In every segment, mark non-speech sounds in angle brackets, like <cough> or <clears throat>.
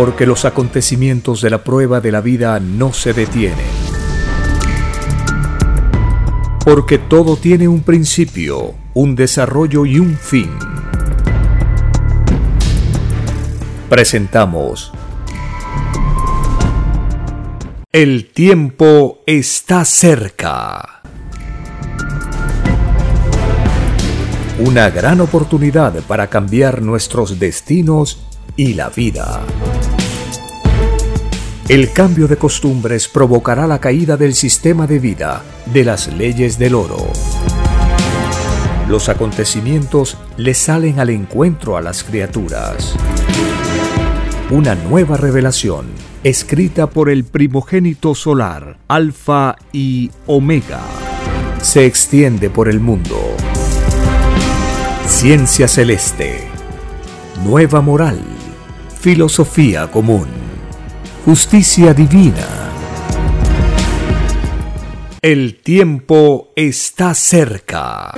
porque los acontecimientos de la prueba de la vida no se detienen. Porque todo tiene un principio, un desarrollo y un fin. Presentamos El tiempo está cerca. Una gran oportunidad para cambiar nuestros destinos y la vida. El cambio de costumbres provocará la caída del sistema de vida, de las leyes del oro. Los acontecimientos le salen al encuentro a las criaturas. Una nueva revelación, escrita por el primogénito solar, Alfa y Omega, se extiende por el mundo. Ciencia celeste, nueva moral filosofía común, justicia divina. El tiempo está cerca.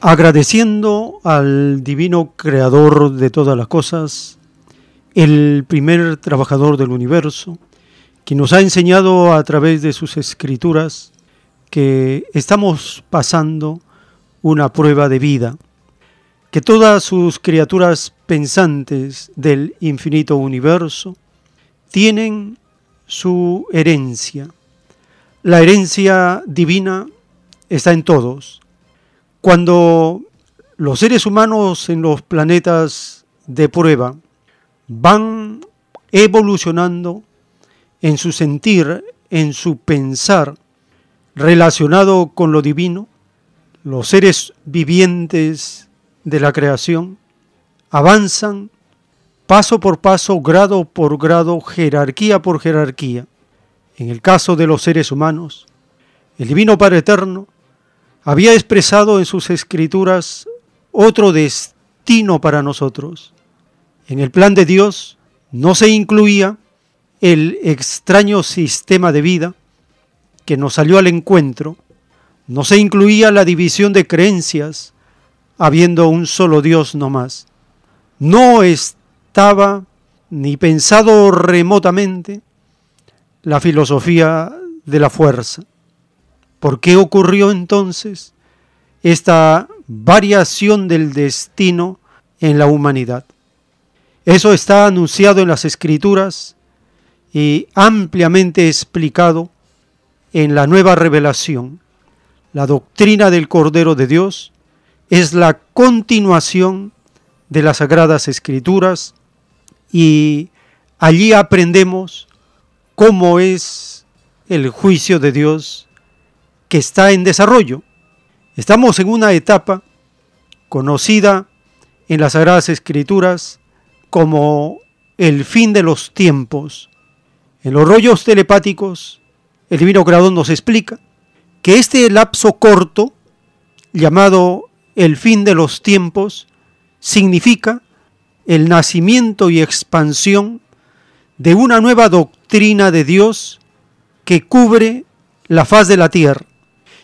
Agradeciendo al divino creador de todas las cosas, el primer trabajador del universo, que nos ha enseñado a través de sus escrituras que estamos pasando una prueba de vida, que todas sus criaturas pensantes del infinito universo tienen su herencia. La herencia divina está en todos. Cuando los seres humanos en los planetas de prueba van evolucionando en su sentir, en su pensar, relacionado con lo divino, los seres vivientes de la creación avanzan paso por paso, grado por grado, jerarquía por jerarquía. En el caso de los seres humanos, el Divino Padre Eterno había expresado en sus escrituras otro destino para nosotros. En el plan de Dios no se incluía el extraño sistema de vida que nos salió al encuentro, no se incluía la división de creencias, habiendo un solo Dios no más. No estaba ni pensado remotamente la filosofía de la fuerza. ¿Por qué ocurrió entonces esta variación del destino en la humanidad? Eso está anunciado en las escrituras y ampliamente explicado en la nueva revelación. La doctrina del Cordero de Dios es la continuación de las Sagradas Escrituras y allí aprendemos cómo es el juicio de Dios que está en desarrollo. Estamos en una etapa conocida en las Sagradas Escrituras como el fin de los tiempos. En los rollos telepáticos el divino creador nos explica que este lapso corto, llamado el fin de los tiempos, significa el nacimiento y expansión de una nueva doctrina de Dios que cubre la faz de la tierra.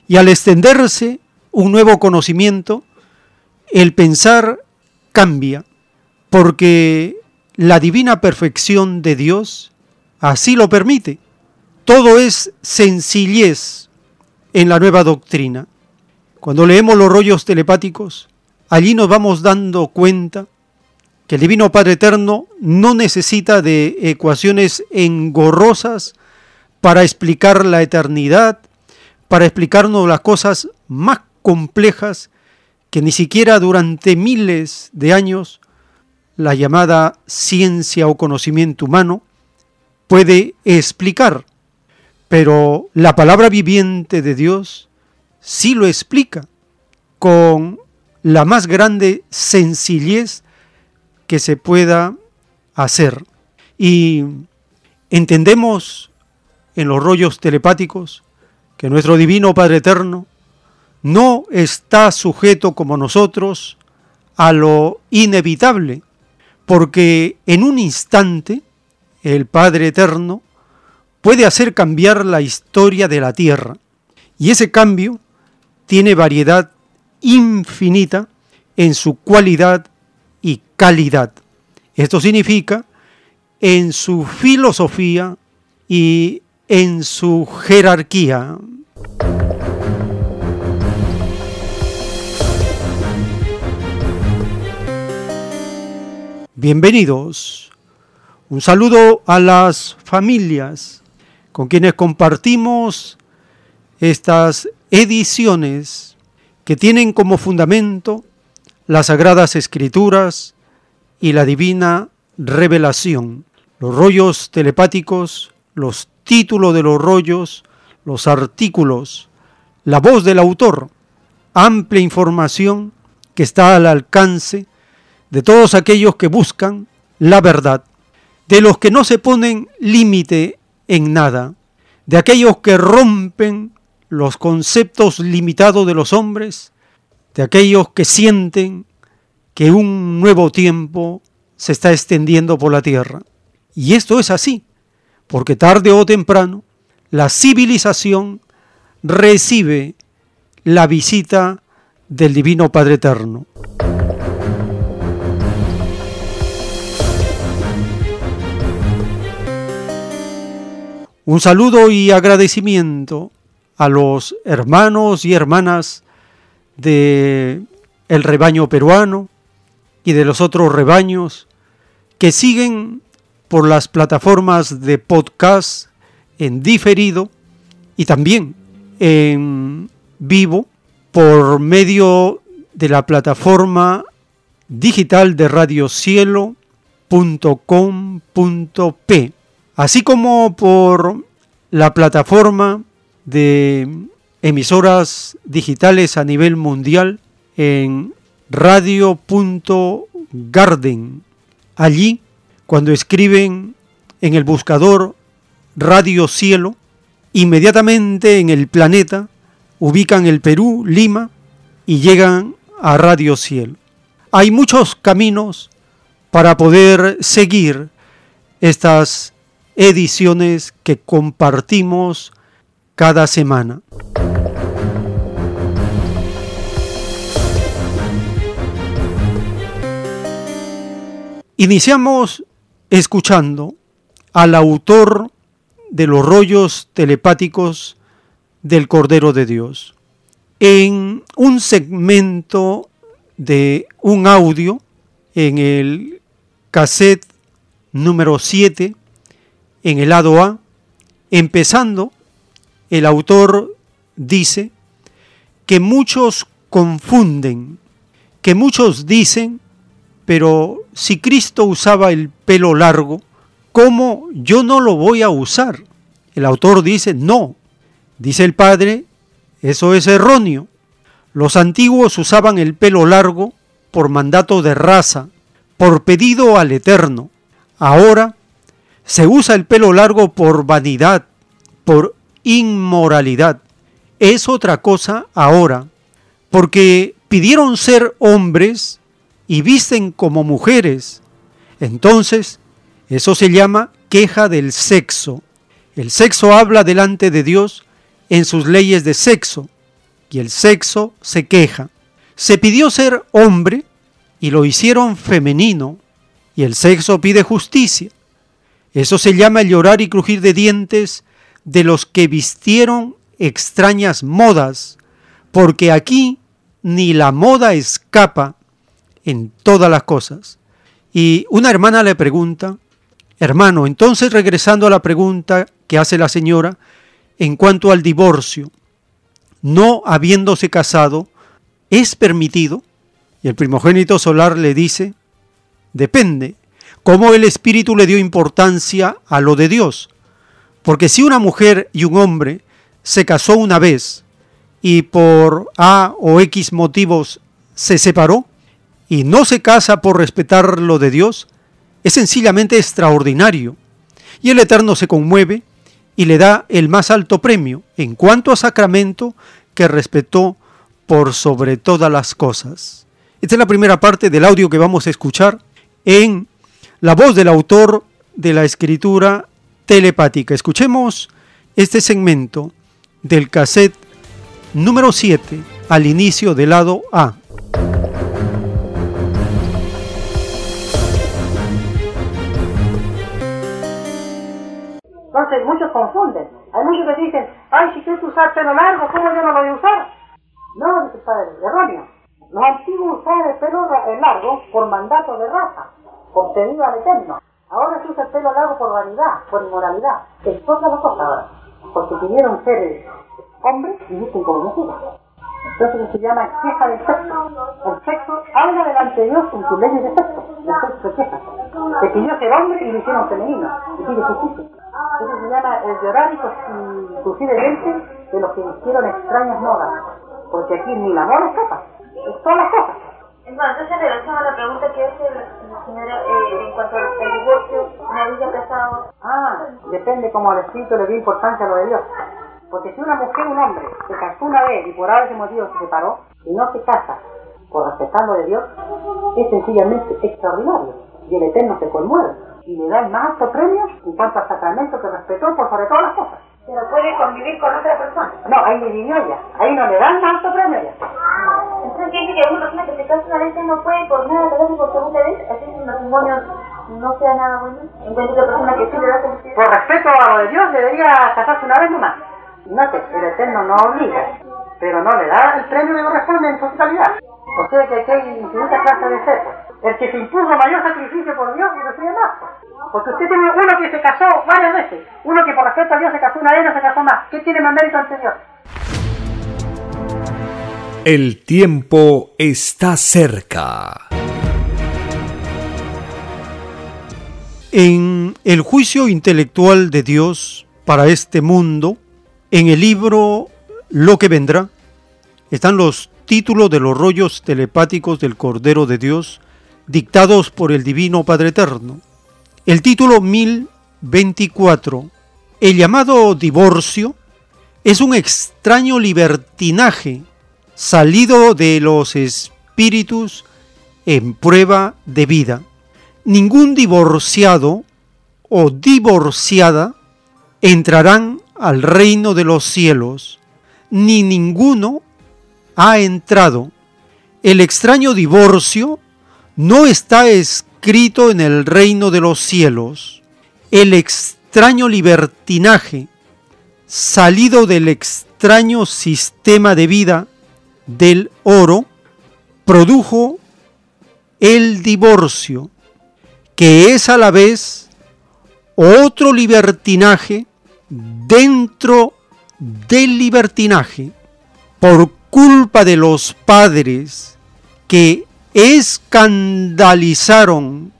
Y al extenderse un nuevo conocimiento, el pensar cambia, porque la divina perfección de Dios así lo permite. Todo es sencillez en la nueva doctrina. Cuando leemos los rollos telepáticos, allí nos vamos dando cuenta que el Divino Padre Eterno no necesita de ecuaciones engorrosas para explicar la eternidad, para explicarnos las cosas más complejas que ni siquiera durante miles de años la llamada ciencia o conocimiento humano puede explicar pero la palabra viviente de Dios sí lo explica con la más grande sencillez que se pueda hacer. Y entendemos en los rollos telepáticos que nuestro divino Padre Eterno no está sujeto como nosotros a lo inevitable, porque en un instante el Padre Eterno puede hacer cambiar la historia de la Tierra. Y ese cambio tiene variedad infinita en su cualidad y calidad. Esto significa en su filosofía y en su jerarquía. Bienvenidos. Un saludo a las familias con quienes compartimos estas ediciones que tienen como fundamento las sagradas escrituras y la divina revelación, los rollos telepáticos, los títulos de los rollos, los artículos, la voz del autor, amplia información que está al alcance de todos aquellos que buscan la verdad, de los que no se ponen límite en nada, de aquellos que rompen los conceptos limitados de los hombres, de aquellos que sienten que un nuevo tiempo se está extendiendo por la tierra. Y esto es así, porque tarde o temprano la civilización recibe la visita del Divino Padre Eterno. Un saludo y agradecimiento a los hermanos y hermanas de el rebaño peruano y de los otros rebaños que siguen por las plataformas de podcast en diferido y también en vivo por medio de la plataforma digital de radiocielo.com.p así como por la plataforma de emisoras digitales a nivel mundial en radio.garden. Allí, cuando escriben en el buscador Radio Cielo, inmediatamente en el planeta ubican el Perú, Lima, y llegan a Radio Cielo. Hay muchos caminos para poder seguir estas ediciones que compartimos cada semana. Iniciamos escuchando al autor de los rollos telepáticos del Cordero de Dios en un segmento de un audio en el cassette número 7 en el lado A, empezando, el autor dice que muchos confunden, que muchos dicen, pero si Cristo usaba el pelo largo, ¿cómo yo no lo voy a usar? El autor dice, no, dice el Padre, eso es erróneo. Los antiguos usaban el pelo largo por mandato de raza, por pedido al Eterno. Ahora se usa el pelo largo por vanidad, por inmoralidad. Es otra cosa ahora, porque pidieron ser hombres y visten como mujeres. Entonces, eso se llama queja del sexo. El sexo habla delante de Dios en sus leyes de sexo, y el sexo se queja. Se pidió ser hombre y lo hicieron femenino, y el sexo pide justicia. Eso se llama el llorar y crujir de dientes de los que vistieron extrañas modas, porque aquí ni la moda escapa en todas las cosas. Y una hermana le pregunta, hermano, entonces regresando a la pregunta que hace la señora en cuanto al divorcio, no habiéndose casado, ¿es permitido? Y el primogénito solar le dice, depende, cómo el Espíritu le dio importancia a lo de Dios. Porque si una mujer y un hombre se casó una vez y por A o X motivos se separó y no se casa por respetar lo de Dios, es sencillamente extraordinario. Y el Eterno se conmueve y le da el más alto premio en cuanto a sacramento que respetó por sobre todas las cosas. Esta es la primera parte del audio que vamos a escuchar en la voz del autor de la escritura telepática. Escuchemos este segmento del cassette número 7 al inicio del lado A. Entonces muchos confunden. Hay muchos que dicen, ay, si quieres usar pelo largo, ¿cómo yo no lo voy a usar? No, dice padre, erróneo. Los antiguos usaban el pelo largo por mandato de raza, por pedido al eterno. Ahora se usa el pelo largo por vanidad, por inmoralidad. Es otra cosa ahora. Porque pidieron ser hombres y dicen como mujeres. Entonces se llama queja del sexo. El sexo habla delante de Dios con sus leyes de sexo. El sexo se queja. Se pidió ser hombre y lo hicieron femenino. Y pide justicia. Eso se llama el llorar y posiblemente de los que hicieron extrañas modas. Porque aquí ni la moda escapa. Es todas las cosas. Entonces en a la pregunta que hace la señora en cuanto al divorcio. Ah, depende como el espíritu le dio importancia a lo de Dios. Porque si una mujer un hombre se casó una vez y por algún motivo se separó y no se casa por respetar lo de Dios, es sencillamente extraordinario. Y el Eterno se conmueve y le da el más alto premio en cuanto al sacramento que respetó por sobre todas las cosas. Pero puede convivir con otra persona. No, ahí le vivió ya. Ahí no le dan más alto premio ya. Entonces quiere decir que una persona que se casa una vez no puede por nada casarse por segunda vez, así que el matrimonio no sea nada bueno. En cuanto a persona que sí le da felicidad. Por respeto a lo de Dios, debería casarse una vez nomás. Note, el Eterno no obliga, pero no le da el premio que corresponde en su totalidad. O sea que aquí hay infinitas clases de ser. El que se impuso mayor sacrificio por Dios recibe más. Porque usted tiene uno que se casó varias veces, uno que por respeto a Dios se casó una vez y no se casó más. ¿Qué tiene más mérito ante Dios? El tiempo está cerca. En el juicio intelectual de Dios para este mundo, en el libro Lo que vendrá, están los títulos de los rollos telepáticos del Cordero de Dios dictados por el Divino Padre Eterno. El título 1024, el llamado divorcio, es un extraño libertinaje salido de los espíritus en prueba de vida. Ningún divorciado o divorciada entrarán al reino de los cielos, ni ninguno ha entrado. El extraño divorcio no está escrito en el reino de los cielos. El extraño libertinaje, salido del extraño sistema de vida del oro, produjo el divorcio, que es a la vez otro libertinaje dentro del libertinaje por culpa de los padres que escandalizaron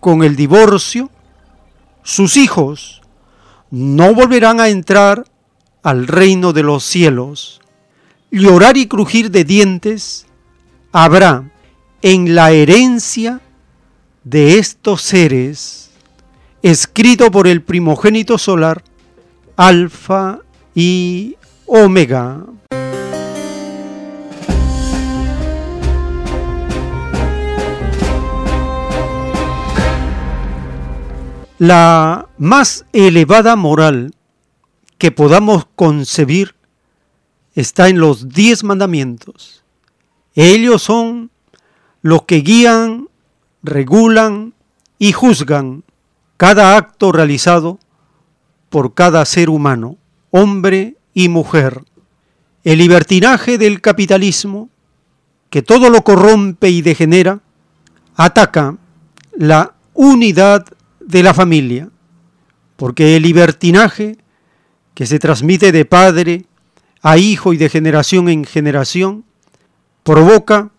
con el divorcio, sus hijos no volverán a entrar al reino de los cielos. Llorar y crujir de dientes habrá en la herencia de estos seres, escrito por el primogénito solar, Alfa y Omega. La más elevada moral que podamos concebir está en los diez mandamientos. Ellos son los que guían, regulan y juzgan cada acto realizado por cada ser humano, hombre y mujer. El libertinaje del capitalismo, que todo lo corrompe y degenera, ataca la unidad de la familia, porque el libertinaje que se transmite de padre a hijo y de generación en generación provoca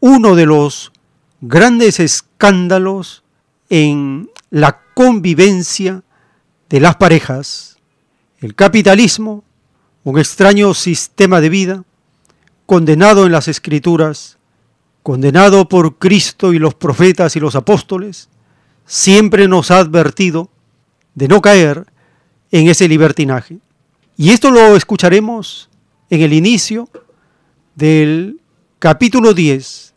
uno de los grandes escándalos en la convivencia de las parejas. El capitalismo, un extraño sistema de vida, condenado en las escrituras, condenado por Cristo y los profetas y los apóstoles, siempre nos ha advertido de no caer en ese libertinaje. Y esto lo escucharemos en el inicio del capítulo 10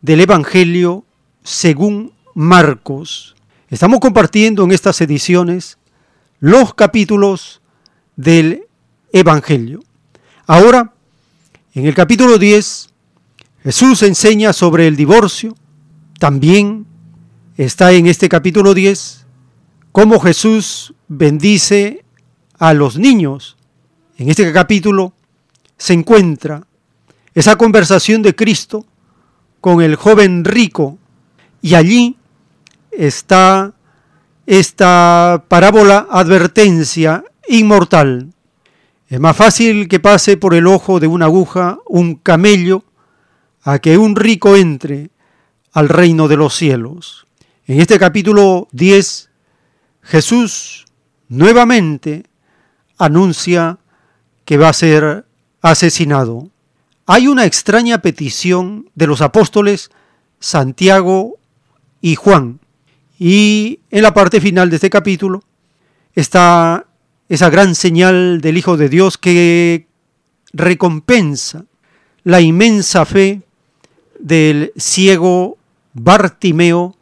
del Evangelio según Marcos. Estamos compartiendo en estas ediciones los capítulos del Evangelio. Ahora, En el capítulo 10, Jesús enseña sobre el divorcio. También está en este capítulo 10 cómo Jesús bendice a los niños. En este capítulo se encuentra esa conversación de Cristo con el joven rico y allí está esta parábola advertencia inmortal. Es más fácil que pase por el ojo de una aguja un camello a que un rico entre al reino de los cielos. En este capítulo 10, Jesús nuevamente anuncia que va a ser asesinado. Hay una extraña petición de los apóstoles Santiago y Juan. Y en la parte final de este capítulo está esa gran señal del Hijo de Dios que recompensa la inmensa fe del ciego Bartimeo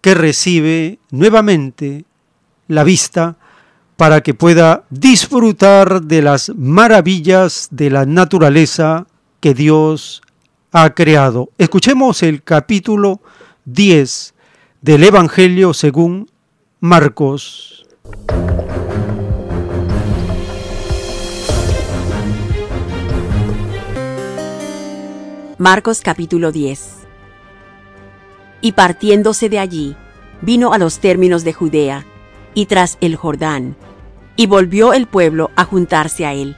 que recibe nuevamente la vista para que pueda disfrutar de las maravillas de la naturaleza que Dios ha creado. Escuchemos el capítulo 10 del Evangelio según Marcos. Marcos capítulo 10 Y partiéndose de allí, vino a los términos de Judea, y tras el Jordán, y volvió el pueblo a juntarse a él,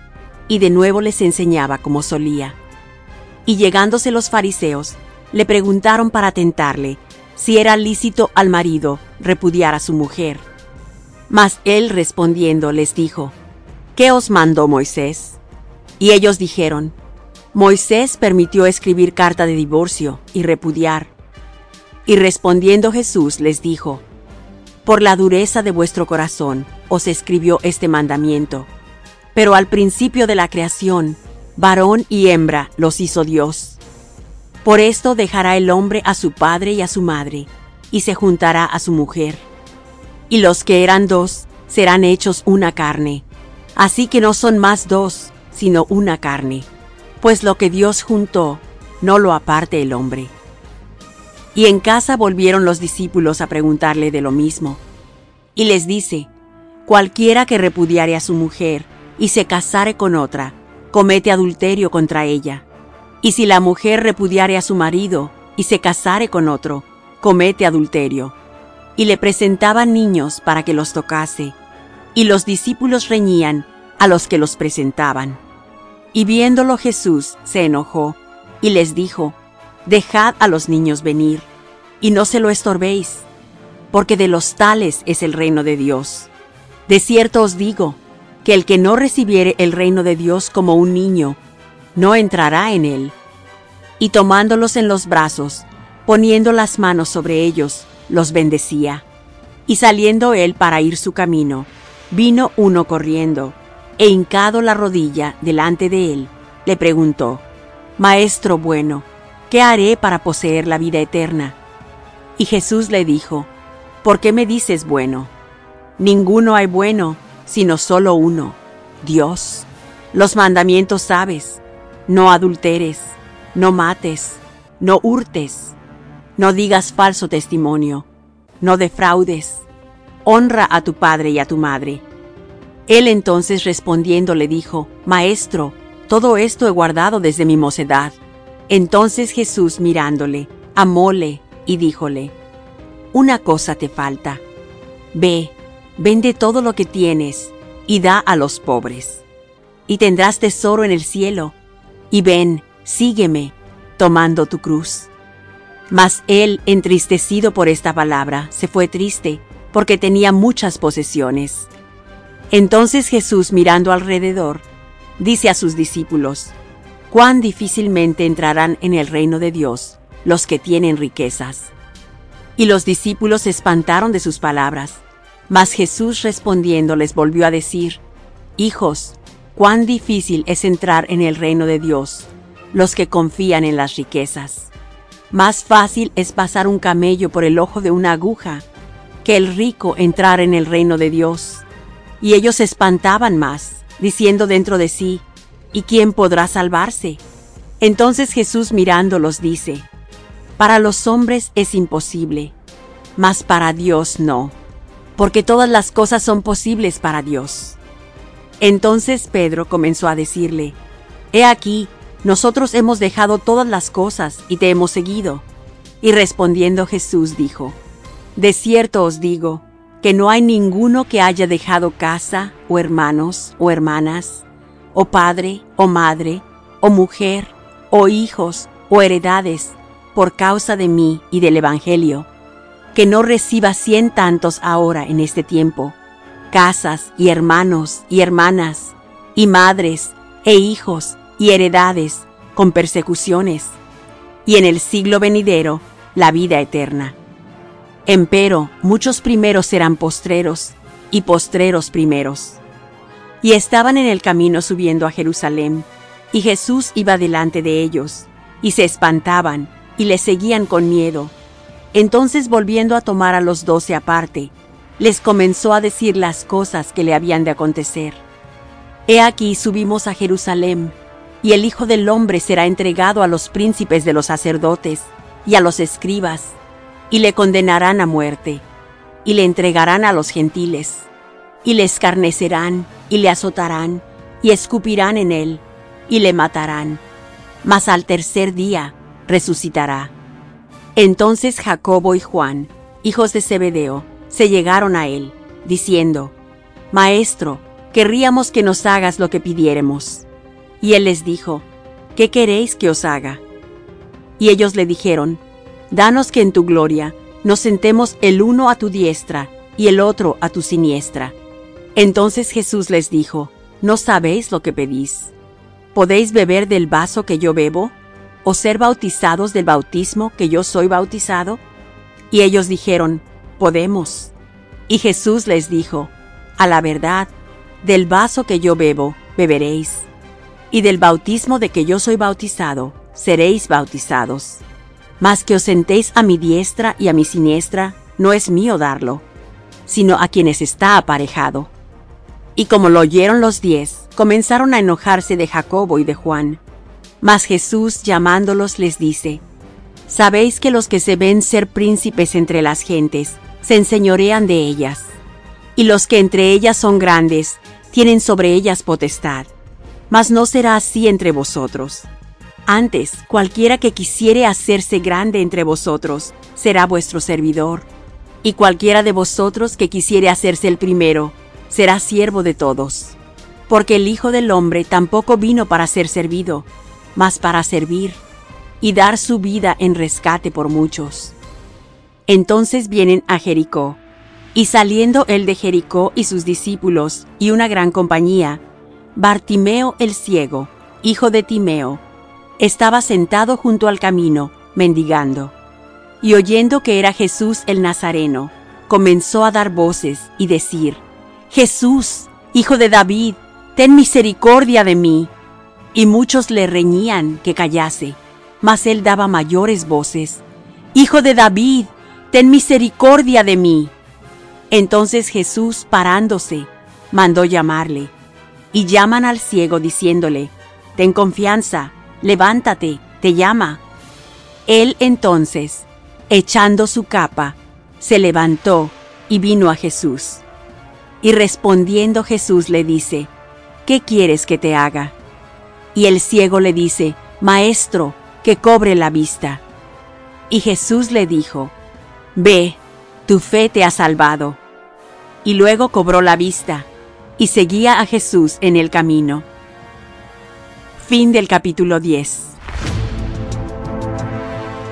y de nuevo les enseñaba como solía. Y llegándose los fariseos, le preguntaron para tentarle si era lícito al marido repudiar a su mujer. Mas él respondiendo les dijo, ¿Qué os mandó Moisés? Y ellos dijeron, Moisés permitió escribir carta de divorcio y repudiar. Y respondiendo Jesús les dijo, Por la dureza de vuestro corazón os escribió este mandamiento. Pero al principio de la creación, varón y hembra los hizo Dios. Por esto dejará el hombre a su padre y a su madre, y se juntará a su mujer. Y los que eran dos serán hechos una carne. Así que no son más dos, sino una carne pues lo que Dios juntó, no lo aparte el hombre. Y en casa volvieron los discípulos a preguntarle de lo mismo. Y les dice, cualquiera que repudiare a su mujer y se casare con otra, comete adulterio contra ella. Y si la mujer repudiare a su marido y se casare con otro, comete adulterio. Y le presentaban niños para que los tocase, y los discípulos reñían a los que los presentaban. Y viéndolo Jesús se enojó y les dijo, Dejad a los niños venir, y no se lo estorbéis, porque de los tales es el reino de Dios. De cierto os digo, que el que no recibiere el reino de Dios como un niño, no entrará en él. Y tomándolos en los brazos, poniendo las manos sobre ellos, los bendecía. Y saliendo él para ir su camino, vino uno corriendo, e hincado la rodilla delante de él, le preguntó, Maestro bueno, ¿qué haré para poseer la vida eterna? Y Jesús le dijo, ¿por qué me dices bueno? Ninguno hay bueno, sino solo uno, Dios. Los mandamientos sabes, no adulteres, no mates, no hurtes, no digas falso testimonio, no defraudes, honra a tu padre y a tu madre él entonces respondiendo le dijo, Maestro, todo esto he guardado desde mi mocedad. Entonces Jesús mirándole, amóle y díjole, Una cosa te falta. Ve, vende todo lo que tienes y da a los pobres. Y tendrás tesoro en el cielo. Y ven, sígueme, tomando tu cruz. Mas él, entristecido por esta palabra, se fue triste, porque tenía muchas posesiones. Entonces Jesús, mirando alrededor, dice a sus discípulos, cuán difícilmente entrarán en el reino de Dios los que tienen riquezas. Y los discípulos se espantaron de sus palabras, mas Jesús respondiendo les volvió a decir, Hijos, cuán difícil es entrar en el reino de Dios los que confían en las riquezas. Más fácil es pasar un camello por el ojo de una aguja que el rico entrar en el reino de Dios. Y ellos se espantaban más, diciendo dentro de sí, ¿y quién podrá salvarse? Entonces Jesús mirándolos dice, Para los hombres es imposible, mas para Dios no, porque todas las cosas son posibles para Dios. Entonces Pedro comenzó a decirle, He aquí, nosotros hemos dejado todas las cosas y te hemos seguido. Y respondiendo Jesús dijo, De cierto os digo, que no hay ninguno que haya dejado casa, o hermanos, o hermanas, o padre, o madre, o mujer, o hijos, o heredades, por causa de mí y del Evangelio, que no reciba cien tantos ahora en este tiempo, casas, y hermanos, y hermanas, y madres, e hijos, y heredades, con persecuciones, y en el siglo venidero la vida eterna. Empero muchos primeros serán postreros, y postreros primeros. Y estaban en el camino subiendo a Jerusalén, y Jesús iba delante de ellos, y se espantaban, y le seguían con miedo. Entonces volviendo a tomar a los doce aparte, les comenzó a decir las cosas que le habían de acontecer. He aquí subimos a Jerusalén, y el Hijo del Hombre será entregado a los príncipes de los sacerdotes y a los escribas, y le condenarán a muerte, y le entregarán a los gentiles, y le escarnecerán, y le azotarán, y escupirán en él, y le matarán, mas al tercer día resucitará. Entonces Jacobo y Juan, hijos de Zebedeo, se llegaron a él, diciendo, Maestro, querríamos que nos hagas lo que pidiéremos. Y él les dijo, ¿qué queréis que os haga? Y ellos le dijeron, Danos que en tu gloria nos sentemos el uno a tu diestra y el otro a tu siniestra. Entonces Jesús les dijo, ¿no sabéis lo que pedís? ¿Podéis beber del vaso que yo bebo? ¿O ser bautizados del bautismo que yo soy bautizado? Y ellos dijeron, Podemos. Y Jesús les dijo, A la verdad, del vaso que yo bebo, beberéis, y del bautismo de que yo soy bautizado, seréis bautizados. Mas que os sentéis a mi diestra y a mi siniestra, no es mío darlo, sino a quienes está aparejado. Y como lo oyeron los diez, comenzaron a enojarse de Jacobo y de Juan. Mas Jesús llamándolos les dice, Sabéis que los que se ven ser príncipes entre las gentes, se enseñorean de ellas, y los que entre ellas son grandes, tienen sobre ellas potestad. Mas no será así entre vosotros antes, cualquiera que quisiere hacerse grande entre vosotros, será vuestro servidor. Y cualquiera de vosotros que quisiere hacerse el primero, será siervo de todos. Porque el Hijo del Hombre tampoco vino para ser servido, mas para servir, y dar su vida en rescate por muchos. Entonces vienen a Jericó. Y saliendo él de Jericó y sus discípulos, y una gran compañía, Bartimeo el ciego, hijo de Timeo, estaba sentado junto al camino, mendigando. Y oyendo que era Jesús el Nazareno, comenzó a dar voces y decir, Jesús, hijo de David, ten misericordia de mí. Y muchos le reñían que callase, mas él daba mayores voces, Hijo de David, ten misericordia de mí. Entonces Jesús, parándose, mandó llamarle, y llaman al ciego diciéndole, Ten confianza, levántate, te llama. Él entonces, echando su capa, se levantó y vino a Jesús. Y respondiendo Jesús le dice, ¿qué quieres que te haga? Y el ciego le dice, Maestro, que cobre la vista. Y Jesús le dijo, Ve, tu fe te ha salvado. Y luego cobró la vista, y seguía a Jesús en el camino. Fin del capítulo 10.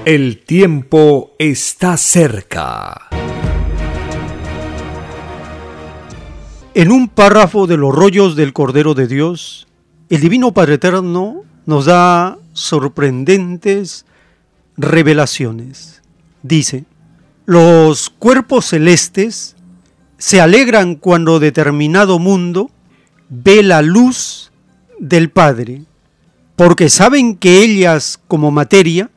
El tiempo está cerca. En un párrafo de los rollos del Cordero de Dios, el Divino Padre Eterno nos da sorprendentes revelaciones. Dice, los cuerpos celestes se alegran cuando determinado mundo ve la luz del Padre porque saben que ellas como materia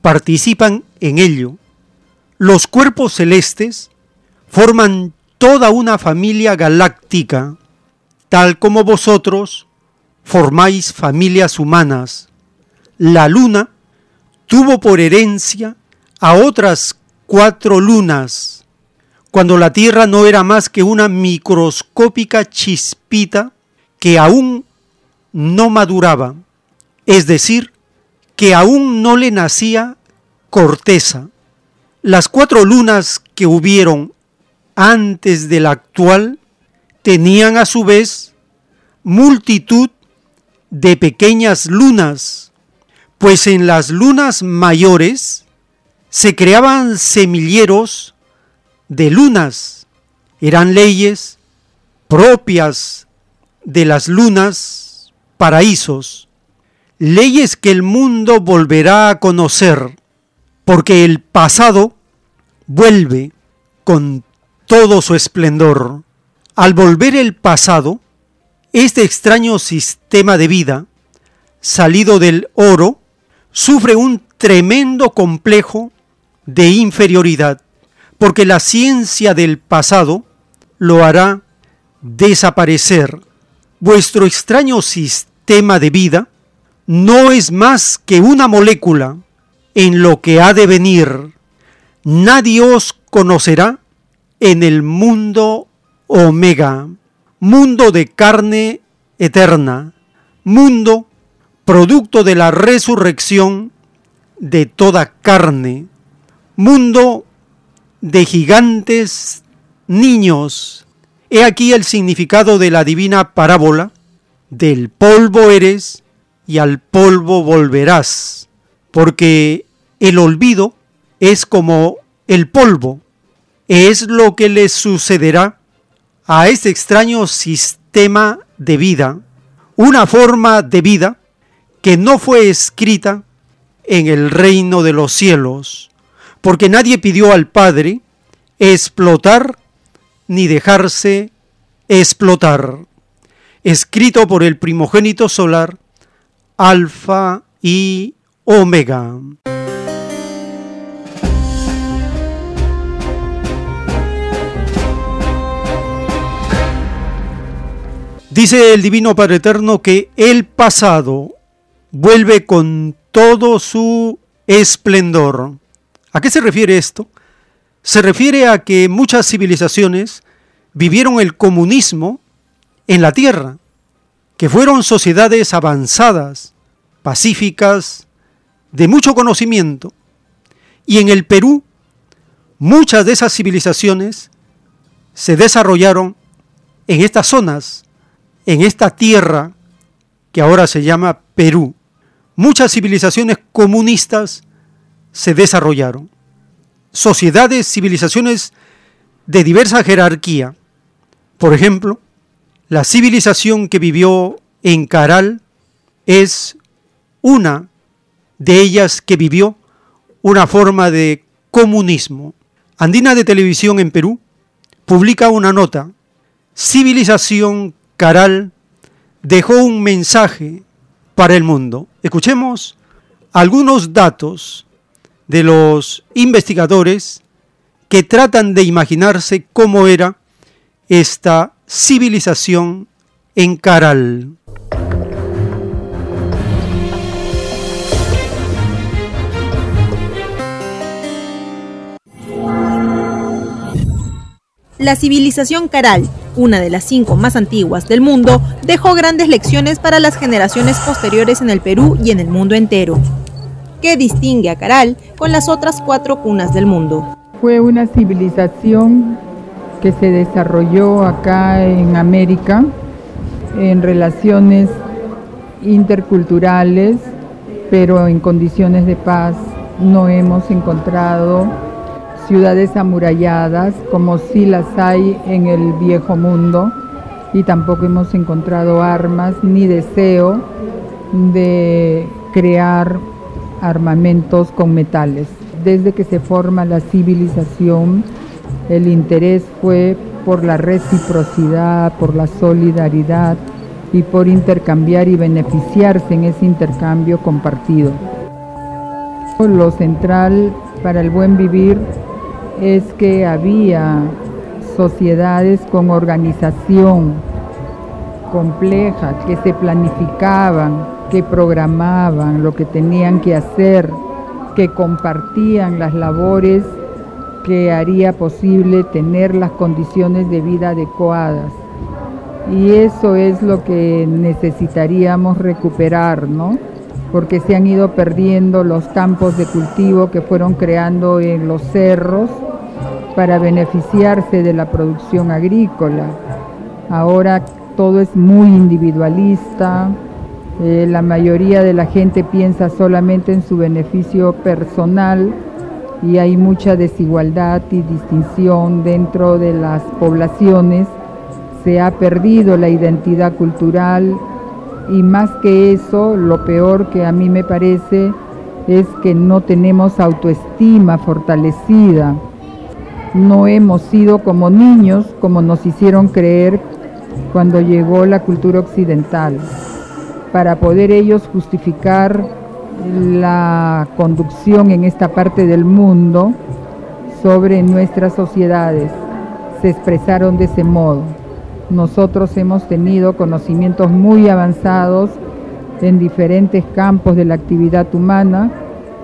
participan en ello. Los cuerpos celestes forman toda una familia galáctica, tal como vosotros formáis familias humanas, la luna tuvo por herencia a otras cuatro lunas, cuando la Tierra no era más que una microscópica chispita que aún no maduraba, es decir, que aún no le nacía corteza. Las cuatro lunas que hubieron antes de la actual tenían a su vez multitud de pequeñas lunas, pues en las lunas mayores se creaban semilleros de lunas, eran leyes propias de las lunas, paraísos, leyes que el mundo volverá a conocer, porque el pasado vuelve con todo su esplendor. Al volver el pasado, este extraño sistema de vida, salido del oro, sufre un tremendo complejo de inferioridad, porque la ciencia del pasado lo hará desaparecer. Vuestro extraño sistema de vida no es más que una molécula en lo que ha de venir. Nadie os conocerá en el mundo omega, mundo de carne eterna, mundo producto de la resurrección de toda carne, mundo de gigantes niños. He aquí el significado de la divina parábola, del polvo eres y al polvo volverás, porque el olvido es como el polvo, es lo que le sucederá a este extraño sistema de vida, una forma de vida que no fue escrita en el reino de los cielos, porque nadie pidió al Padre explotar ni dejarse explotar. Escrito por el primogénito solar, Alfa y Omega. Dice el Divino Padre Eterno que el pasado vuelve con todo su esplendor. ¿A qué se refiere esto? Se refiere a que muchas civilizaciones vivieron el comunismo en la Tierra, que fueron sociedades avanzadas, pacíficas, de mucho conocimiento. Y en el Perú, muchas de esas civilizaciones se desarrollaron en estas zonas, en esta tierra que ahora se llama Perú muchas civilizaciones comunistas se desarrollaron. Sociedades, civilizaciones de diversa jerarquía. Por ejemplo, la civilización que vivió en Caral es una de ellas que vivió una forma de comunismo. Andina de Televisión en Perú publica una nota. Civilización Caral dejó un mensaje para el mundo. Escuchemos algunos datos de los investigadores que tratan de imaginarse cómo era esta civilización en Caral. La civilización Caral una de las cinco más antiguas del mundo, dejó grandes lecciones para las generaciones posteriores en el Perú y en el mundo entero. ¿Qué distingue a Caral con las otras cuatro cunas del mundo? Fue una civilización que se desarrolló acá en América en relaciones interculturales, pero en condiciones de paz. No hemos encontrado ciudades amuralladas como si las hay en el viejo mundo y tampoco hemos encontrado armas ni deseo de crear armamentos con metales. Desde que se forma la civilización, el interés fue por la reciprocidad, por la solidaridad y por intercambiar y beneficiarse en ese intercambio compartido. Lo central para el buen vivir es que había sociedades con organización compleja, que se planificaban, que programaban lo que tenían que hacer, que compartían las labores que haría posible tener las condiciones de vida adecuadas. Y eso es lo que necesitaríamos recuperar, ¿no? Porque se han ido perdiendo los campos de cultivo que fueron creando en los cerros para beneficiarse de la producción agrícola. Ahora todo es muy individualista, eh, la mayoría de la gente piensa solamente en su beneficio personal y hay mucha desigualdad y distinción dentro de las poblaciones. Se ha perdido la identidad cultural y más que eso, lo peor que a mí me parece es que no tenemos autoestima fortalecida. No hemos sido como niños como nos hicieron creer cuando llegó la cultura occidental para poder ellos justificar la conducción en esta parte del mundo sobre nuestras sociedades. Se expresaron de ese modo. Nosotros hemos tenido conocimientos muy avanzados en diferentes campos de la actividad humana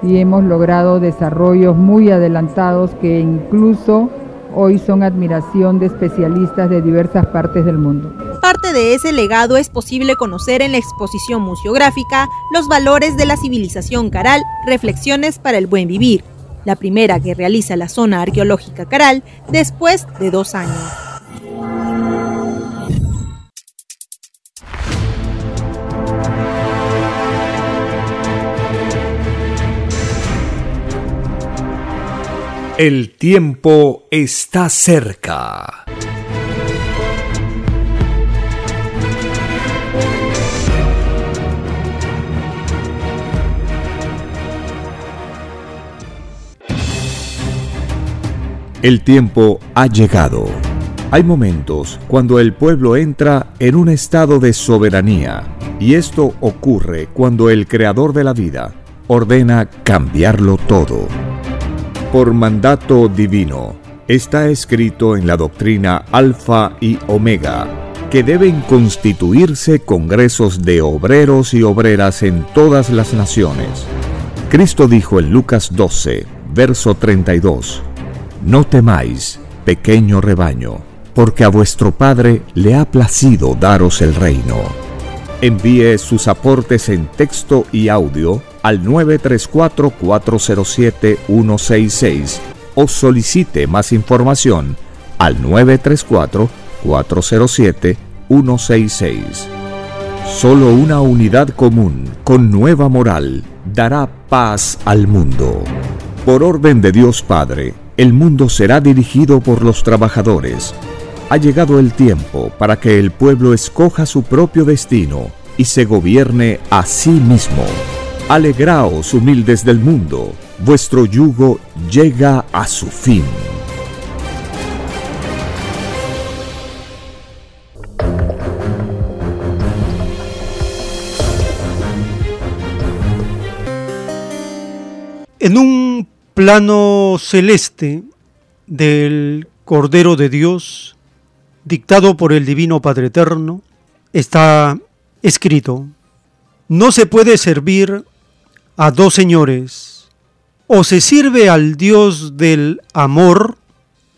y hemos logrado desarrollos muy adelantados que incluso hoy son admiración de especialistas de diversas partes del mundo. Parte de ese legado es posible conocer en la exposición museográfica Los valores de la civilización Caral, reflexiones para el buen vivir, la primera que realiza la zona arqueológica Caral después de dos años. El tiempo está cerca. El tiempo ha llegado. Hay momentos cuando el pueblo entra en un estado de soberanía y esto ocurre cuando el creador de la vida ordena cambiarlo todo por mandato divino. Está escrito en la doctrina Alfa y Omega que deben constituirse congresos de obreros y obreras en todas las naciones. Cristo dijo en Lucas 12, verso 32, No temáis, pequeño rebaño, porque a vuestro Padre le ha placido daros el reino. Envíe sus aportes en texto y audio al 934-407-166 o solicite más información al 934-407-166. Solo una unidad común con nueva moral dará paz al mundo. Por orden de Dios Padre, el mundo será dirigido por los trabajadores. Ha llegado el tiempo para que el pueblo escoja su propio destino y se gobierne a sí mismo. Alegraos humildes del mundo, vuestro yugo llega a su fin. En un plano celeste del Cordero de Dios, dictado por el Divino Padre Eterno, está escrito, no se puede servir a dos señores. O se sirve al Dios del amor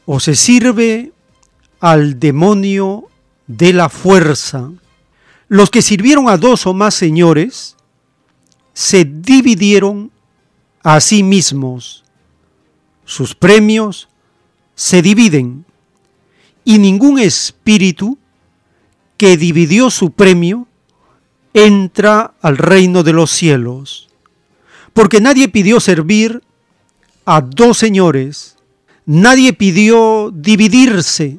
o se sirve al demonio de la fuerza. Los que sirvieron a dos o más señores se dividieron a sí mismos. Sus premios se dividen y ningún espíritu que dividió su premio entra al reino de los cielos. Porque nadie pidió servir a dos señores, nadie pidió dividirse,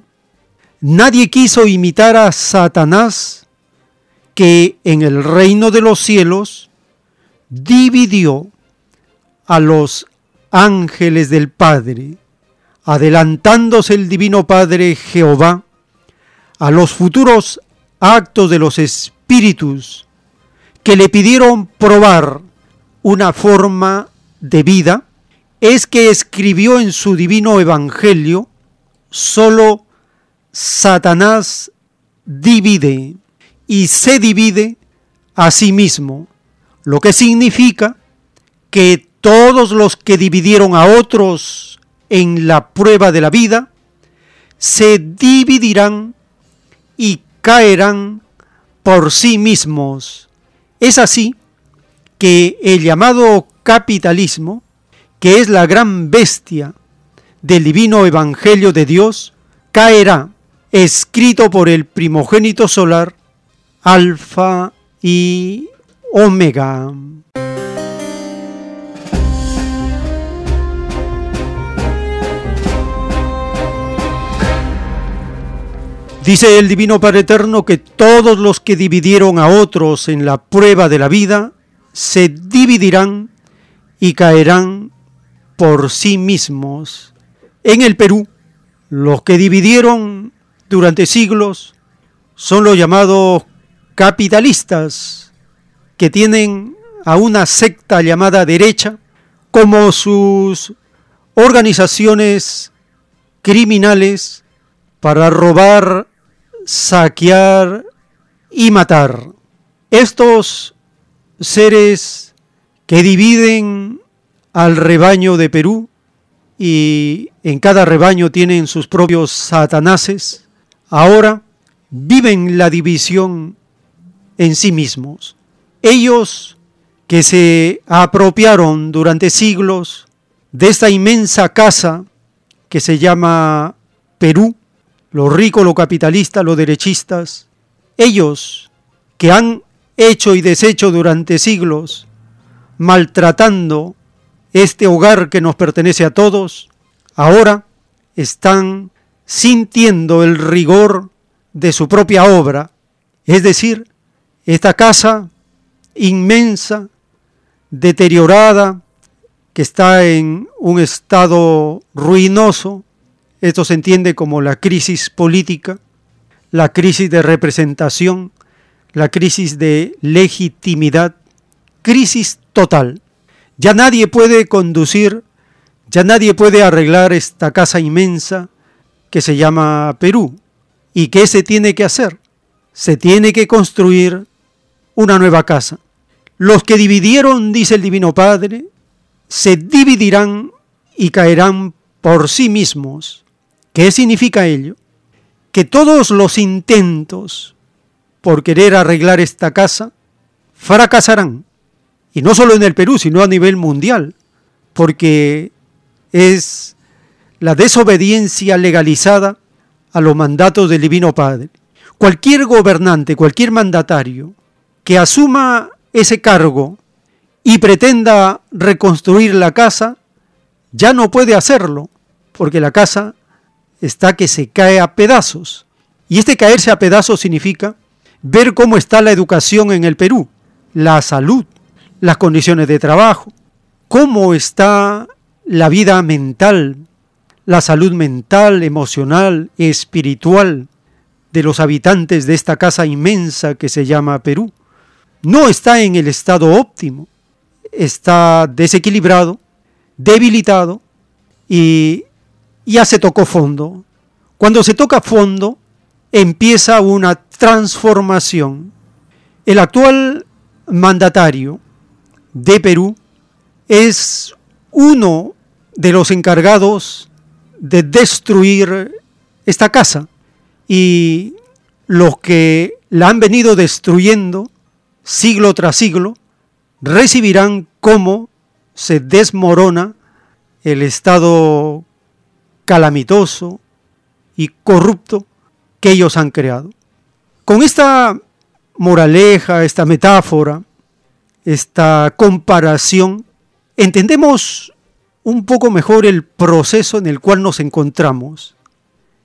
nadie quiso imitar a Satanás, que en el reino de los cielos dividió a los ángeles del Padre, adelantándose el Divino Padre Jehová a los futuros actos de los espíritus que le pidieron probar una forma de vida es que escribió en su divino evangelio, solo Satanás divide y se divide a sí mismo. lo que significa que todos los que dividieron a otros en la prueba de la vida se dividirán y caerán por sí mismos. Es así que el llamado capitalismo, que es la gran bestia del divino evangelio de Dios, caerá, escrito por el primogénito solar, Alfa y Omega. Dice el Divino Padre Eterno que todos los que dividieron a otros en la prueba de la vida se dividirán y caerán por sí mismos. En el Perú, los que dividieron durante siglos son los llamados capitalistas, que tienen a una secta llamada derecha como sus organizaciones criminales para robar, saquear y matar. Estos seres que dividen al rebaño de Perú y en cada rebaño tienen sus propios satanases, ahora viven la división en sí mismos. Ellos que se apropiaron durante siglos de esta inmensa casa que se llama Perú, los ricos, los capitalistas, los derechistas, ellos que han hecho y deshecho durante siglos, maltratando este hogar que nos pertenece a todos, ahora están sintiendo el rigor de su propia obra, es decir, esta casa inmensa, deteriorada, que está en un estado ruinoso, esto se entiende como la crisis política, la crisis de representación, la crisis de legitimidad, crisis total. Ya nadie puede conducir, ya nadie puede arreglar esta casa inmensa que se llama Perú. ¿Y qué se tiene que hacer? Se tiene que construir una nueva casa. Los que dividieron, dice el Divino Padre, se dividirán y caerán por sí mismos. ¿Qué significa ello? Que todos los intentos por querer arreglar esta casa fracasarán. Y no solo en el Perú, sino a nivel mundial, porque es la desobediencia legalizada a los mandatos del Divino Padre. Cualquier gobernante, cualquier mandatario que asuma ese cargo y pretenda reconstruir la casa, ya no puede hacerlo, porque la casa está que se cae a pedazos. Y este caerse a pedazos significa ver cómo está la educación en el Perú, la salud, las condiciones de trabajo, cómo está la vida mental, la salud mental, emocional, espiritual de los habitantes de esta casa inmensa que se llama Perú. No está en el estado óptimo, está desequilibrado, debilitado y ya se tocó fondo. Cuando se toca fondo, empieza una transformación. El actual mandatario de Perú es uno de los encargados de destruir esta casa y los que la han venido destruyendo siglo tras siglo recibirán cómo se desmorona el estado calamitoso y corrupto que ellos han creado. Con esta moraleja, esta metáfora, esta comparación, entendemos un poco mejor el proceso en el cual nos encontramos.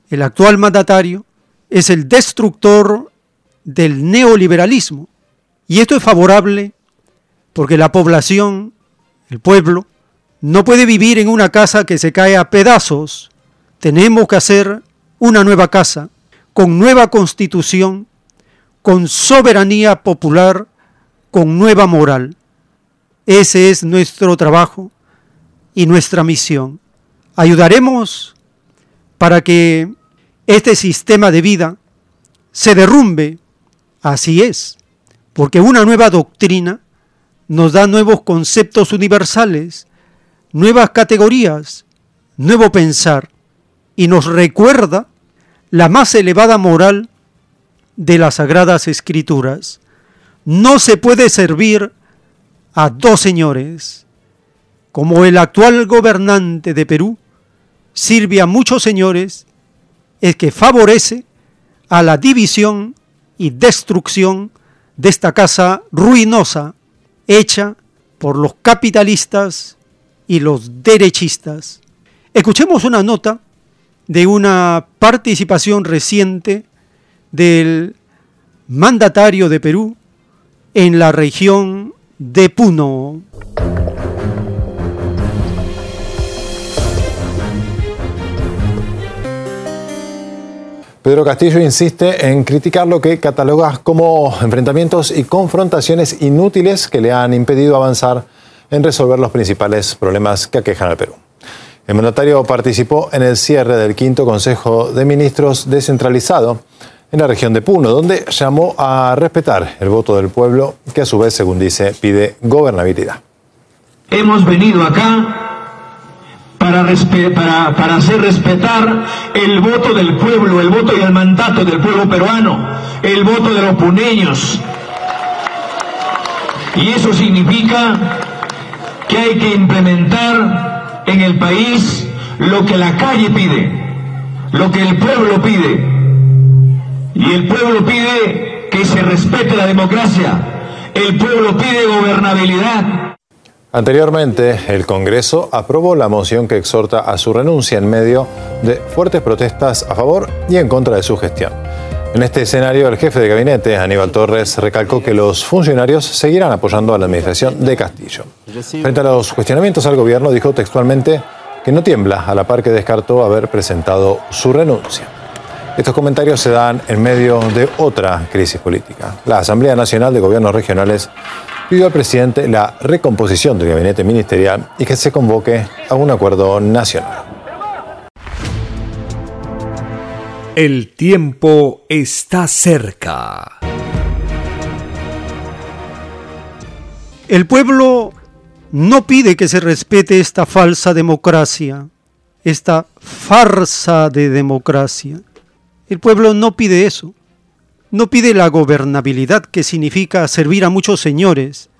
El actual mandatario es el destructor del neoliberalismo. Y esto es favorable porque la población, el pueblo, no puede vivir en una casa que se cae a pedazos, tenemos que hacer una nueva casa, con nueva constitución, con soberanía popular, con nueva moral. Ese es nuestro trabajo y nuestra misión. Ayudaremos para que este sistema de vida se derrumbe. Así es, porque una nueva doctrina nos da nuevos conceptos universales, nuevas categorías, nuevo pensar y nos recuerda la más elevada moral de las sagradas escrituras. No se puede servir a dos señores. Como el actual gobernante de Perú sirve a muchos señores, es que favorece a la división y destrucción de esta casa ruinosa hecha por los capitalistas y los derechistas. Escuchemos una nota de una participación reciente del mandatario de Perú en la región de Puno. Pedro Castillo insiste en criticar lo que cataloga como enfrentamientos y confrontaciones inútiles que le han impedido avanzar en resolver los principales problemas que aquejan al Perú. El mandatario participó en el cierre del quinto Consejo de Ministros descentralizado en la región de Puno, donde llamó a respetar el voto del pueblo, que a su vez, según dice, pide gobernabilidad. Hemos venido acá para, para, para, hacer respetar el voto del pueblo, el voto y el mandato del pueblo peruano, el voto de los puneños. Y eso significa que hay que implementar en el país lo que la calle pide, lo que el pueblo pide. Y el pueblo pide que se respete la democracia, el pueblo pide gobernabilidad, Anteriormente, el Congreso aprobó la moción que exhorta a su renuncia en medio de fuertes protestas a favor y en contra de su gestión. En este escenario, el jefe de gabinete, Aníbal Torres, recalcó que los funcionarios seguirán apoyando a la administración de Castillo. Frente a los cuestionamientos al gobierno, dijo textualmente que no tiembla a la par que descartó haber presentado su renuncia. Estos comentarios se dan en medio de otra crisis política. La Asamblea Nacional de Gobiernos Regionales pidió al presidente la recomposición del gabinete ministerial y que se convoque a un acuerdo nacional. El tiempo está cerca. El pueblo no pide que se respete esta falsa democracia, esta farsa de democracia. El pueblo no pide eso no pide la gobernabilidad que significa servir a muchos señores,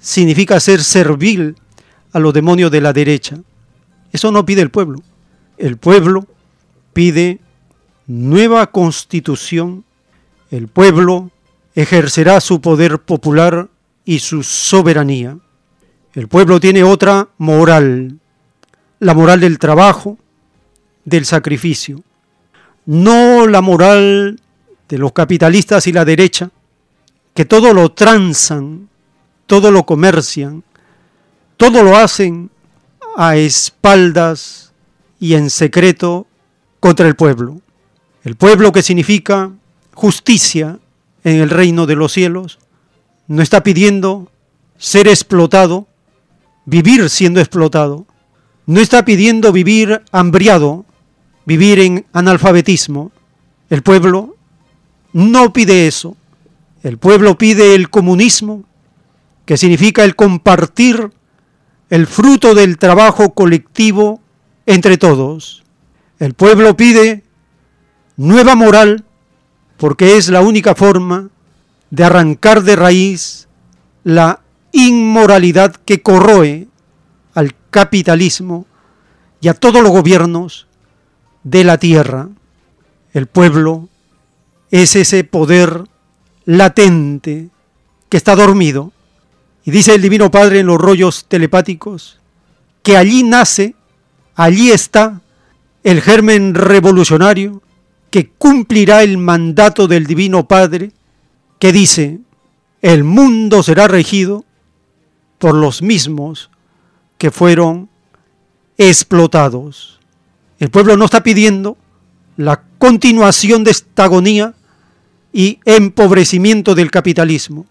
significa ser servil a los demonios de la derecha. Eso no pide el pueblo. El pueblo pide nueva constitución. El pueblo ejercerá su poder popular y su soberanía. El pueblo tiene otra moral, la moral del trabajo, del sacrificio, no la moral de los capitalistas y la derecha, que todo lo transan, todo lo comercian, todo lo hacen a espaldas y en secreto contra el pueblo. El pueblo que significa justicia en el reino de los cielos, no está pidiendo ser explotado, vivir siendo explotado, no está pidiendo vivir hambriado, vivir en analfabetismo. El pueblo no pide eso. El pueblo pide el comunismo, que significa el compartir el fruto del trabajo colectivo entre todos. El pueblo pide nueva moral, porque es la única forma de arrancar de raíz la inmoralidad que corroe al capitalismo y a todos los gobiernos de la tierra. El pueblo es ese poder latente que está dormido. Y dice el Divino Padre en los rollos telepáticos que allí nace, allí está el germen revolucionario que cumplirá el mandato del Divino Padre que dice, el mundo será regido por los mismos que fueron explotados. El pueblo no está pidiendo la continuación de esta agonía y empobrecimiento del capitalismo.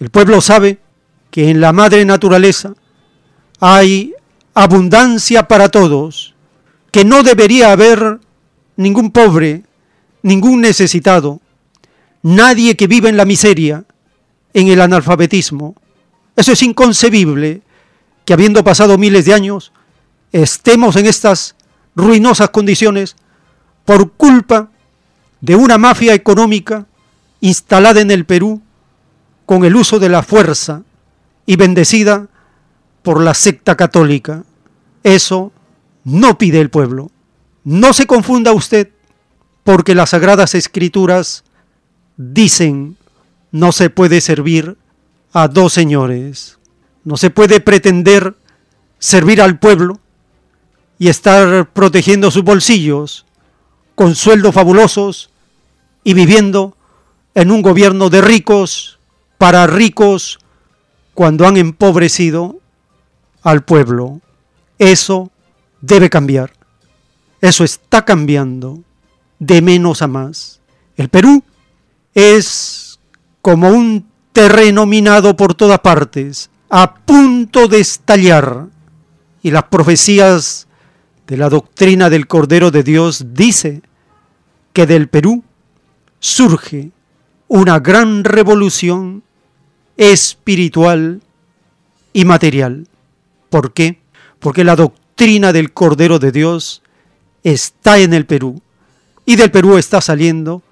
El pueblo sabe que en la madre naturaleza hay abundancia para todos, que no debería haber ningún pobre, ningún necesitado, nadie que viva en la miseria, en el analfabetismo. Eso es inconcebible que habiendo pasado miles de años, estemos en estas ruinosas condiciones por culpa de una mafia económica instalada en el Perú con el uso de la fuerza y bendecida por la secta católica. Eso no pide el pueblo. No se confunda usted porque las sagradas escrituras dicen no se puede servir a dos señores. No se puede pretender servir al pueblo y estar protegiendo sus bolsillos con sueldos fabulosos y viviendo en un gobierno de ricos para ricos cuando han empobrecido al pueblo. Eso debe cambiar. Eso está cambiando de menos a más. El Perú es como un terreno minado por todas partes, a punto de estallar. Y las profecías de la doctrina del Cordero de Dios dice que del Perú surge una gran revolución espiritual y material. ¿Por qué? Porque la doctrina del Cordero de Dios está en el Perú y del Perú está saliendo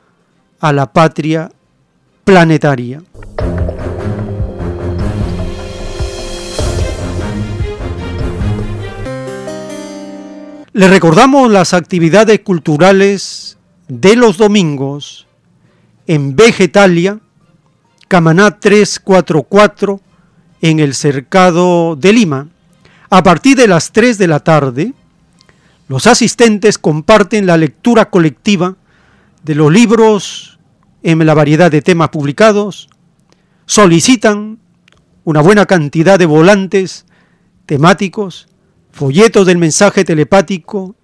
a la patria planetaria. Le recordamos las actividades culturales de los domingos en Vegetalia, Camaná 344, en el cercado de Lima. A partir de las 3 de la tarde, los asistentes comparten la lectura colectiva de los libros en la variedad de temas publicados, solicitan una buena cantidad de volantes temáticos, folletos del mensaje telepático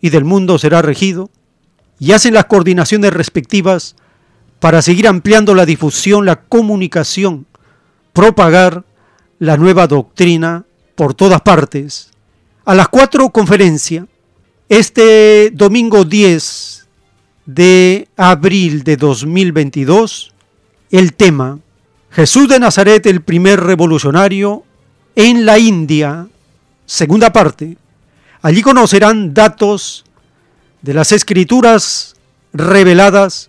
y del mundo será regido, y hacen las coordinaciones respectivas para seguir ampliando la difusión, la comunicación, propagar la nueva doctrina por todas partes. A las cuatro conferencia, este domingo 10 de abril de 2022, el tema Jesús de Nazaret, el primer revolucionario en la India, segunda parte. Allí conocerán datos de las escrituras reveladas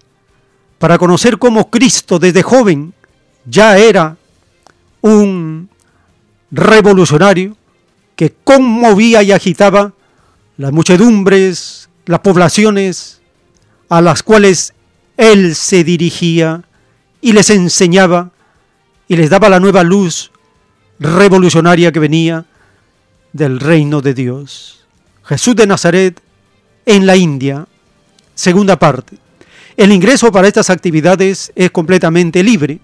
para conocer cómo Cristo desde joven ya era un revolucionario que conmovía y agitaba las muchedumbres, las poblaciones a las cuales él se dirigía y les enseñaba y les daba la nueva luz revolucionaria que venía del reino de Dios. Jesús de Nazaret en la India, segunda parte. El ingreso para estas actividades es completamente libre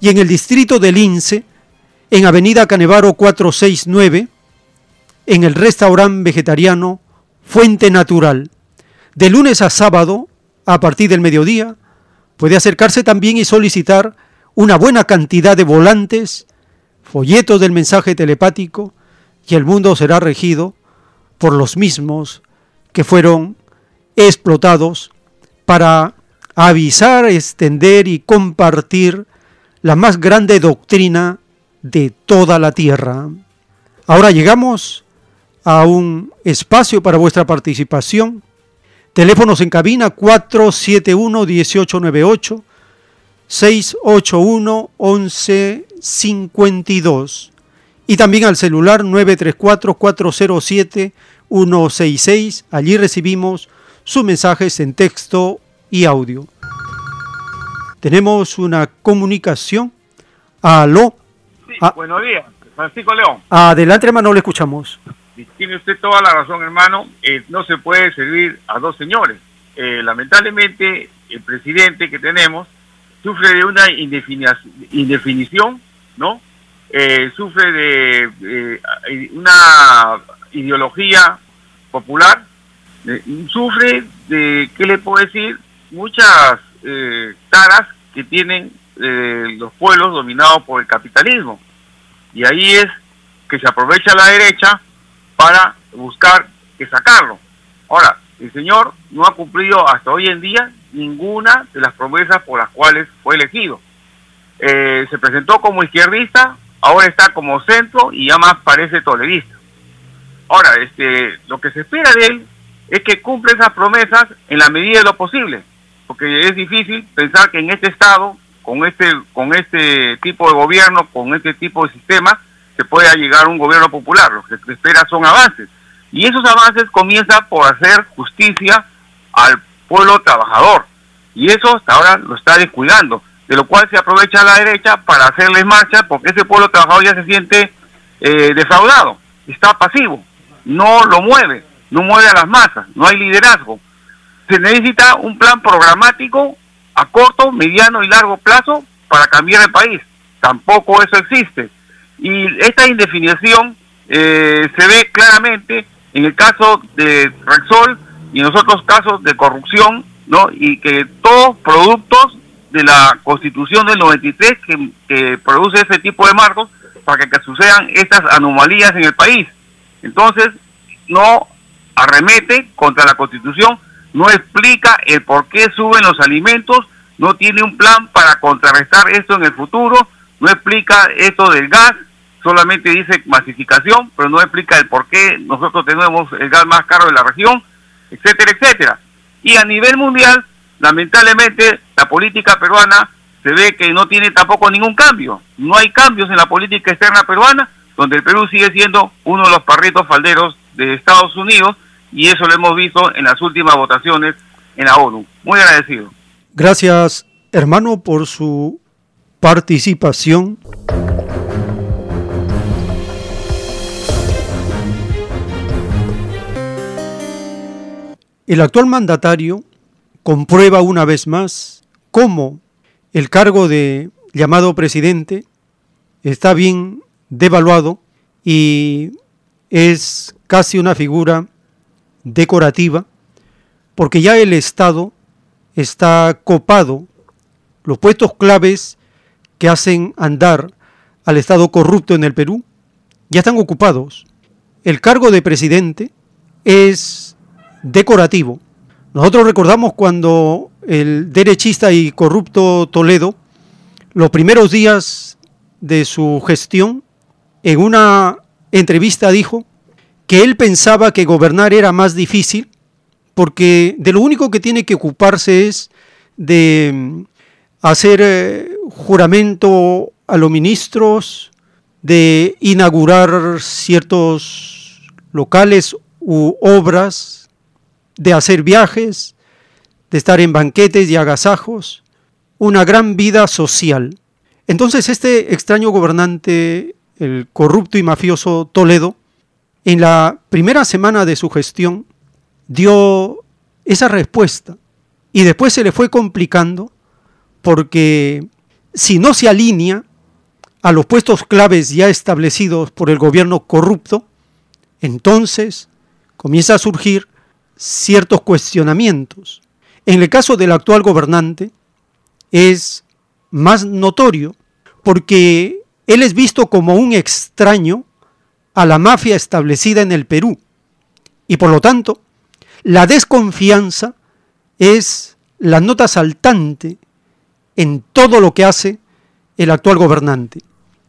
y en el distrito del Lince, en Avenida Canevaro 469, en el restaurante vegetariano Fuente Natural, de lunes a sábado, a partir del mediodía, puede acercarse también y solicitar una buena cantidad de volantes, folletos del mensaje telepático, y el mundo será regido por los mismos que fueron explotados para avisar, extender y compartir la más grande doctrina de toda la tierra. Ahora llegamos a un espacio para vuestra participación. Teléfonos en cabina 471-1898, 681-1152 y también al celular 934-407-166. Allí recibimos sus mensajes en texto y audio. Tenemos una comunicación. Aló. Sí, buenos días, Francisco León. Adelante, hermano, le escuchamos. Tiene usted toda la razón, hermano. Eh, no se puede servir a dos señores. Eh, lamentablemente, el presidente que tenemos sufre de una indefinición, ¿no? Eh, sufre de una ideología popular eh, sufre de, ¿qué le puedo decir? Muchas eh, taras que tienen eh, los pueblos dominados por el capitalismo. Y ahí es que se aprovecha la derecha para buscar que sacarlo. Ahora, el señor no ha cumplido hasta hoy en día ninguna de las promesas por las cuales fue elegido. se presentó como izquierdista, ahora está como centro y ya más parece tolerista. Ahora, este, lo que se espera de él es que cumpla esas promesas en la medida de lo posible, porque es difícil pensar que en este estado, con este, con este tipo de gobierno, con este tipo de sistema, se pueda llegar a un gobierno popular. Lo que se espera son avances. Y esos avances comienzan por hacer justicia al pueblo trabajador. Y eso hasta ahora lo está descuidando, de lo cual se aprovecha la derecha para hacerles marcha, porque ese pueblo trabajador ya se siente eh, defraudado, está pasivo, no lo mueve, no mueve a las masas, no hay liderazgo. Se necesita un plan programático a corto, mediano y largo plazo para cambiar el país. Tampoco eso existe. Y esta indefinición eh, se ve claramente en el caso de Rexol y en los otros casos de corrupción, ¿no? Y que todos productos de la Constitución del 93 que, que produce ese tipo de marcos para que, que sucedan estas anomalías en el país. Entonces, no arremete contra la Constitución, no explica el por qué suben los alimentos, no tiene un plan para contrarrestar esto en el futuro, no explica esto del gas, solamente dice masificación, pero no explica el por qué nosotros tenemos el gas más caro de la región, etcétera, etcétera. Y a nivel mundial, lamentablemente, la política peruana se ve que no tiene tampoco ningún cambio. No hay cambios en la política externa peruana, donde el Perú sigue siendo uno de los parritos falderos de Estados Unidos, y eso lo hemos visto en las últimas votaciones en la ONU. Muy agradecido. Gracias, hermano, por su participación. El actual mandatario comprueba una vez más cómo el cargo de llamado presidente está bien devaluado y es casi una figura decorativa, porque ya el Estado está copado, los puestos claves que hacen andar al Estado corrupto en el Perú ya están ocupados. El cargo de presidente es decorativo. Nosotros recordamos cuando el derechista y corrupto Toledo, los primeros días de su gestión, en una entrevista dijo que él pensaba que gobernar era más difícil porque de lo único que tiene que ocuparse es de mm, hacer eh, juramento a los ministros, de inaugurar ciertos locales u obras de hacer viajes, de estar en banquetes y agasajos, una gran vida social. Entonces este extraño gobernante, el corrupto y mafioso Toledo, en la primera semana de su gestión dio esa respuesta y después se le fue complicando porque si no se alinea a los puestos claves ya establecidos por el gobierno corrupto, entonces comienza a surgir ciertos cuestionamientos. En el caso del actual gobernante es más notorio porque él es visto como un extraño a la mafia establecida en el Perú y por lo tanto la desconfianza es la nota saltante en todo lo que hace el actual gobernante.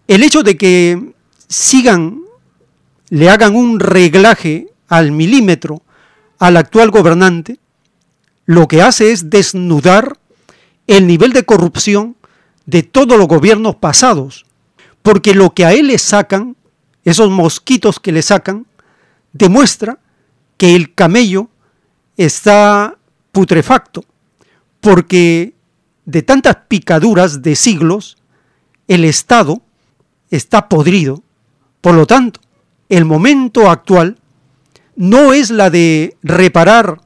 El hecho de que sigan, le hagan un reglaje al milímetro al actual gobernante, lo que hace es desnudar el nivel de corrupción de todos los gobiernos pasados, porque lo que a él le sacan, esos mosquitos que le sacan, demuestra que el camello está putrefacto, porque de tantas picaduras de siglos, el Estado está podrido. Por lo tanto, el momento actual no es la de reparar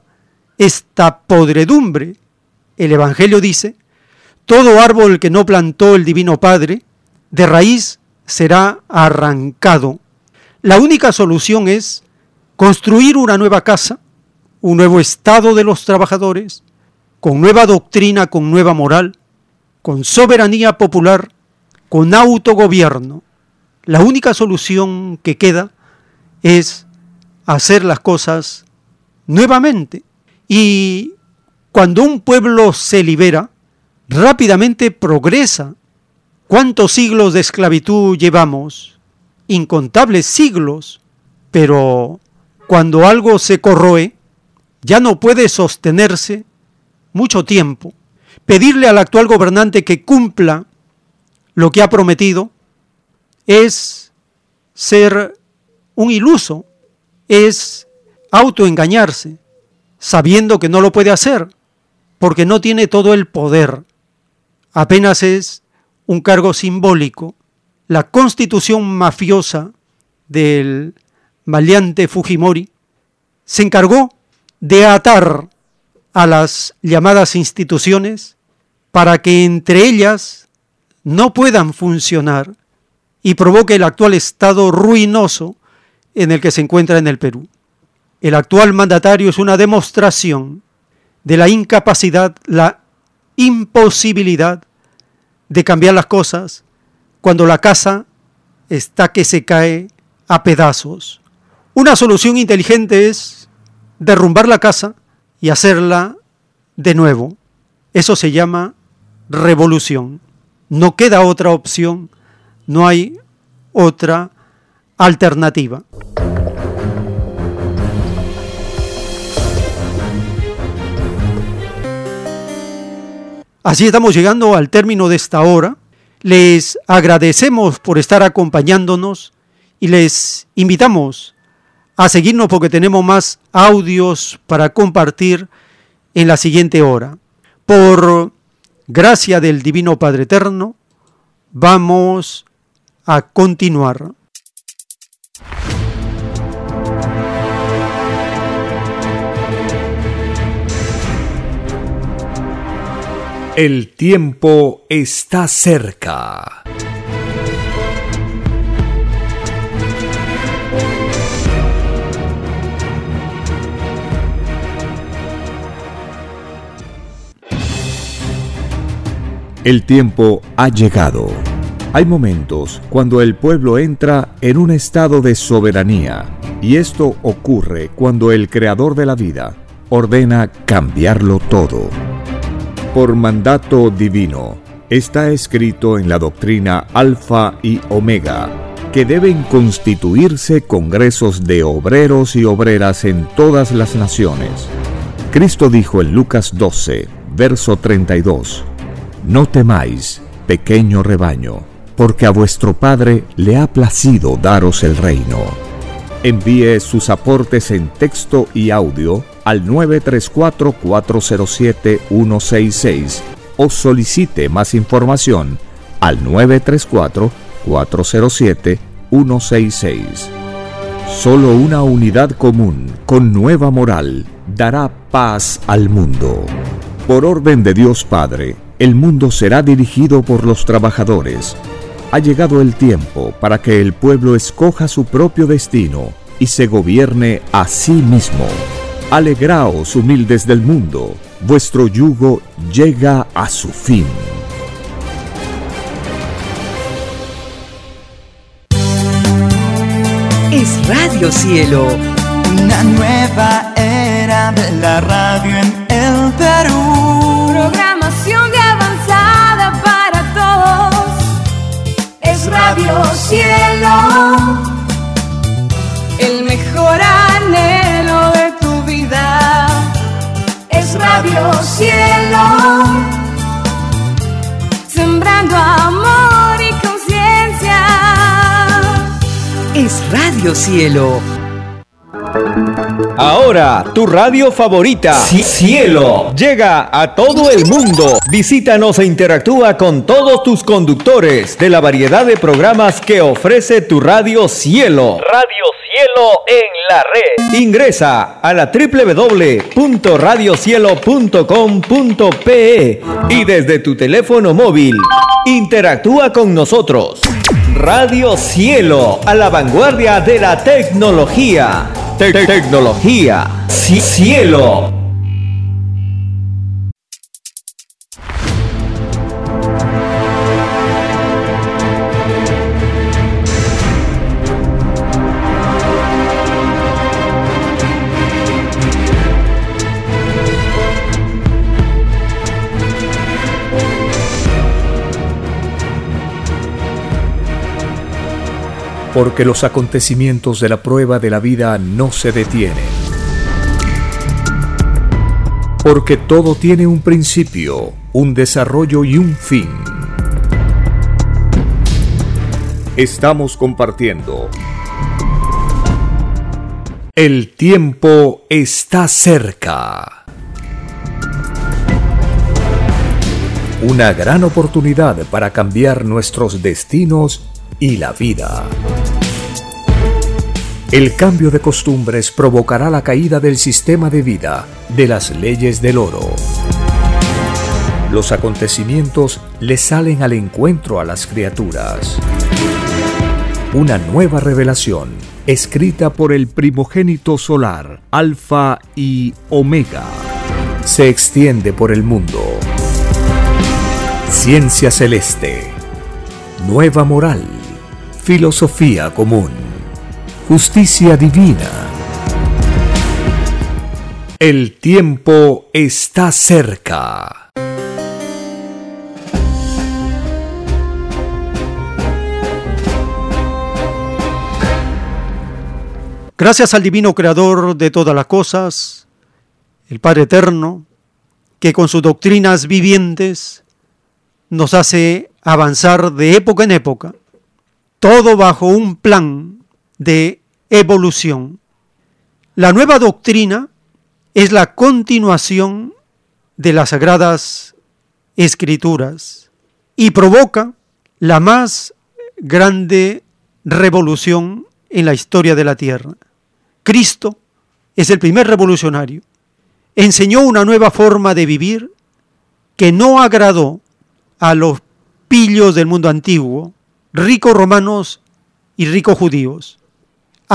esta podredumbre. El Evangelio dice, todo árbol que no plantó el Divino Padre, de raíz será arrancado. La única solución es construir una nueva casa, un nuevo estado de los trabajadores, con nueva doctrina, con nueva moral, con soberanía popular, con autogobierno. La única solución que queda es hacer las cosas nuevamente. Y cuando un pueblo se libera, rápidamente progresa ¿Cuántos siglos de esclavitud llevamos? Incontables siglos. Pero cuando algo se corroe, ya no puede sostenerse mucho tiempo. Pedirle al actual gobernante que cumpla lo que ha prometido es ser un iluso, es autoengañarse, sabiendo que no lo puede hacer, porque no tiene todo el poder. Apenas es un cargo simbólico. La constitución mafiosa del maleante Fujimori se encargó de atar a las llamadas instituciones para que entre ellas no puedan funcionar y provoque el actual estado ruinoso en el que se encuentra en el Perú. El actual mandatario es una demostración de la incapacidad, la imposibilidad de cambiar las cosas cuando la casa está que se cae a pedazos. Una solución inteligente es derrumbar la casa y hacerla de nuevo. Eso se llama revolución. No queda otra opción, no hay otra alternativa. Así estamos llegando al término de esta hora. Les agradecemos por estar acompañándonos y les invitamos a seguirnos porque tenemos más audios para compartir en la siguiente hora. Por gracia del Divino Padre Eterno, vamos a continuar. El tiempo está cerca. El tiempo ha llegado. Hay momentos cuando el pueblo entra en un estado de soberanía y esto ocurre cuando el creador de la vida ordena cambiarlo todo por mandato divino. Está escrito en la doctrina Alfa y Omega que deben constituirse congresos de obreros y obreras en todas las naciones. Cristo dijo en Lucas 12, verso 32, No temáis, pequeño rebaño, porque a vuestro Padre le ha placido daros el reino. Envíe sus aportes en texto y audio al 934-407-166 o solicite más información al 934-407-166. Solo una unidad común con nueva moral dará paz al mundo. Por orden de Dios Padre, el mundo será dirigido por los trabajadores. Ha llegado el tiempo para que el pueblo escoja su propio destino y se gobierne a sí mismo. Alegraos, humildes del mundo, vuestro yugo llega a su fin. Es Radio Cielo, una nueva era de la radio en el Perú. Programación de avanzada para todos. Es Radio Cielo, Es Radio Cielo, sembrando amor y conciencia. es Radio Cielo. Ahora, tu radio favorita, Cielo, llega a todo el mundo. Visítanos e interactúa con todos tus conductores de la variedad de programas que ofrece tu radio Cielo. Radio Cielo en la red. Ingresa a la www.radiocielo.com.pe y desde tu teléfono móvil, interactúa con nosotros. Radio Cielo, a la vanguardia de la tecnología. Te- te- tecnología. Ci- Cielo. Porque los acontecimientos de la prueba de la vida no se detienen. Porque todo tiene un principio, un desarrollo y un fin. Estamos compartiendo. El tiempo está cerca. Una gran oportunidad para cambiar nuestros destinos y la vida. El cambio de costumbres provocará la caída del sistema de vida, de las leyes del oro. Los acontecimientos le salen al encuentro a las criaturas. Una nueva revelación, escrita por el primogénito solar, Alfa y Omega, se extiende por el mundo. Ciencia celeste, nueva moral, filosofía común, justicia divina. El tiempo está cerca. Gracias al divino creador de todas las cosas, el Padre Eterno, que con sus doctrinas vivientes nos hace avanzar de época en época, todo bajo un plan de evolución. La nueva doctrina es la continuación de las sagradas escrituras y provoca la más grande revolución en la historia de la tierra. Cristo es el primer revolucionario. Enseñó una nueva forma de vivir que no agradó a los pillos del mundo antiguo, ricos romanos y ricos judíos.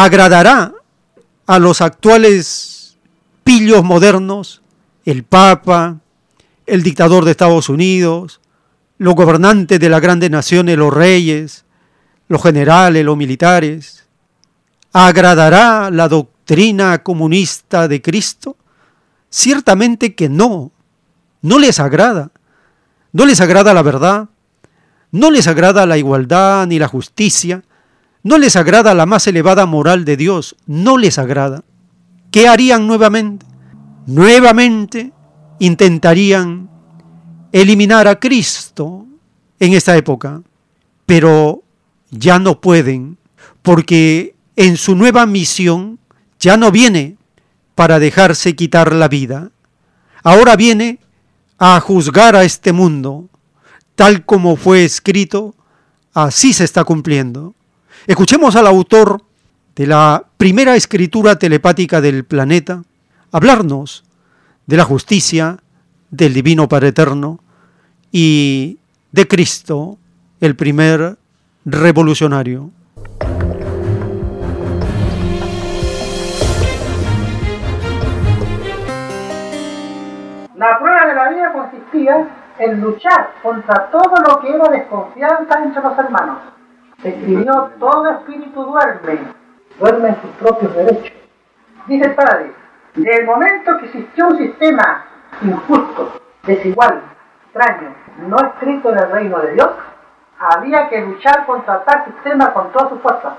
Agradará a los actuales pillos modernos, el Papa, el dictador de Estados Unidos, los gobernantes de las grandes naciones, los reyes, los generales, los militares. ¿Agradará la doctrina comunista de Cristo? Ciertamente que no, no les agrada. No les agrada la verdad, no les agrada la igualdad ni la justicia, no les agrada la más elevada moral de Dios, no les agrada. ¿Qué harían nuevamente? Nuevamente intentarían eliminar a Cristo en esta época, pero ya no pueden, porque en su nueva misión ya no viene para dejarse quitar la vida, ahora viene a juzgar a este mundo, tal como fue escrito, así se está cumpliendo. Escuchemos al autor de la primera escritura telepática del planeta hablarnos de la justicia, del Divino Padre Eterno y de Cristo, el primer revolucionario. La prueba de la vida consistía en luchar contra todo lo que era desconfianza entre los hermanos. Escribió, todo espíritu duerme, duerme en sus propios derechos. Dice el padre, desde el momento que existió un sistema injusto, desigual, extraño, no escrito en el reino de Dios, había que luchar contra tal sistema con todas sus fuerzas.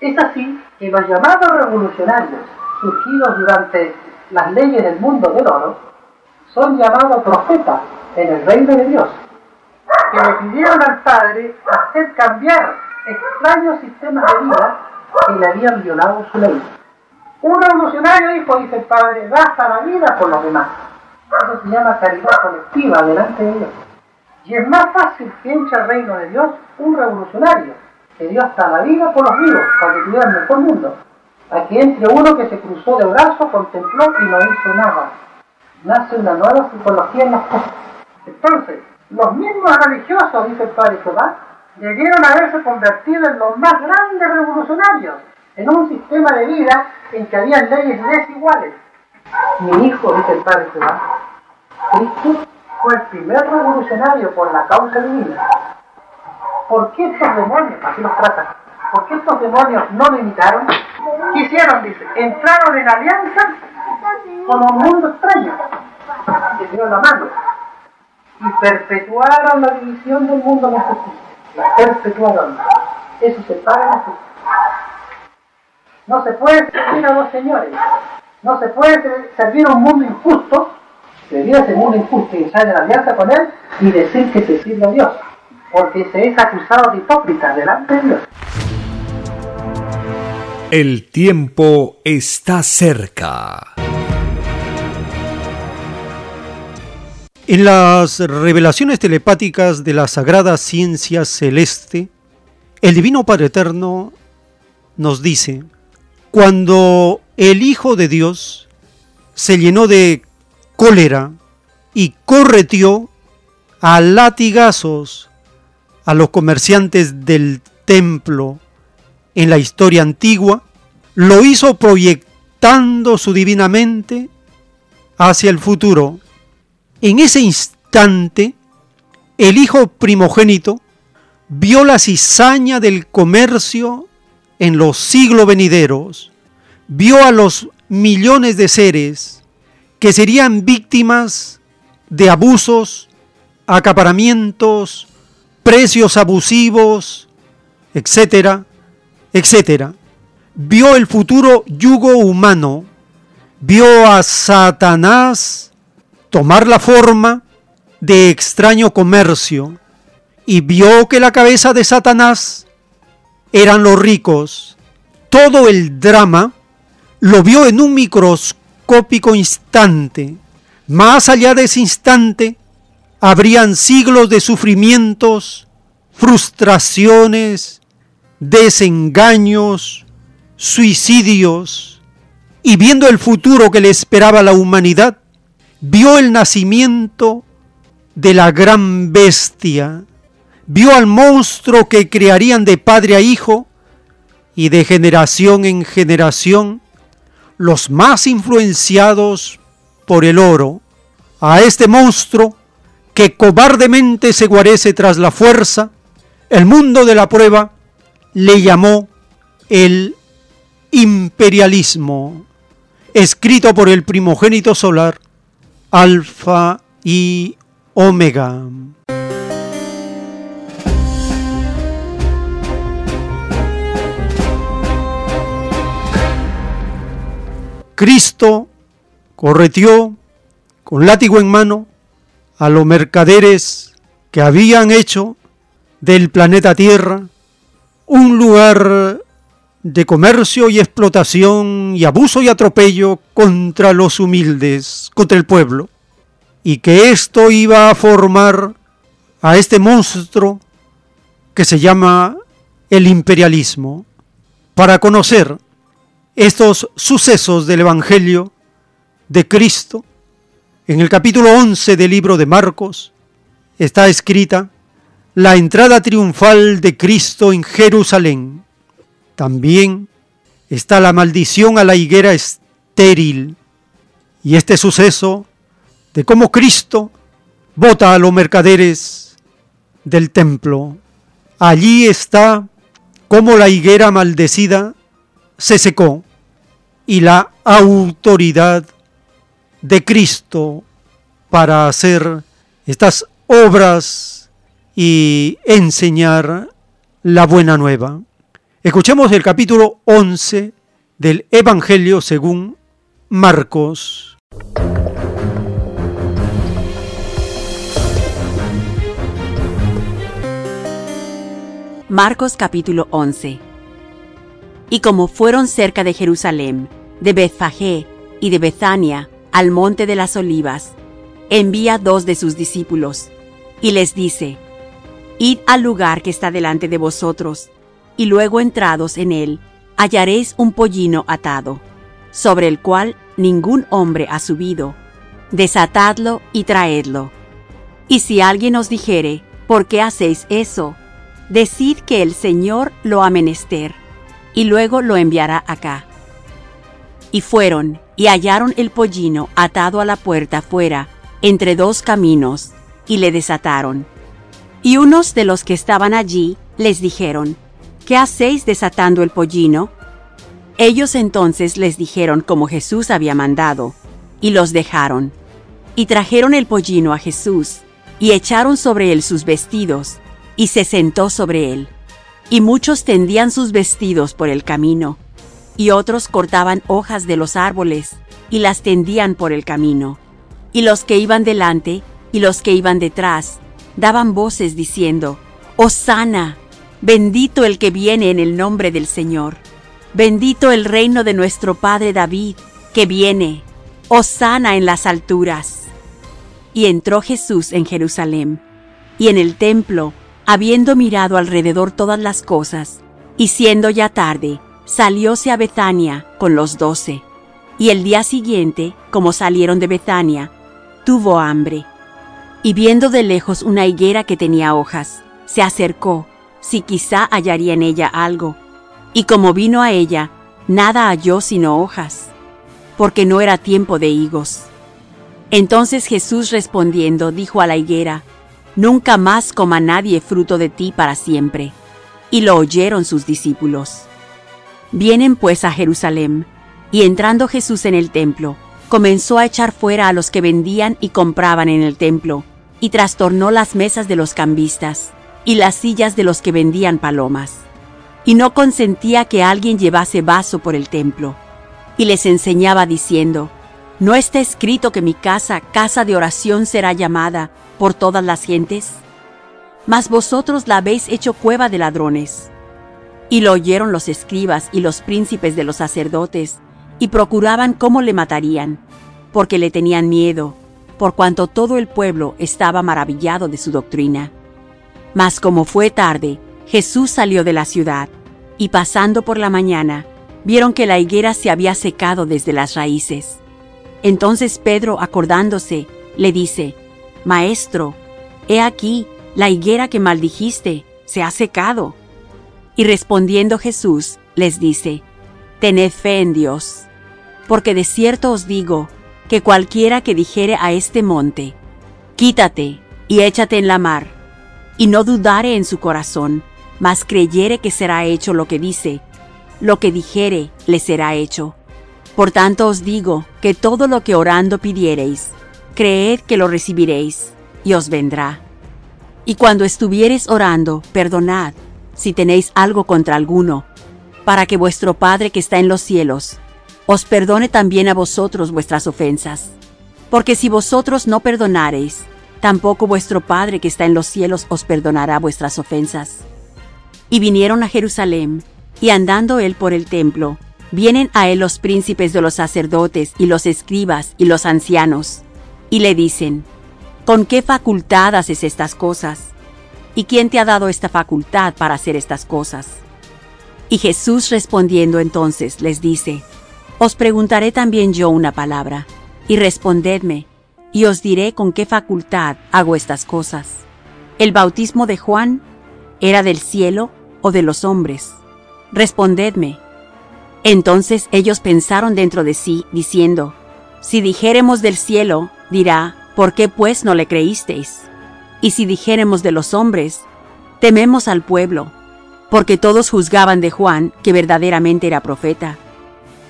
Es así que los llamados revolucionarios, surgidos durante las leyes del mundo del oro, son llamados profetas en el reino de Dios, que le pidieron al Padre hacer cambiar extraños sistemas de vida que le habían violado su ley. Un revolucionario dijo, dice el Padre, gasta la vida por los demás. Eso se llama caridad colectiva delante de Dios. Y es más fácil que entre al reino de Dios un revolucionario, que dio hasta la vida por los vivos, para que tuvieran mejor mundo, a que entre uno que se cruzó de brazos, contempló y no hizo nada. Nace una nueva psicología en las cosas. Entonces, los mismos religiosos, dice el Padre Jehová, debieron haberse convertido en los más grandes revolucionarios, en un sistema de vida en que había leyes desiguales. Mi hijo, dice el Padre Jehová, Cristo fue el primer revolucionario por la causa divina. ¿Por qué estos demonios, así los tratan, por qué estos demonios no lo imitaron? ¿Qué hicieron? Dice, entraron en alianza con un mundo extraño, que dio la mano, y perpetuaron la división del mundo en. La perpetuaron. Eso se paga en justicia. No se puede servir a dos señores. No se puede servir a un mundo injusto, servir a ese mundo injusto y estar en alianza con él y decir que se sirve a Dios. Porque se es acusado de hipócrita delante de Dios. El tiempo está cerca. En las revelaciones telepáticas de la sagrada ciencia celeste, el Divino Padre Eterno nos dice, cuando el Hijo de Dios se llenó de cólera y correteó a latigazos a los comerciantes del templo en la historia antigua, lo hizo proyectando su divinamente hacia el futuro. En ese instante, el hijo primogénito vio la cizaña del comercio en los siglos venideros, vio a los millones de seres que serían víctimas de abusos, acaparamientos, precios abusivos, etcétera, etcétera. Vio el futuro yugo humano, vio a Satanás tomar la forma de extraño comercio y vio que la cabeza de Satanás eran los ricos. Todo el drama lo vio en un microscópico instante. Más allá de ese instante, habrían siglos de sufrimientos, frustraciones, desengaños, suicidios, y viendo el futuro que le esperaba a la humanidad, vio el nacimiento de la gran bestia, vio al monstruo que crearían de padre a hijo y de generación en generación los más influenciados por el oro, a este monstruo que cobardemente se guarece tras la fuerza, el mundo de la prueba le llamó el imperialismo, escrito por el primogénito solar, Alfa y Omega. Cristo correteó con látigo en mano a los mercaderes que habían hecho del planeta Tierra un lugar de comercio y explotación y abuso y atropello contra los humildes, contra el pueblo, y que esto iba a formar a este monstruo que se llama el imperialismo. Para conocer estos sucesos del Evangelio de Cristo, en el capítulo 11 del libro de Marcos está escrita la entrada triunfal de Cristo en Jerusalén. También está la maldición a la higuera estéril y este suceso de cómo Cristo vota a los mercaderes del templo. Allí está cómo la higuera maldecida se secó y la autoridad de Cristo para hacer estas obras y enseñar la buena nueva. Escuchemos el capítulo 11 del Evangelio según Marcos. Marcos capítulo 11 Y como fueron cerca de Jerusalén, de Bethfagé y de Bethania, al monte de las olivas, envía dos de sus discípulos, y les dice, Id al lugar que está delante de vosotros, y luego entrados en él, hallaréis un pollino atado, sobre el cual ningún hombre ha subido. Desatadlo y traedlo. Y si alguien os dijere, ¿por qué hacéis eso? decid que el Señor lo ha menester, y luego lo enviará acá. Y fueron y hallaron el pollino atado a la puerta fuera, entre dos caminos, y le desataron. Y unos de los que estaban allí les dijeron, ¿qué hacéis desatando el pollino? Ellos entonces les dijeron como Jesús había mandado, y los dejaron. Y trajeron el pollino a Jesús, y echaron sobre él sus vestidos, y se sentó sobre él. Y muchos tendían sus vestidos por el camino. y otros cortaban hojas de los árboles y las tendían por el camino. Y los que iban delante y los que iban detrás daban voces diciendo, Hosana, bendito el que viene en el nombre del Señor, bendito el reino de nuestro Padre David, que viene, Hosana en las alturas. Y entró Jesús en Jerusalén, y en el templo, habiendo mirado alrededor todas las cosas, y siendo ya tarde, salióse a Betania con los doce. Y el día siguiente, como salieron de Betania, tuvo hambre. Y viendo de lejos una higuera que tenía hojas, se acercó, si quizá hallaría en ella algo. Y como vino a ella, nada halló sino hojas, porque no era tiempo de higos. Entonces Jesús respondiendo dijo a la higuera, Nunca más coma nadie fruto de ti para siempre. Y lo oyeron sus discípulos. Vienen pues a Jerusalén, y entrando Jesús en el templo, comenzó a echar fuera a los que vendían y compraban en el templo, y trastornó las mesas de los cambistas, y las sillas de los que vendían palomas. Y no consentía que alguien llevase vaso por el templo. Y les enseñaba diciendo, ¿No está escrito que mi casa, casa de oración será llamada por todas las gentes? Mas vosotros la habéis hecho cueva de ladrones. Y lo oyeron los escribas y los príncipes de los sacerdotes, y procuraban cómo le matarían, porque le tenían miedo, por cuanto todo el pueblo estaba maravillado de su doctrina. Mas como fue tarde, Jesús salió de la ciudad, y pasando por la mañana, vieron que la higuera se había secado desde las raíces. Entonces Pedro, acordándose, le dice, Maestro, he aquí, la higuera que maldijiste se ha secado. Y respondiendo Jesús les dice, Tened fe en Dios, porque de cierto os digo que cualquiera que dijere a este monte, Quítate y échate en la mar, y no dudare en su corazón, mas creyere que será hecho lo que dice, lo que dijere le será hecho. Por tanto os digo que todo lo que orando pidiereis, creed que lo recibiréis, y os vendrá. Y cuando estuviereis orando, perdonad, si tenéis algo contra alguno, para que vuestro Padre que está en los cielos os perdone también a vosotros vuestras ofensas. Porque si vosotros no perdonareis, tampoco vuestro Padre que está en los cielos os perdonará vuestras ofensas. Y vinieron a Jerusalén, y andando él por el templo, vienen a él los príncipes de los sacerdotes y los escribas y los ancianos, y le dicen, ¿con qué facultad haces estas cosas? ¿Y quién te ha dado esta facultad para hacer estas cosas? Y Jesús respondiendo entonces les dice, Os preguntaré también yo una palabra, y respondedme, y os diré con qué facultad hago estas cosas. ¿El bautismo de Juan era del cielo o de los hombres? Respondedme. Entonces ellos pensaron dentro de sí, diciendo, Si dijéremos del cielo, dirá, ¿por qué pues no le creísteis? Y si dijéremos de los hombres, tememos al pueblo, porque todos juzgaban de Juan que verdaderamente era profeta.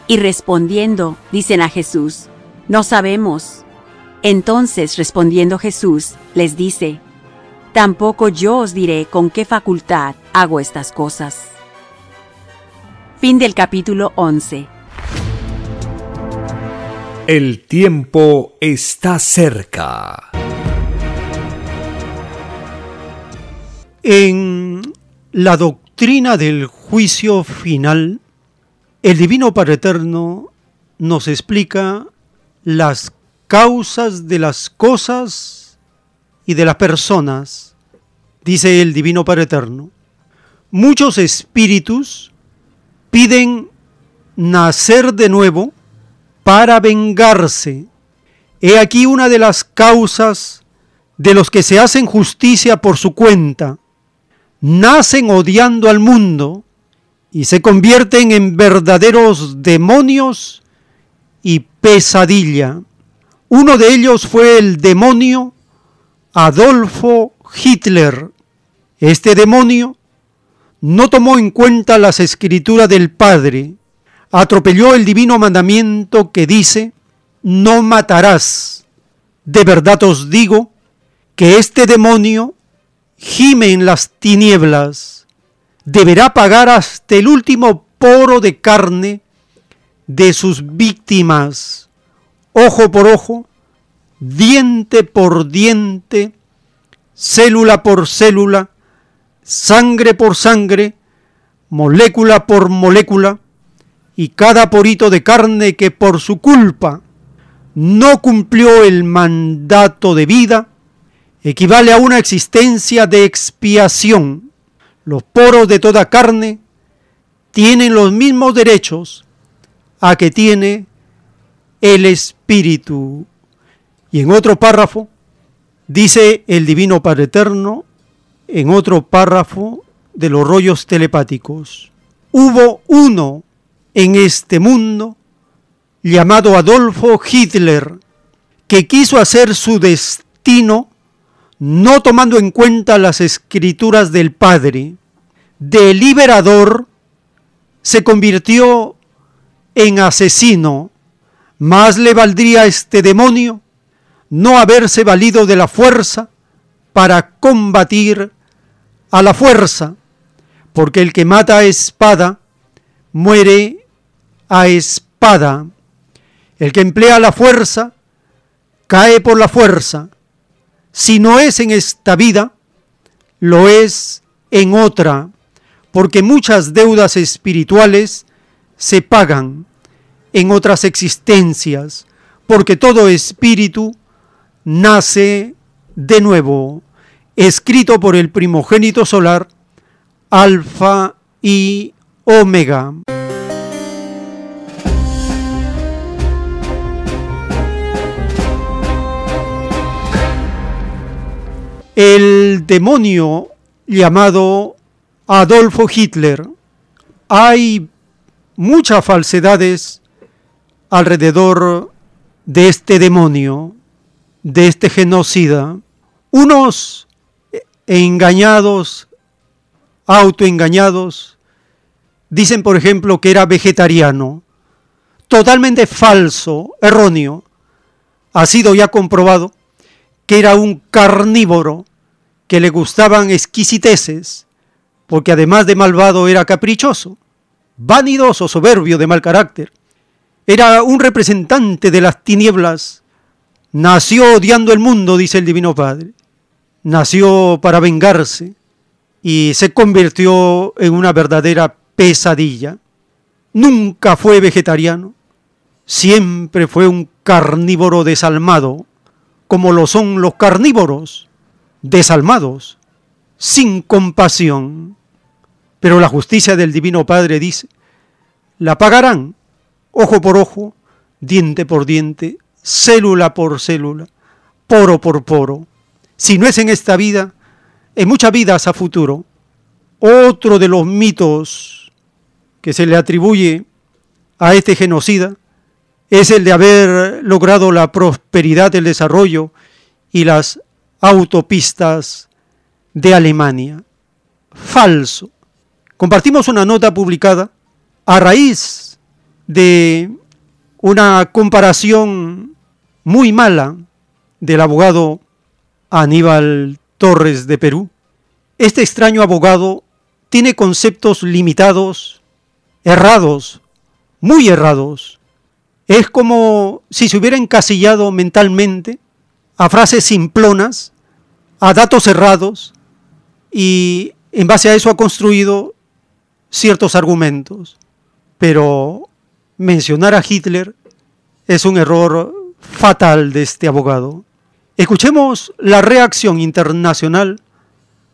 Y respondiendo, dicen a Jesús, No sabemos. Entonces respondiendo Jesús, les dice, Tampoco yo os diré con qué facultad hago estas cosas. Fin del capítulo 11. El tiempo está cerca. En la doctrina del juicio final, el Divino Padre Eterno nos explica las causas de las cosas y de las personas, dice el Divino Padre Eterno. Muchos espíritus piden nacer de nuevo para vengarse. He aquí una de las causas de los que se hacen justicia por su cuenta nacen odiando al mundo y se convierten en verdaderos demonios y pesadilla. Uno de ellos fue el demonio Adolfo Hitler. Este demonio no tomó en cuenta las escrituras del Padre, atropelló el divino mandamiento que dice, no matarás. De verdad os digo que este demonio gime en las tinieblas, deberá pagar hasta el último poro de carne de sus víctimas, ojo por ojo, diente por diente, célula por célula, sangre por sangre, molécula por molécula, y cada porito de carne que por su culpa no cumplió el mandato de vida, equivale a una existencia de expiación. Los poros de toda carne tienen los mismos derechos a que tiene el espíritu. Y en otro párrafo dice el Divino Padre Eterno, en otro párrafo de los rollos telepáticos, hubo uno en este mundo llamado Adolfo Hitler, que quiso hacer su destino no tomando en cuenta las escrituras del Padre. Deliberador se convirtió en asesino. Más le valdría a este demonio no haberse valido de la fuerza para combatir a la fuerza, porque el que mata a espada muere a espada. El que emplea la fuerza cae por la fuerza. Si no es en esta vida, lo es en otra, porque muchas deudas espirituales se pagan en otras existencias, porque todo espíritu nace de nuevo, escrito por el primogénito solar, Alfa y Omega. El demonio llamado Adolfo Hitler. Hay muchas falsedades alrededor de este demonio, de este genocida. Unos engañados, autoengañados, dicen por ejemplo que era vegetariano. Totalmente falso, erróneo. Ha sido ya comprobado que era un carnívoro, que le gustaban exquisiteces, porque además de malvado era caprichoso, vanidoso, soberbio, de mal carácter. Era un representante de las tinieblas. Nació odiando el mundo, dice el Divino Padre. Nació para vengarse y se convirtió en una verdadera pesadilla. Nunca fue vegetariano, siempre fue un carnívoro desalmado, como lo son los carnívoros, desalmados, sin compasión. Pero la justicia del Divino Padre dice, la pagarán ojo por ojo, diente por diente, célula por célula, poro por poro. Si no es en esta vida, en muchas vidas a futuro. Otro de los mitos que se le atribuye a este genocida es el de haber logrado la prosperidad, el desarrollo y las autopistas de Alemania. Falso. Compartimos una nota publicada a raíz de una comparación muy mala del abogado Aníbal Torres de Perú. Este extraño abogado tiene conceptos limitados, errados, muy errados, es como si se hubiera encasillado mentalmente a frases simplonas, a datos cerrados, y en base a eso ha construido ciertos argumentos. Pero mencionar a Hitler es un error fatal de este abogado. Escuchemos la reacción internacional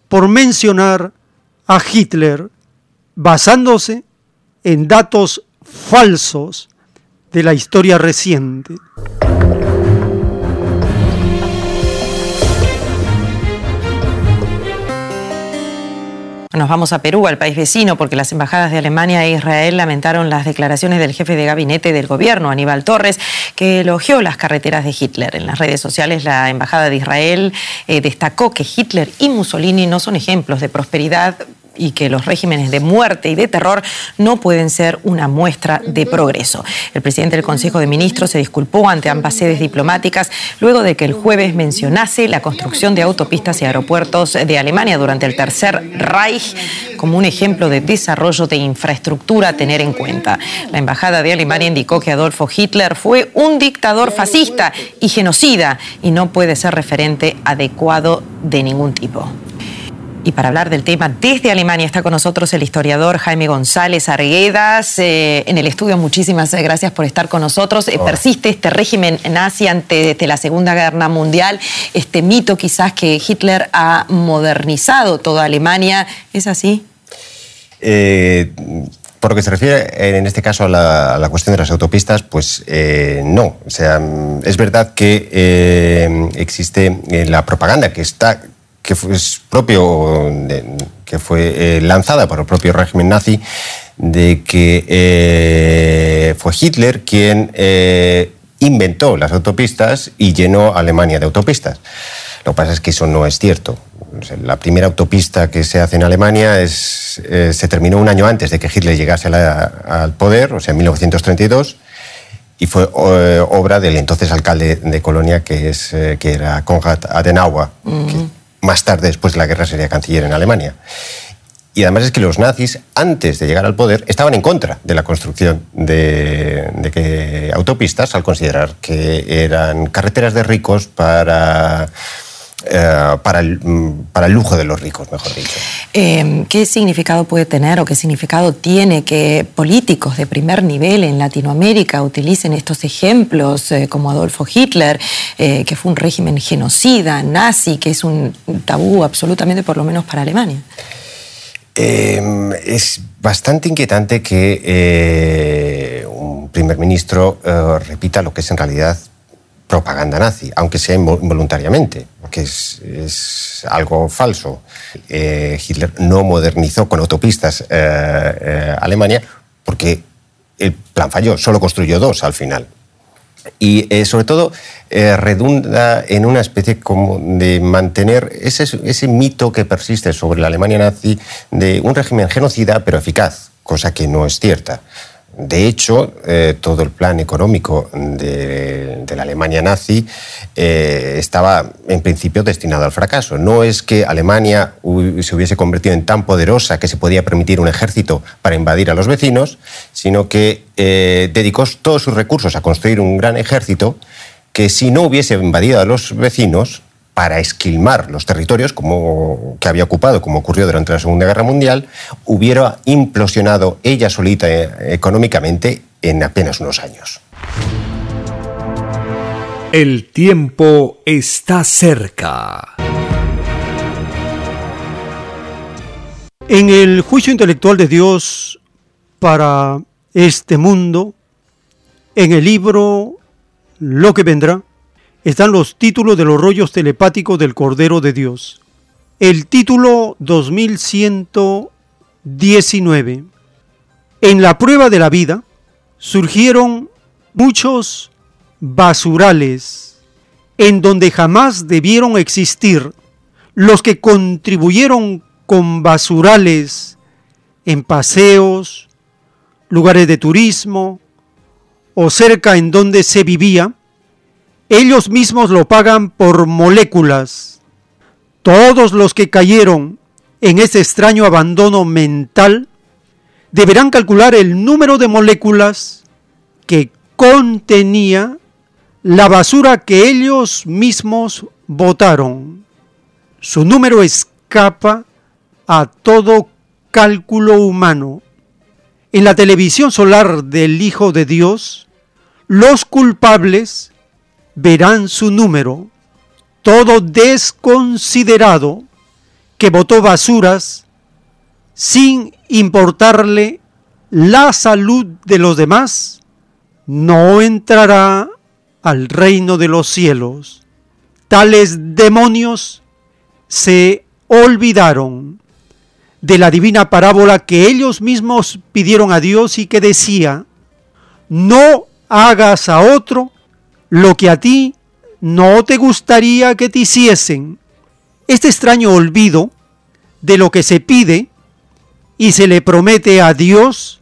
por mencionar a Hitler basándose en datos falsos de la historia reciente. Nos vamos a Perú, al país vecino, porque las embajadas de Alemania e Israel lamentaron las declaraciones del jefe de gabinete del gobierno, Aníbal Torres, que elogió las carreteras de Hitler. En las redes sociales, la embajada de Israel eh, destacó que Hitler y Mussolini no son ejemplos de prosperidad y que los regímenes de muerte y de terror no pueden ser una muestra de progreso. El presidente del Consejo de Ministros se disculpó ante ambas sedes diplomáticas luego de que el jueves mencionase la construcción de autopistas y aeropuertos de Alemania durante el Tercer Reich como un ejemplo de desarrollo de infraestructura a tener en cuenta. La embajada de Alemania indicó que Adolfo Hitler fue un dictador fascista y genocida y no puede ser referente adecuado de ningún tipo. Y para hablar del tema desde Alemania está con nosotros el historiador Jaime González Arguedas. Eh, en el estudio, muchísimas gracias por estar con nosotros. Eh, persiste este régimen nazi ante la Segunda Guerra Mundial, este mito quizás que Hitler ha modernizado toda Alemania. ¿Es así? Eh, por lo que se refiere en este caso a la, a la cuestión de las autopistas, pues eh, no. O sea, es verdad que eh, existe eh, la propaganda que está que fue, es propio que fue eh, lanzada por el propio régimen nazi de que eh, fue Hitler quien eh, inventó las autopistas y llenó Alemania de autopistas. Lo que pasa es que eso no es cierto. La primera autopista que se hace en Alemania es, eh, se terminó un año antes de que Hitler llegase la- al poder, o sea, en 1932, y fue eh, obra del entonces alcalde de Colonia, que, es, eh, que era Konrad Adenauer, que más tarde, después de la guerra, sería canciller en Alemania. Y además es que los nazis, antes de llegar al poder, estaban en contra de la construcción de, que autopistas, al considerar que eran carreteras de ricos para, eh, para, el, mm, para el lujo de los ricos, mejor dicho. Eh, ¿Qué significado puede tener o qué significado tiene que políticos de primer nivel en Latinoamérica utilicen estos ejemplos eh, como Adolfo Hitler, eh, que fue un régimen genocida, nazi, que es un tabú absolutamente, por lo menos para Alemania? Eh, es bastante inquietante que un primer ministro repita lo que es en realidad propaganda nazi, aunque sea invo- involuntariamente, porque es, algo falso. Eh, Hitler no modernizó con autopistas eh, eh, Alemania porque el plan falló, solo construyó dos al final. Y sobre todo redunda en una especie como de mantener ese mito que persiste sobre la Alemania nazi de un régimen genocida pero eficaz, cosa que no es cierta. De hecho, eh, todo el plan económico de, la Alemania nazi eh, estaba en principio destinado al fracaso. No es que Alemania se hubiese convertido en tan poderosa que se podía permitir un ejército para invadir a los vecinos, sino que eh, dedicó todos sus recursos a construir un gran ejército que si no hubiese invadido a los vecinos para esquilmar los territorios como, que había ocupado, como ocurrió durante la Segunda Guerra Mundial, hubiera implosionado ella solita eh, económicamente en apenas unos años. El tiempo está cerca. En el juicio intelectual de Dios para este mundo, en el libro Lo que vendrá, están los títulos de los rollos telepáticos del Cordero de Dios. El título 2119. En la prueba de la vida surgieron muchos basurales en donde jamás debieron existir los que contribuyeron con basurales en paseos, lugares de turismo o cerca en donde se vivía, ellos mismos lo pagan por moléculas. Todos los que cayeron en ese extraño abandono mental deberán calcular el número de moléculas que contenía la basura que ellos mismos botaron. Su número escapa a todo cálculo humano. En la televisión solar del Hijo de Dios, los culpables verán su número, todo desconsiderado que botó basuras sin importarle la salud de los demás, no entrará al reino de los cielos. Tales demonios se olvidaron de la divina parábola que ellos mismos pidieron a Dios y que decía, no hagas a otro lo que a ti no te gustaría que te hiciesen. Este extraño olvido de lo que se pide y se le promete a Dios,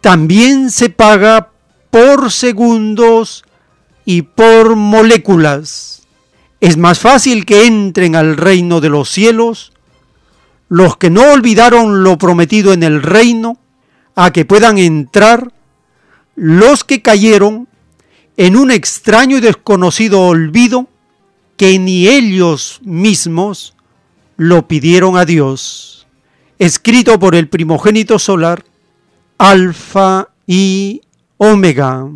también se paga por segundos y por moléculas. Es más fácil que entren al reino de los cielos los que no olvidaron lo prometido en el reino, a que puedan entrar los que cayeron en un extraño y desconocido olvido que ni ellos mismos lo pidieron a Dios. Escrito por el primogénito solar, Alfa y Omega.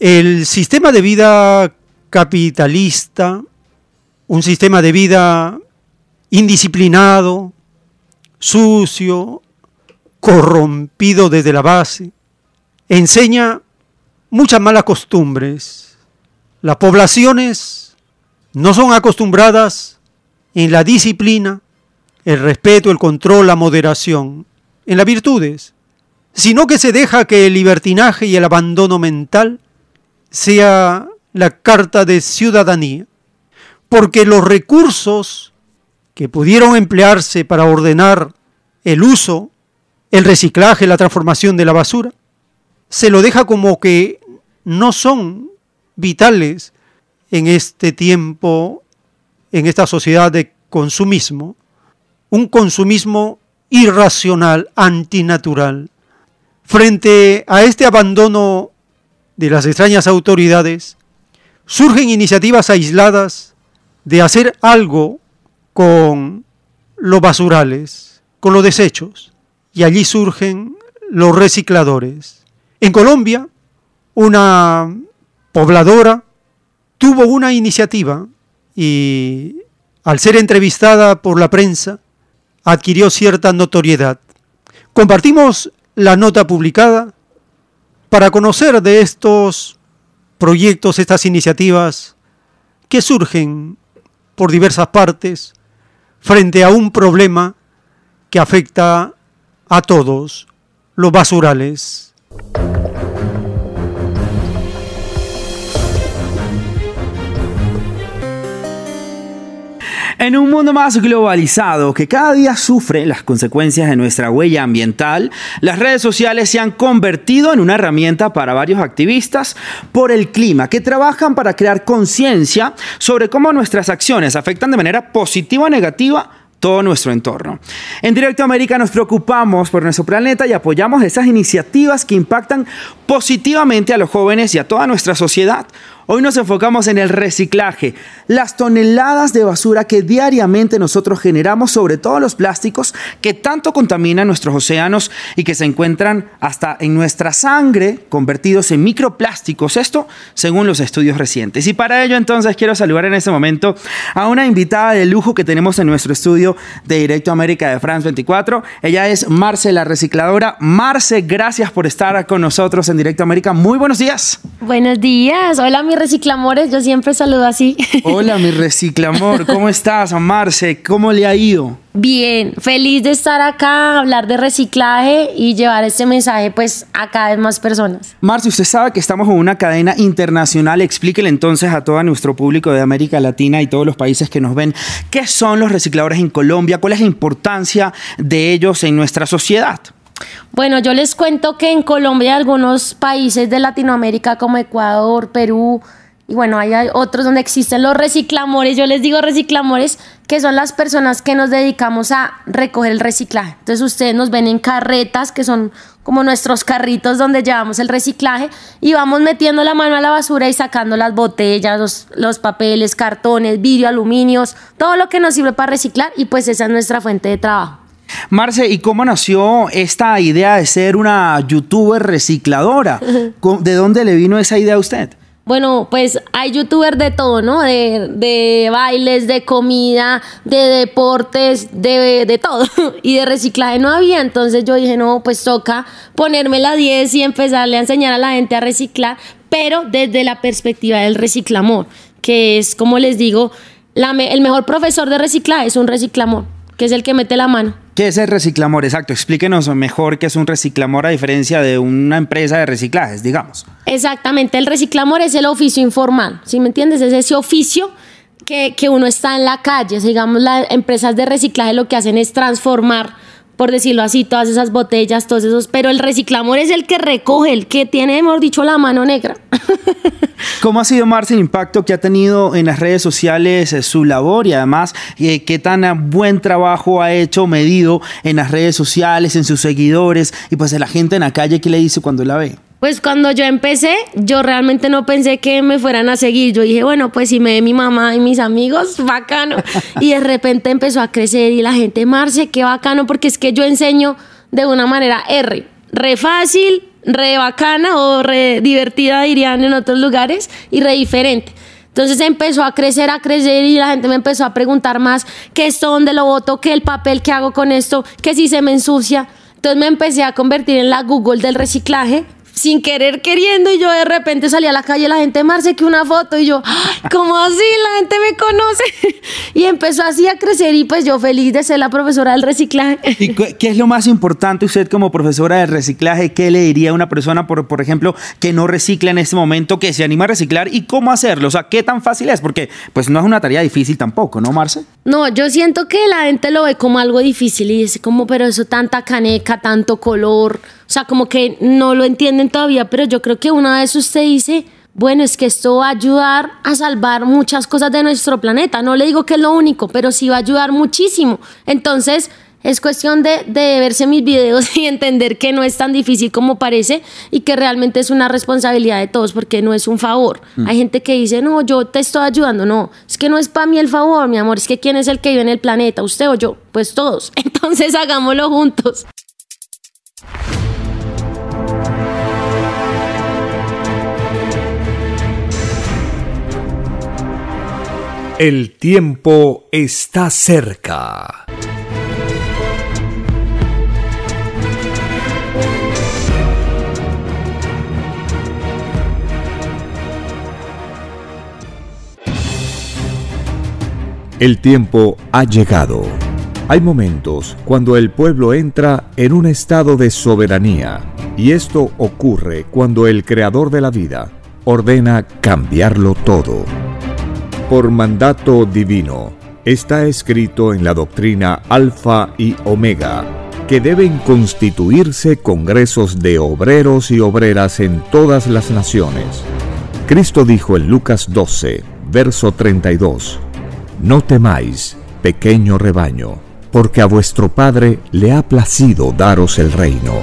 El sistema de vida capitalista, un sistema de vida indisciplinado, sucio, corrompido desde la base, enseña muchas malas costumbres. Las poblaciones no son acostumbradas en la disciplina, el respeto, el control, la moderación, en las virtudes, sino que se deja que el libertinaje y el abandono mental sea la carta de ciudadanía, porque los recursos que pudieron emplearse para ordenar el uso, el reciclaje, la transformación de la basura, se lo deja como que no son vitales en este tiempo, en esta sociedad de consumismo, un consumismo irracional, antinatural. Frente a este abandono de las extrañas autoridades, surgen iniciativas aisladas de hacer algo con los basurales, con los desechos, y allí surgen los recicladores. En Colombia, una pobladora tuvo una iniciativa y al ser entrevistada por la prensa adquirió cierta notoriedad. Compartimos la nota publicada para conocer de estos proyectos, estas iniciativas que surgen por diversas partes frente a un problema que afecta a todos, los basurales. En un mundo más globalizado que cada día sufre las consecuencias de nuestra huella ambiental, las redes sociales se han convertido en una herramienta para varios activistas por el clima que trabajan para crear conciencia sobre cómo nuestras acciones afectan de manera positiva o negativa todo nuestro entorno. En Directo América nos preocupamos por nuestro planeta y apoyamos esas iniciativas que impactan positivamente a los jóvenes y a toda nuestra sociedad. Hoy nos enfocamos en el reciclaje, las toneladas de basura que diariamente nosotros generamos, sobre todo los plásticos que tanto contaminan nuestros océanos y que se encuentran hasta en nuestra sangre convertidos en microplásticos. Esto según los estudios recientes. Y para ello entonces quiero saludar en este momento a una invitada de lujo que tenemos en nuestro estudio de Directo América de France 24. Ella es Marce la recicladora. Marce, gracias por estar con nosotros en Directo América. Muy buenos días. Buenos días. Hola, mi reciclamores. Yo siempre saludo así. Hola, mi <laughs> reciclamor. ¿Cómo estás, Marce? ¿Cómo le ha ido? Bien, feliz de estar acá, hablar de reciclaje y llevar este mensaje pues a cada vez más personas. Marce, usted sabe que estamos en una cadena internacional. Explíquele entonces a todo nuestro público de América Latina y todos los países que nos ven qué son los recicladores en Colombia, cuál es la importancia de ellos en nuestra sociedad. Bueno, yo les cuento que en Colombia algunos países de Latinoamérica como Ecuador, Perú, y bueno, hay otros donde existen los reciclamores, yo les digo reciclamores, que son las personas que nos dedicamos a recoger el reciclaje. Entonces ustedes nos ven en carretas, que son como nuestros carritos donde llevamos el reciclaje, y vamos metiendo la mano a la basura y sacando las botellas, los, los papeles, cartones, vidrio, aluminios, todo lo que nos sirve para reciclar, y pues esa es nuestra fuente de trabajo. Marce, ¿y cómo nació esta idea de ser una youtuber recicladora? <laughs> ¿De dónde le vino esa idea a usted? Bueno, pues hay youtubers de todo, ¿no? De, de bailes, de comida, de deportes, de, de, todo. <laughs> Y de reciclaje no había. Entonces yo dije, no, pues toca ponerme la 10 y empezarle a enseñar a la gente a reciclar, pero desde la perspectiva del reciclamor, que es, como les digo, la el mejor profesor de reciclaje es un reciclamor que es el que mete la mano. ¿Qué es el reciclamor? Exacto, explíquenos mejor qué es un reciclamor a diferencia de una empresa de reciclajes, digamos. Exactamente, el reciclamor es el oficio informal, ¿sí me entiendes? Es ese oficio que, que uno está en la calle, digamos, las empresas de reciclaje lo que hacen es transformar por decirlo así, todas esas botellas, todos esos, pero el reciclamor es el que recoge, el que tiene, mejor dicho, la mano negra. <laughs> ¿Cómo ha sido, Marce, el impacto que ha tenido en las redes sociales eh, su labor y además eh, qué tan buen trabajo ha hecho medido en las redes sociales, en sus seguidores y pues en la gente en la calle, qué le dice cuando la ve? Pues cuando yo empecé, yo realmente no pensé que me fueran a seguir. Yo dije, bueno, pues si me ve mi mamá y mis amigos, <laughs> bacano. Y de repente empezó a crecer y la gente, Marce, qué bacano, porque es que yo enseño de una manera R, re fácil, re bacana o re divertida, dirían en otros lugares, y re diferente. Entonces empezó a crecer, a crecer y la gente me empezó a preguntar más qué esto, dónde lo voto, qué el papel que hago con esto, que si se me ensucia. Entonces me empecé a convertir en la Google del reciclaje sin querer queriendo y yo de repente salí a la calle la gente Marce que una foto y yo ¿cómo así? la gente me conoce <laughs> y empezó así a crecer y pues yo feliz de ser la profesora del reciclaje ¿Y qué es lo más importante usted como profesora del reciclaje? ¿Qué le diría a una persona por, por ejemplo que no recicla en este momento que se anima a reciclar y cómo hacerlo? O sea, ¿qué tan fácil es? Porque pues no es una tarea difícil tampoco, ¿no Marce? No, yo siento que la gente lo ve como algo difícil y dice como pero eso tanta caneca, tanto color o sea, como que no lo entienden todavía, pero yo creo que una vez usted dice, bueno, es que esto va a ayudar a salvar muchas cosas de nuestro planeta. No le digo que es lo único, pero sí va a ayudar muchísimo. Entonces, es cuestión de, de, verse mis videos <laughs> y entender que no es tan difícil como parece y que realmente es una responsabilidad de todos porque no es un favor. Mm. Hay gente que dice, no, yo te estoy ayudando. No, es que no es para mí el favor, mi amor, es que quién es el que vive en el planeta, usted o yo. Pues todos. <laughs> Entonces hagámoslo juntos. El tiempo está cerca. El tiempo ha llegado. Hay momentos cuando el pueblo entra en un estado de soberanía y esto ocurre cuando el creador de la vida ordena cambiarlo todo por mandato divino. Está escrito en la doctrina Alfa y Omega que deben constituirse congresos de obreros y obreras en todas las naciones. Cristo dijo en Lucas 12, verso 32, No temáis, pequeño rebaño, porque a vuestro Padre le ha placido daros el reino.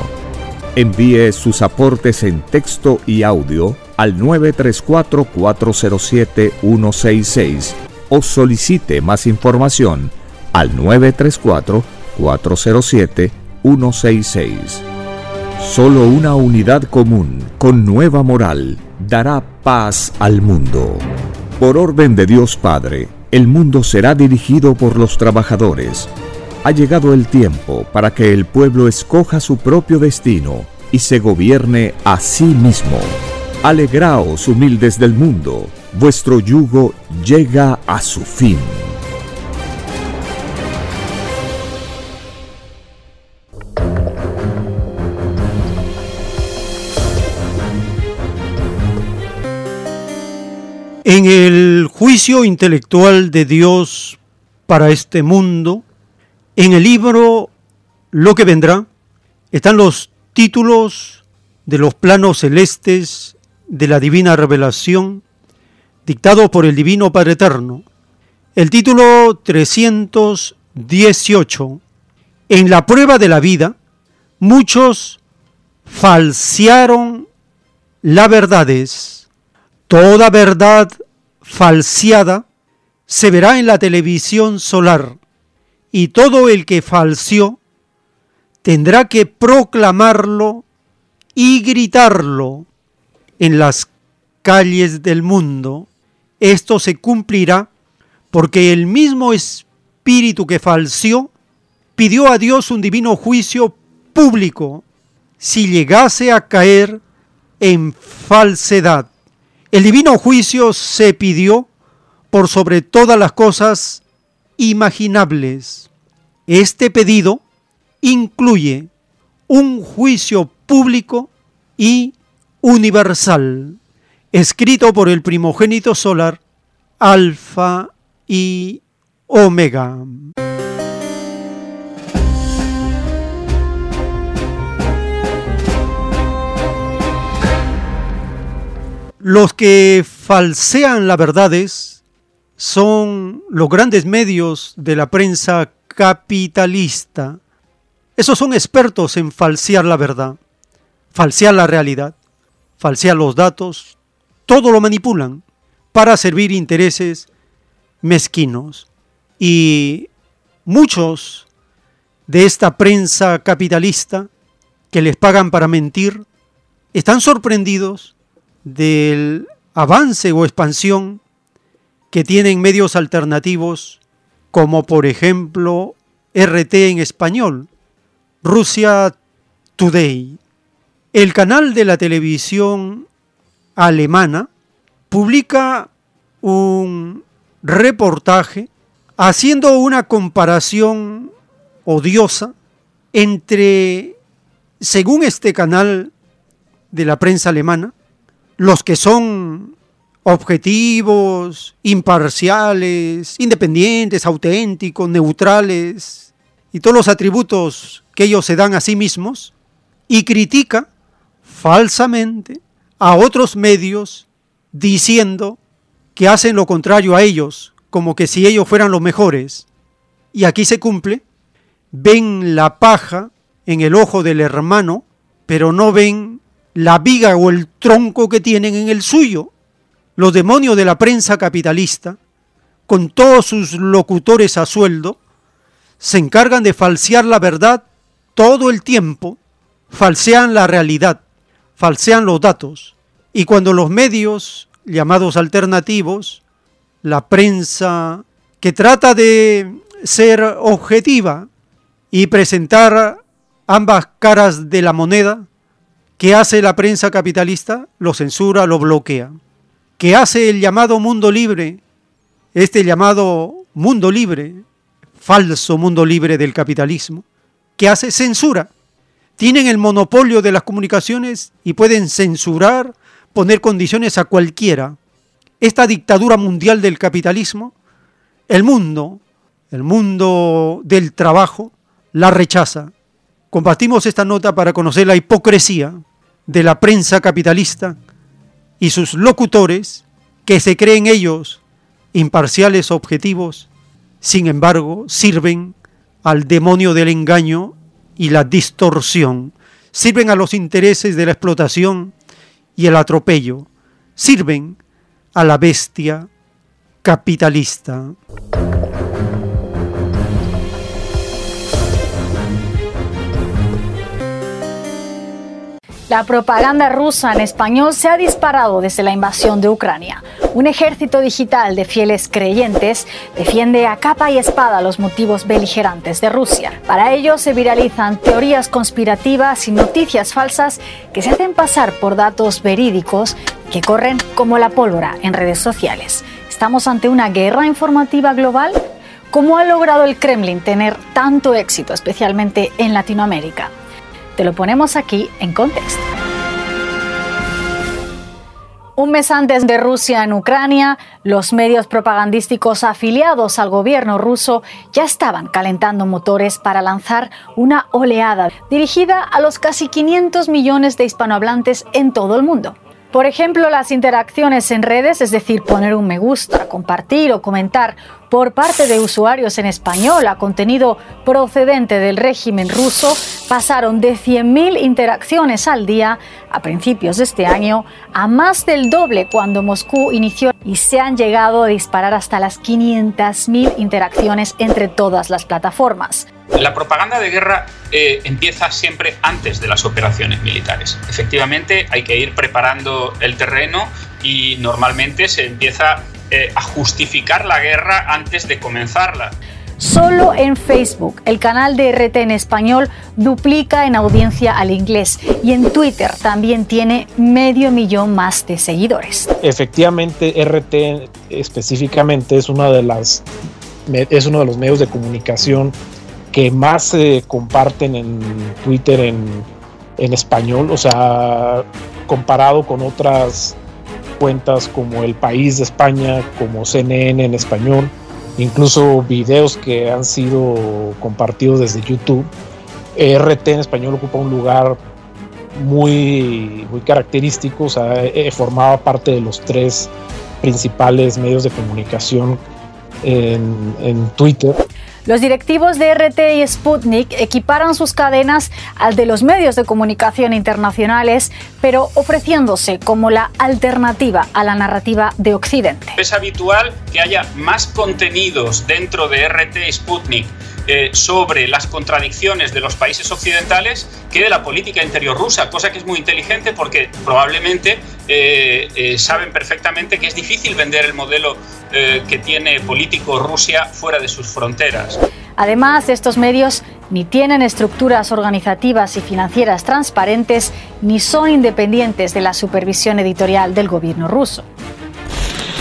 Envíe sus aportes en texto y audio al 934-407-166 o solicite más información al 934-407-166. Solo una unidad común con nueva moral dará paz al mundo. Por orden de Dios Padre, el mundo será dirigido por los trabajadores. Ha llegado el tiempo para que el pueblo escoja su propio destino y se gobierne a sí mismo. Alegraos humildes del mundo, vuestro yugo llega a su fin. En el juicio intelectual de Dios para este mundo, en el libro Lo que vendrá, están los títulos de los planos celestes de la divina revelación dictado por el Divino Padre Eterno. El título 318. En la prueba de la vida, muchos falsearon las verdades. Toda verdad falseada se verá en la televisión solar y todo el que falseó tendrá que proclamarlo y gritarlo en las calles del mundo, esto se cumplirá porque el mismo espíritu que falseó pidió a Dios un divino juicio público si llegase a caer en falsedad. El divino juicio se pidió por sobre todas las cosas imaginables. Este pedido incluye un juicio público y universal, escrito por el primogénito solar, Alfa y Omega. Los que falsean las verdades son los grandes medios de la prensa capitalista. Esos son expertos en falsear la verdad, falsear la realidad, falsear los datos, todo lo manipulan para servir intereses mezquinos. Y muchos de esta prensa capitalista que les pagan para mentir están sorprendidos del avance o expansión que tienen medios alternativos como por ejemplo RT en español, Rusia Today. El canal de la televisión alemana publica un reportaje haciendo una comparación odiosa entre, según este canal de la prensa alemana, los que son objetivos, imparciales, independientes, auténticos, neutrales y todos los atributos que ellos se dan a sí mismos y critica falsamente a otros medios diciendo que hacen lo contrario a ellos, como que si ellos fueran los mejores. Y aquí se cumple, ven la paja en el ojo del hermano, pero no ven la viga o el tronco que tienen en el suyo. Los demonios de la prensa capitalista, con todos sus locutores a sueldo, se encargan de falsear la verdad todo el tiempo, falsean la realidad, falsean los datos. Y cuando los medios llamados alternativos, la prensa que trata de ser objetiva y presentar ambas caras de la moneda, ¿Qué hace la prensa capitalista? Lo censura, lo bloquea. ¿Qué hace el llamado mundo libre? Este llamado mundo libre, falso mundo libre del capitalismo, ¿qué hace? Censura. Tienen el monopolio de las comunicaciones y pueden censurar, poner condiciones a cualquiera. Esta dictadura mundial del capitalismo, el mundo, el mundo del trabajo, la rechaza. Compartimos esta nota para conocer la hipocresía de la prensa capitalista y sus locutores que se creen ellos imparciales objetivos, sin embargo sirven al demonio del engaño y la distorsión, sirven a los intereses de la explotación y el atropello, sirven a la bestia capitalista. La propaganda rusa en español se ha disparado desde la invasión de Ucrania. Un ejército digital de fieles creyentes defiende a capa y espada los motivos beligerantes de Rusia. Para ello se viralizan teorías conspirativas y noticias falsas que se hacen pasar por datos verídicos que corren como la pólvora en redes sociales. ¿Estamos ante una guerra informativa global? ¿Cómo ha logrado el Kremlin tener tanto éxito, especialmente en Latinoamérica? Te lo ponemos aquí en contexto. Un mes antes de Rusia en Ucrania, los medios propagandísticos afiliados al gobierno ruso ya estaban calentando motores para lanzar una oleada dirigida a los casi 500 millones de hispanohablantes en todo el mundo. Por ejemplo, las interacciones en redes, es decir, poner un me gusta, compartir o comentar por parte de usuarios en español a contenido procedente del régimen ruso pasaron de 100.000 interacciones al día a principios de este año a más del doble cuando Moscú inició y se han llegado a disparar hasta las 500.000 interacciones entre todas las plataformas. La propaganda de guerra eh, empieza siempre antes de las operaciones militares. Efectivamente, hay que ir preparando el terreno y normalmente se empieza eh, a justificar la guerra antes de comenzarla. Solo en Facebook, el canal de RT en español duplica en audiencia al inglés y en Twitter también tiene medio millón más de seguidores. Efectivamente, RT específicamente es una de las es uno de los medios de comunicación que más se comparten en Twitter en, en español, o sea, comparado con otras cuentas como El País de España, como CNN en español, incluso videos que han sido compartidos desde YouTube. RT en español ocupa un lugar muy, muy característico, o sea, eh, formaba parte de los tres principales medios de comunicación en, en Twitter. Los directivos de RT y Sputnik equiparon sus cadenas al de los medios de comunicación internacionales, pero ofreciéndose como la alternativa a la narrativa de Occidente. Es habitual que haya más contenidos dentro de RT y Sputnik eh, sobre las contradicciones de los países occidentales que de la política interior rusa, cosa que es muy inteligente porque probablemente eh, eh, saben perfectamente que es difícil vender el modelo que tiene político Rusia fuera de sus fronteras. Además, estos medios ni tienen estructuras organizativas y financieras transparentes, ni son independientes de la supervisión editorial del gobierno ruso.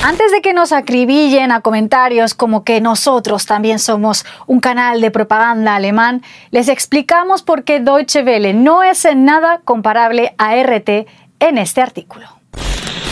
Antes de que nos acribillen a comentarios como que nosotros también somos un canal de propaganda alemán, les explicamos por qué Deutsche Welle no es en nada comparable a RT en este artículo.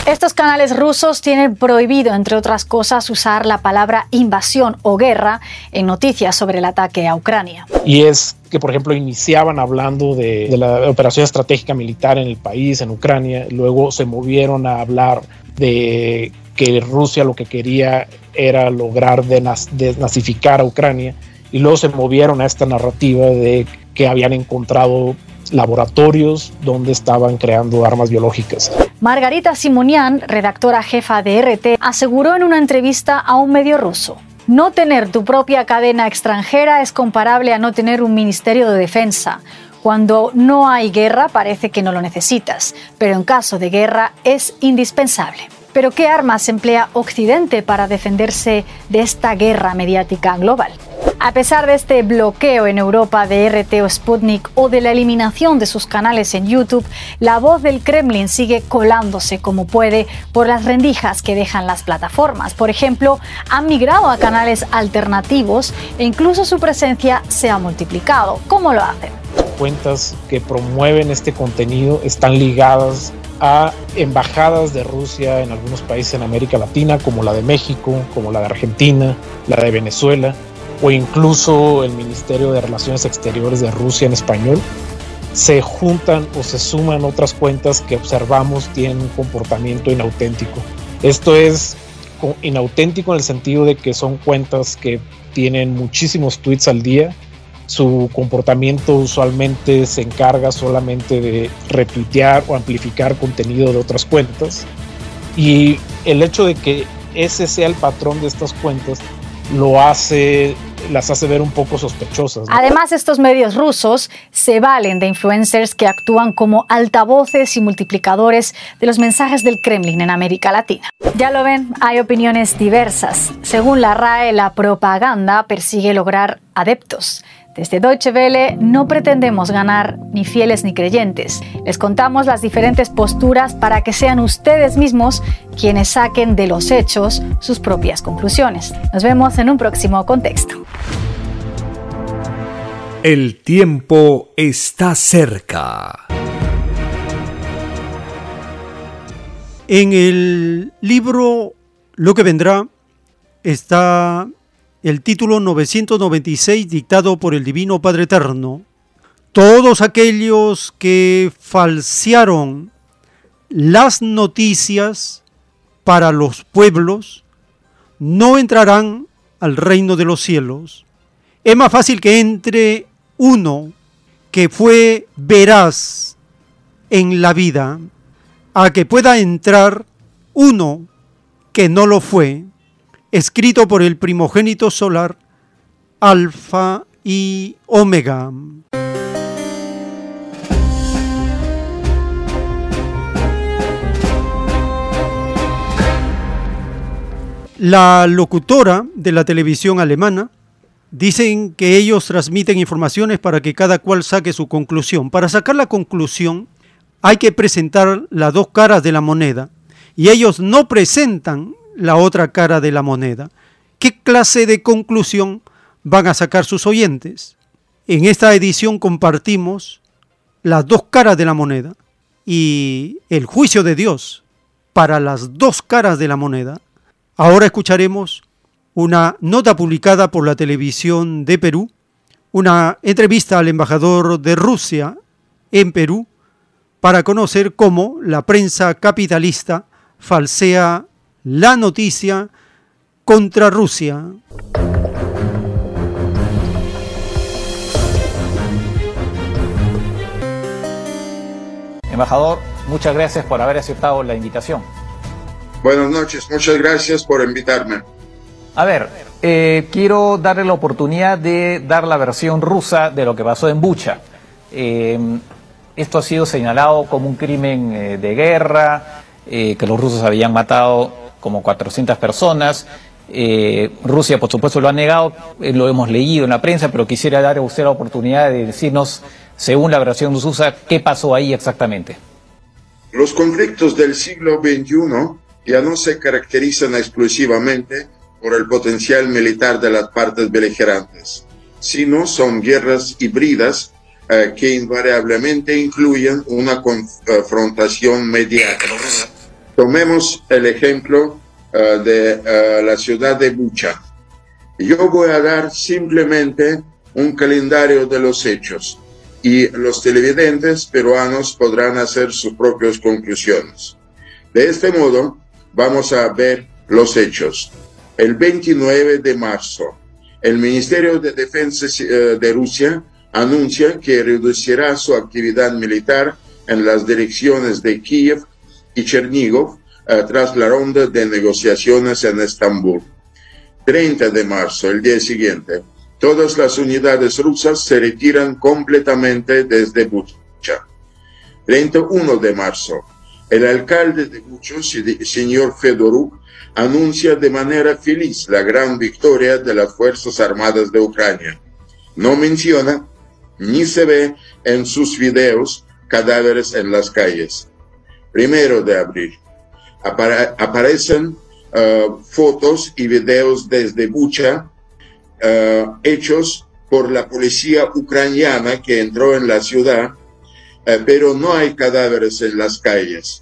Estos canales rusos tienen prohibido, entre otras cosas, usar la palabra invasión o guerra en noticias sobre el ataque a Ucrania. Y es que, por ejemplo, iniciaban hablando de, la operación estratégica militar en el país, en Ucrania, luego se movieron a hablar de que Rusia lo que quería era lograr desnazificar a Ucrania y luego se movieron a esta narrativa de que habían encontrado laboratorios donde estaban creando armas biológicas. Margarita Simonian, redactora jefa de RT, aseguró en una entrevista a un medio ruso. No tener tu propia cadena extranjera es comparable a no tener un ministerio de defensa. Cuando no hay guerra parece que no lo necesitas, pero en caso de guerra es indispensable. Pero ¿qué armas emplea Occidente para defenderse de esta guerra mediática global? A pesar de este bloqueo en Europa de RT o Sputnik o de la eliminación de sus canales en YouTube, la voz del Kremlin sigue colándose como puede por las rendijas que dejan las plataformas. Por ejemplo, han migrado a canales alternativos e incluso su presencia se ha multiplicado. ¿Cómo lo hacen? Cuentas que promueven este contenido están ligadas a embajadas de Rusia en algunos países en América Latina, como la de México, como la de Argentina, la de Venezuela, o incluso el Ministerio de Relaciones Exteriores de Rusia en español, se juntan o se suman otras cuentas que observamos tienen un comportamiento inauténtico. Esto es inauténtico en el sentido de que son cuentas que tienen muchísimos tweets al día, su comportamiento usualmente se encarga solamente de retuitear o amplificar contenido de otras cuentas. Y el hecho de que ese sea el patrón de estas cuentas lo hace las hace ver un poco sospechosas. Además, estos medios rusos se valen de influencers que actúan como altavoces y multiplicadores de los mensajes del Kremlin en América Latina. Ya lo ven, hay opiniones diversas. Según la RAE, la propaganda persigue lograr adeptos. Desde Deutsche Welle no pretendemos ganar ni fieles ni creyentes. Les contamos las diferentes posturas para que sean ustedes mismos quienes saquen de los hechos sus propias conclusiones. Nos vemos en un próximo contexto. El tiempo está cerca. En el libro Lo que vendrá está el título 996 dictado por el Divino Padre Eterno, todos aquellos que falsearon las noticias para los pueblos no entrarán al reino de los cielos. Es más fácil que entre uno que fue veraz en la vida a que pueda entrar uno que no lo fue escrito por el primogénito solar, Alfa y Omega. La locutora de la televisión alemana dicen que ellos transmiten informaciones para que cada cual saque su conclusión. Para sacar la conclusión hay que presentar las dos caras de la moneda y ellos no presentan la otra cara de la moneda. ¿Qué clase de conclusión van a sacar sus oyentes? En esta edición compartimos las dos caras de la moneda y el juicio de Dios para las dos caras de la moneda. Ahora escucharemos una nota publicada por la televisión de Perú, una entrevista al embajador de Rusia en Perú para conocer cómo la prensa capitalista falsea la noticia contra Rusia. Embajador, muchas gracias por haber aceptado la invitación. Buenas noches, muchas gracias por invitarme. A ver, eh, quiero darle la oportunidad de dar la versión rusa de lo que pasó en Bucha. Eh, esto ha sido señalado como un crimen eh, de guerra, que los rusos habían matado como 400 personas. Rusia, por supuesto, lo ha negado, lo hemos leído en la prensa, pero quisiera darle a usted la oportunidad de decirnos según la versión rusa, ¿qué pasó ahí exactamente? Los conflictos del siglo XXI ya no se caracterizan exclusivamente por el potencial militar de las partes beligerantes, sino son guerras híbridas eh, que invariablemente incluyen una confrontación mediática. Tomemos el ejemplo eh, de eh, la ciudad de Bucha. Yo voy a dar simplemente un calendario de los hechos y los televidentes peruanos podrán hacer sus propias conclusiones. De este modo, vamos a ver los hechos. El 29 de marzo, el Ministerio de Defensa eh, de Rusia anuncia que reducirá su actividad militar en las direcciones de Kiev y Chernigov tras la ronda de negociaciones en Estambul. 30 de marzo, el día siguiente, Todas las unidades rusas se retiran completamente desde Bucha. 31 de marzo, el alcalde de Bucha, señor Fedoruk, anuncia de manera feliz la gran victoria de las Fuerzas Armadas de Ucrania. No menciona ni se ve en sus videos cadáveres en las calles. Primero de abril, aparecen uh, fotos y videos desde Bucha eh, hechos por la policía ucraniana que entró en la ciudad, eh, pero no hay cadáveres en las calles.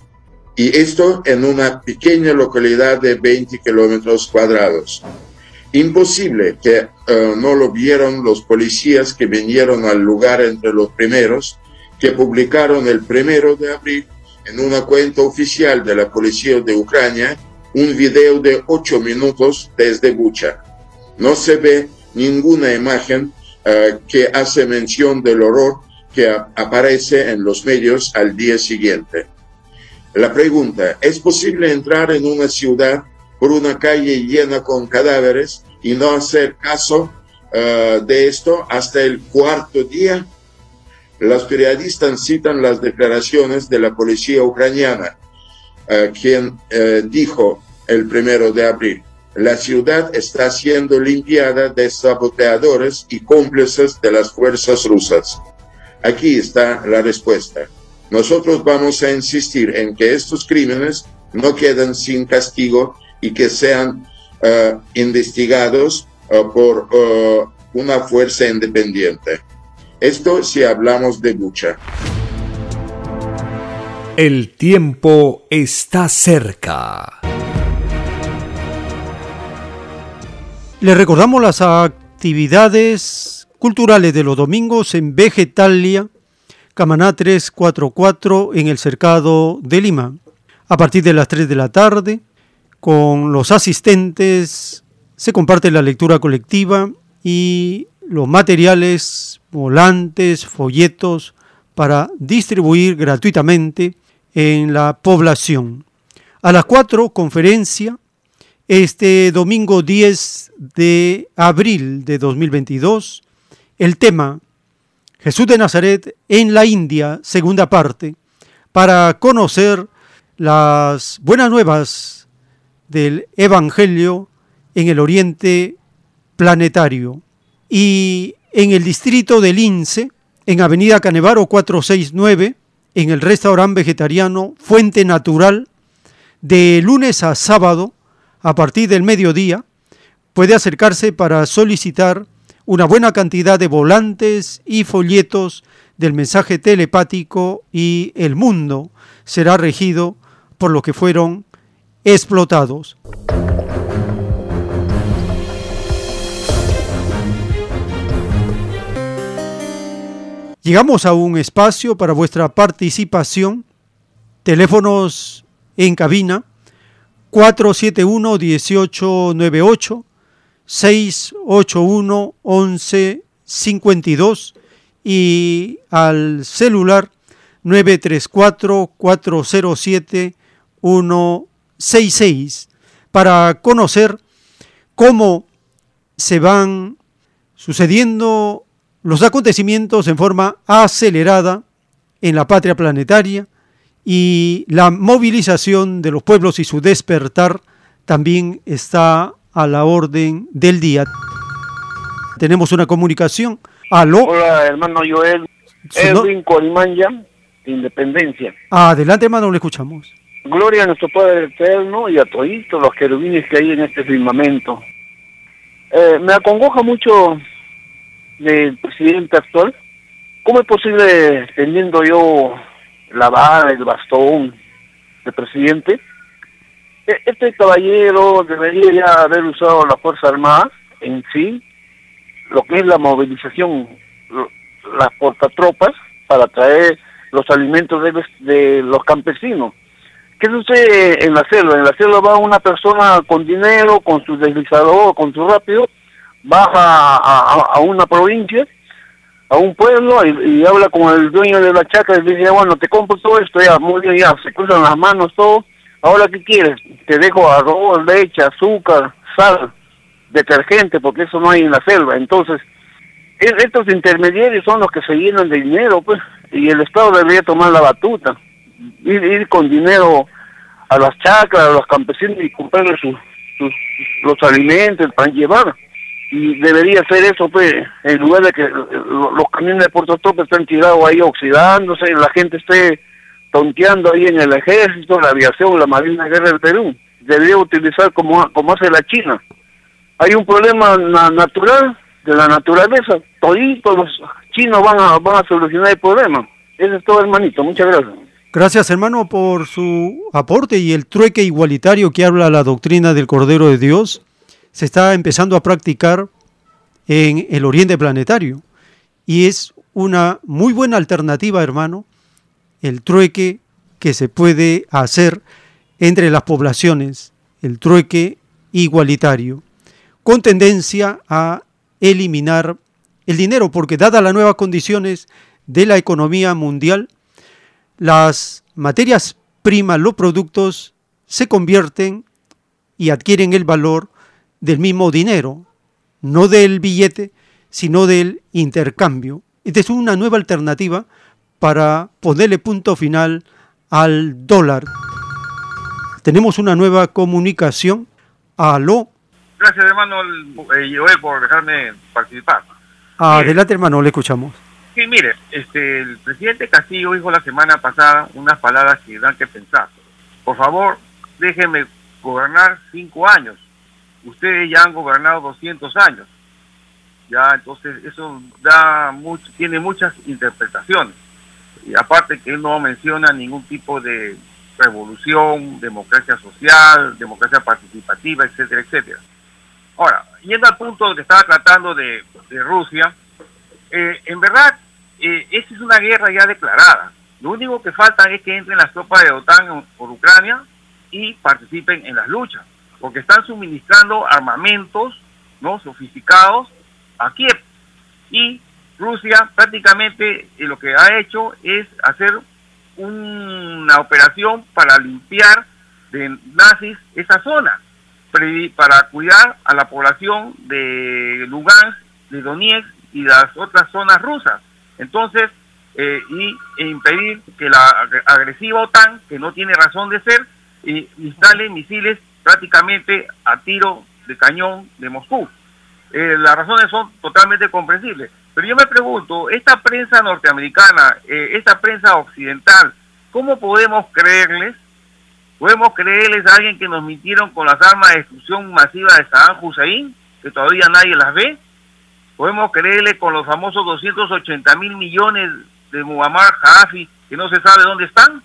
Y esto en una pequeña localidad de 20 kilómetros cuadrados. Imposible que no lo vieron los policías que vinieron al lugar entre los primeros, que publicaron el primero de abril en una cuenta oficial de la policía de Ucrania un video de 8 minutos desde Bucha no se ve ninguna imagen eh, que hace mención del horror que aparece en los medios al día siguiente. La pregunta, ¿es posible entrar en una ciudad por una calle llena con cadáveres y no hacer caso eh, de esto hasta el cuarto día? Los periodistas citan las declaraciones de la policía ucraniana, eh, quien dijo el primero de abril, la ciudad está siendo limpiada de saboteadores y cómplices de las fuerzas rusas. Aquí está la respuesta. Nosotros vamos a insistir en que estos crímenes no queden sin castigo y que sean uh, investigados por una fuerza independiente. Esto si hablamos de Bucha. El tiempo está cerca. Les recordamos las actividades culturales de los domingos en Vegetalia, Camaná 344 en el Cercado de Lima. A partir de las 3 de la tarde, con los asistentes se comparte la lectura colectiva y los materiales, volantes, folletos para distribuir gratuitamente en la población. A las 4, conferencia este domingo 10 de abril de 2022, el tema Jesús de Nazaret en la India, segunda parte, para conocer las buenas nuevas del Evangelio en el Oriente Planetario. Y en el distrito de Lince, en Avenida Canevaro 469, en el restaurante vegetariano Fuente Natural, de lunes a sábado, a partir del mediodía, puede acercarse para solicitar una buena cantidad de volantes y folletos del mensaje telepático y el mundo será regido por lo que fueron explotados. Llegamos a un espacio para vuestra participación. Teléfonos en cabina 471-1898, 681-1152 y al celular 934-407-166 para conocer cómo se van sucediendo los acontecimientos en forma acelerada en la patria planetaria y la movilización de los pueblos y su despertar también está a la orden del día. Tenemos una comunicación. Aló. Hola, hermano Joel. Edwin Corimanya, Independencia. Adelante, hermano, le escuchamos. Gloria a nuestro Padre Eterno y a todos los querubines que hay en este firmamento. Eh, me acongoja mucho del presidente actual. ¿Cómo es posible, teniendo yo la vara, el bastón de presidente, este caballero debería ya haber usado la Fuerza Armada en sí, lo que es la movilización, las portatropas, para traer los alimentos de, de los campesinos. ¿Qué sucede en la selva? En la selva va una persona con dinero, con su deslizador, con su rápido, baja a, una provincia, a un pueblo y, habla con el dueño de la chacra y dice, bueno, te compro todo esto, ya, muy bien, ya, se cruzan las manos todo, ahora qué quieres, te dejo arroz, leche, azúcar, sal, detergente, porque eso no hay en la selva, entonces, estos intermediarios son los que se llenan de dinero, pues, y el Estado debería tomar la batuta, ir, ir con dinero a las chacras, a los campesinos y comprarles sus, los alimentos para llevar y debería ser eso, pues, en lugar de que los camiones de Puerto Tope estén tirados ahí oxidándose, la gente esté tonteando ahí en el ejército, la aviación, la Marina Guerra del Perú. Debería utilizar como, como hace la China. Hay un problema natural de la naturaleza, toditos los chinos van a, van a solucionar el problema. Eso es todo, hermanito. Muchas gracias. Gracias, hermano, por su aporte y el trueque igualitario que habla la doctrina del Cordero de Dios se está empezando a practicar en el oriente planetario. Y es una muy buena alternativa, hermano, el trueque que se puede hacer entre las poblaciones, el trueque igualitario, con tendencia a eliminar el dinero, porque dadas las nuevas condiciones de la economía mundial, las materias primas, los productos, se convierten y adquieren el valor del mismo dinero, no del billete, sino del intercambio. Esta es una nueva alternativa para ponerle punto final al dólar. Tenemos una nueva comunicación. Aló. Gracias, hermano eh, Joel, por dejarme participar. Adelante, hermano, le escuchamos. Sí, mire, este, el presidente Castillo dijo la semana pasada unas palabras que dan que pensar. Por favor, déjenme gobernar cinco años ustedes ya han gobernado 200 años. Ya, entonces eso da mucho, tiene muchas interpretaciones. Y aparte que él no menciona ningún tipo de revolución, democracia social, democracia participativa, etcétera, etcétera. Ahora, yendo al punto que estaba tratando de, Rusia, eh, en verdad, eh, esa es una guerra ya declarada. Lo único que falta es que entren las tropas de OTAN por Ucrania y participen en las luchas porque están suministrando armamentos no sofisticados a Kiev y Rusia prácticamente eh, lo que ha hecho es hacer una operación para limpiar de nazis esa zona para cuidar a la población de Lugansk, de Donetsk y las otras zonas rusas. Entonces, eh, y e impedir que la agresiva OTAN, que no tiene razón de ser, eh, instale misiles prácticamente a tiro de cañón de Moscú. Eh, las razones son totalmente comprensibles. Pero yo me pregunto, esta prensa norteamericana, eh, esta prensa occidental, ¿cómo podemos creerles? ¿Podemos creerles a alguien que nos mintieron con las armas de destrucción masiva de Saddam Hussein, que todavía nadie las ve? podemos creerle con los famosos 280 mil millones de Muammar Gaddafi que no se sabe dónde están,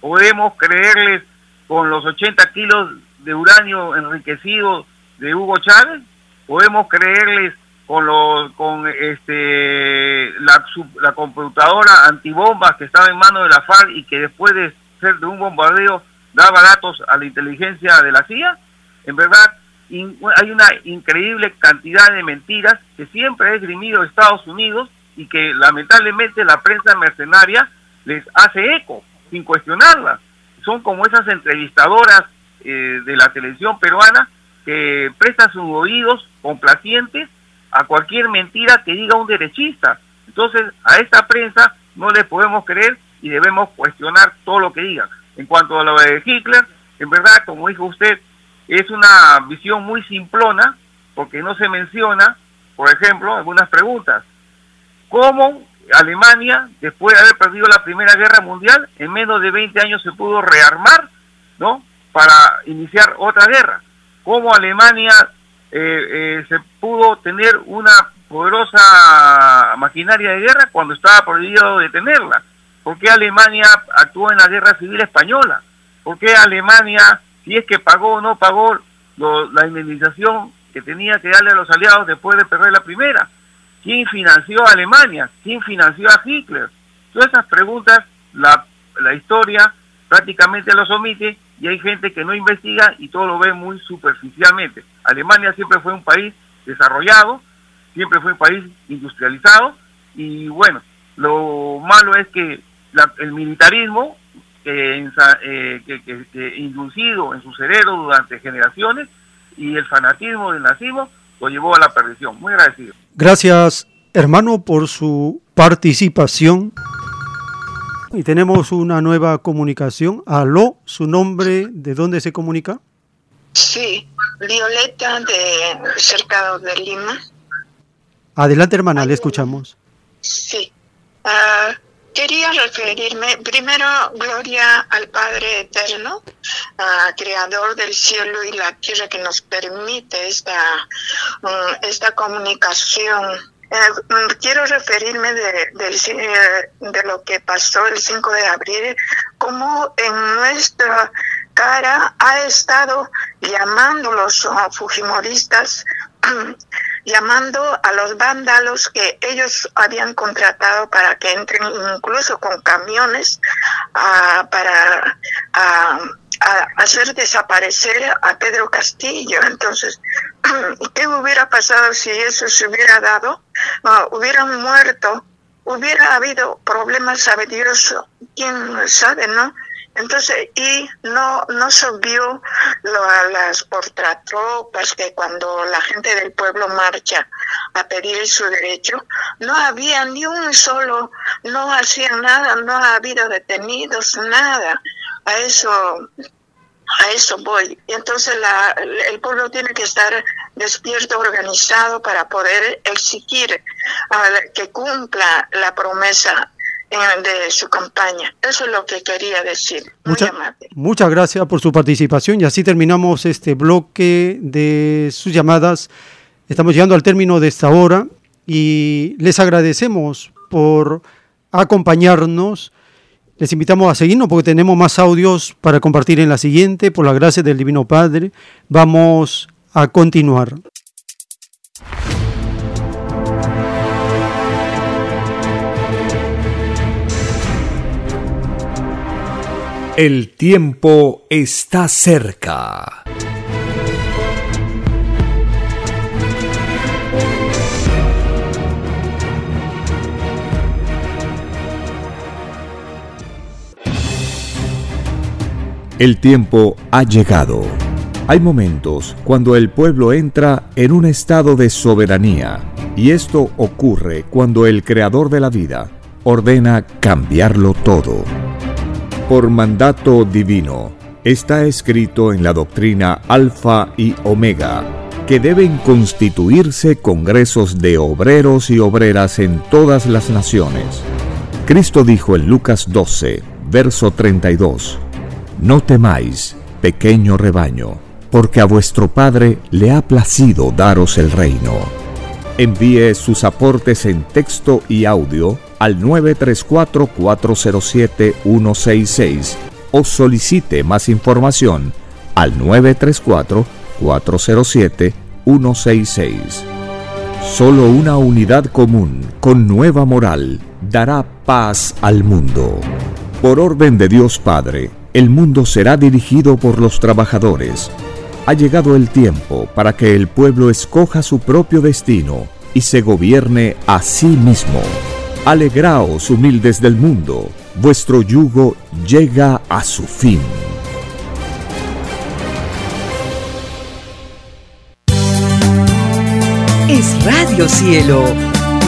podemos creerles con los 80 kilos de uranio enriquecido de Hugo Chávez, podemos creerles con los con este la, la computadora antibombas que estaba en manos de la FARC y que después de ser de un bombardeo daba datos a la inteligencia de la CIA, en verdad hay una increíble cantidad de mentiras que siempre ha esgrimido Estados Unidos y que lamentablemente la prensa mercenaria les hace eco sin cuestionarla. Son como esas entrevistadoras eh, de la televisión peruana que prestan sus oídos complacientes a cualquier mentira que diga un derechista. Entonces, a esta prensa no le podemos creer y debemos cuestionar todo lo que digan. En cuanto a lo de Hitler, en verdad, como dijo usted, es una visión muy simplona, porque no se menciona, por ejemplo, algunas preguntas. ¿Cómo Alemania, después de haber perdido la Primera Guerra Mundial, en menos de 20 años se pudo rearmar, ¿no? Para iniciar otra guerra. ¿Cómo Alemania eh, eh, se pudo tener una poderosa maquinaria de guerra cuando estaba prohibido detenerla? ¿Por qué Alemania actuó en la Guerra Civil Española? ¿Por qué Alemania si es que pagó o no pagó la indemnización que tenía que darle a los aliados después de perder la primera. ¿Quién financió a Alemania? ¿Quién financió a Hitler? Todas esas preguntas la, la historia prácticamente los omite y hay gente que no investiga y todo lo ve muy superficialmente. Alemania siempre fue un país desarrollado, siempre fue un país industrializado y bueno, lo malo es que el militarismo eh, que, que, inducido en su cerebro durante generaciones y el fanatismo del nazismo lo llevó a la perdición. Muy agradecido. Gracias, hermano, por su participación. Y tenemos una nueva comunicación. Aló, su nombre, ¿de dónde se comunica? Sí, Violeta de cerca de Lima. Adelante, hermana, le escuchamos. Sí. Uh, Quería referirme primero, gloria al Padre Eterno, Creador del cielo y la tierra que nos permite esta, mm, esta comunicación. Mm, quiero referirme de, eh, de lo que pasó el 5 de abril, como en nuestra cara ha estado llamando los uh, fujimoristas <clears throat> llamando a los vándalos que ellos habían contratado para que entren incluso con camiones ah, para hacer desaparecer a Pedro Castillo. Entonces, <clears throat> ¿qué hubiera pasado si eso se hubiera dado? Ah, hubieran muerto, hubiera habido problemas, sabe Dios, quién sabe, ¿no? Entonces, y no, no subió lo, a las portatropas que cuando la gente del pueblo marcha a pedir su derecho, no había ni un solo, no hacían nada, no ha habido detenidos, nada. A eso, a eso voy. Y entonces la, el pueblo tiene que estar despierto, organizado para poder exigir que cumpla la promesa de su campaña. Eso es lo que quería decir. muchas gracias por su participación y así terminamos este bloque de sus llamadas. Estamos llegando al término de esta hora y les agradecemos por acompañarnos. Les invitamos a seguirnos porque tenemos más audios para compartir en la siguiente. Por la gracia del Divino Padre, vamos a continuar. El tiempo está cerca. El tiempo ha llegado. Hay momentos cuando el pueblo entra en un estado de soberanía y esto ocurre cuando el creador de la vida ordena cambiarlo todo por mandato divino. Está escrito en la doctrina Alfa y Omega que deben constituirse congresos de obreros y obreras en todas las naciones. Cristo dijo en Lucas 12, verso 32, No temáis, pequeño rebaño, porque a vuestro Padre le ha placido daros el reino. Envíe sus aportes en texto y audio al 934-407-166 o solicite más información al 934-407-166. Solo una unidad común con nueva moral dará paz al mundo. Por orden de Dios Padre, el mundo será dirigido por los trabajadores. Ha llegado el tiempo para que el pueblo escoja su propio destino y se gobierne a sí mismo. Alegraos, humildes del mundo, vuestro yugo llega a su fin. Es Radio Cielo.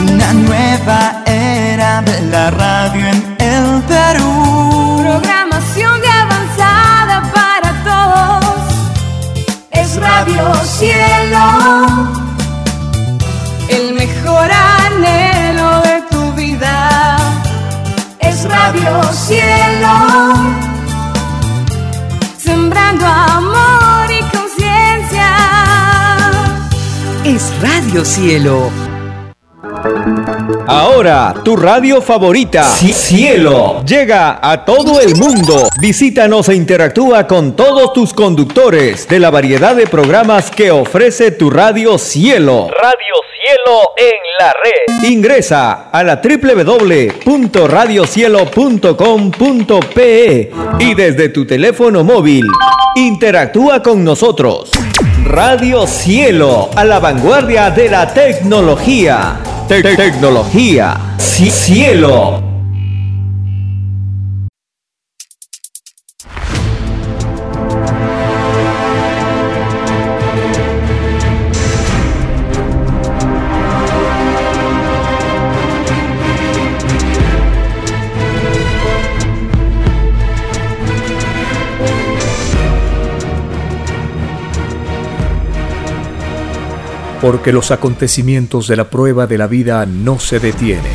Una nueva era de la radio en el Perú. Radio Cielo. El mejor anhelo de tu vida. Es Radio Cielo. Sembrando amor y conciencia. Es Radio Cielo. Ahora, tu radio favorita, Cielo, llega a todo el mundo. Visítanos e interactúa con todos tus conductores de la variedad de programas que ofrece tu radio Cielo. Radio Cielo en la red. Ingresa a la www.radiocielo.com.pe y desde tu teléfono móvil, interactúa con nosotros. Radio Cielo, a la vanguardia de la tecnología. Te- tecnología. Ci- Cielo. Porque los acontecimientos de la prueba de la vida no se detienen.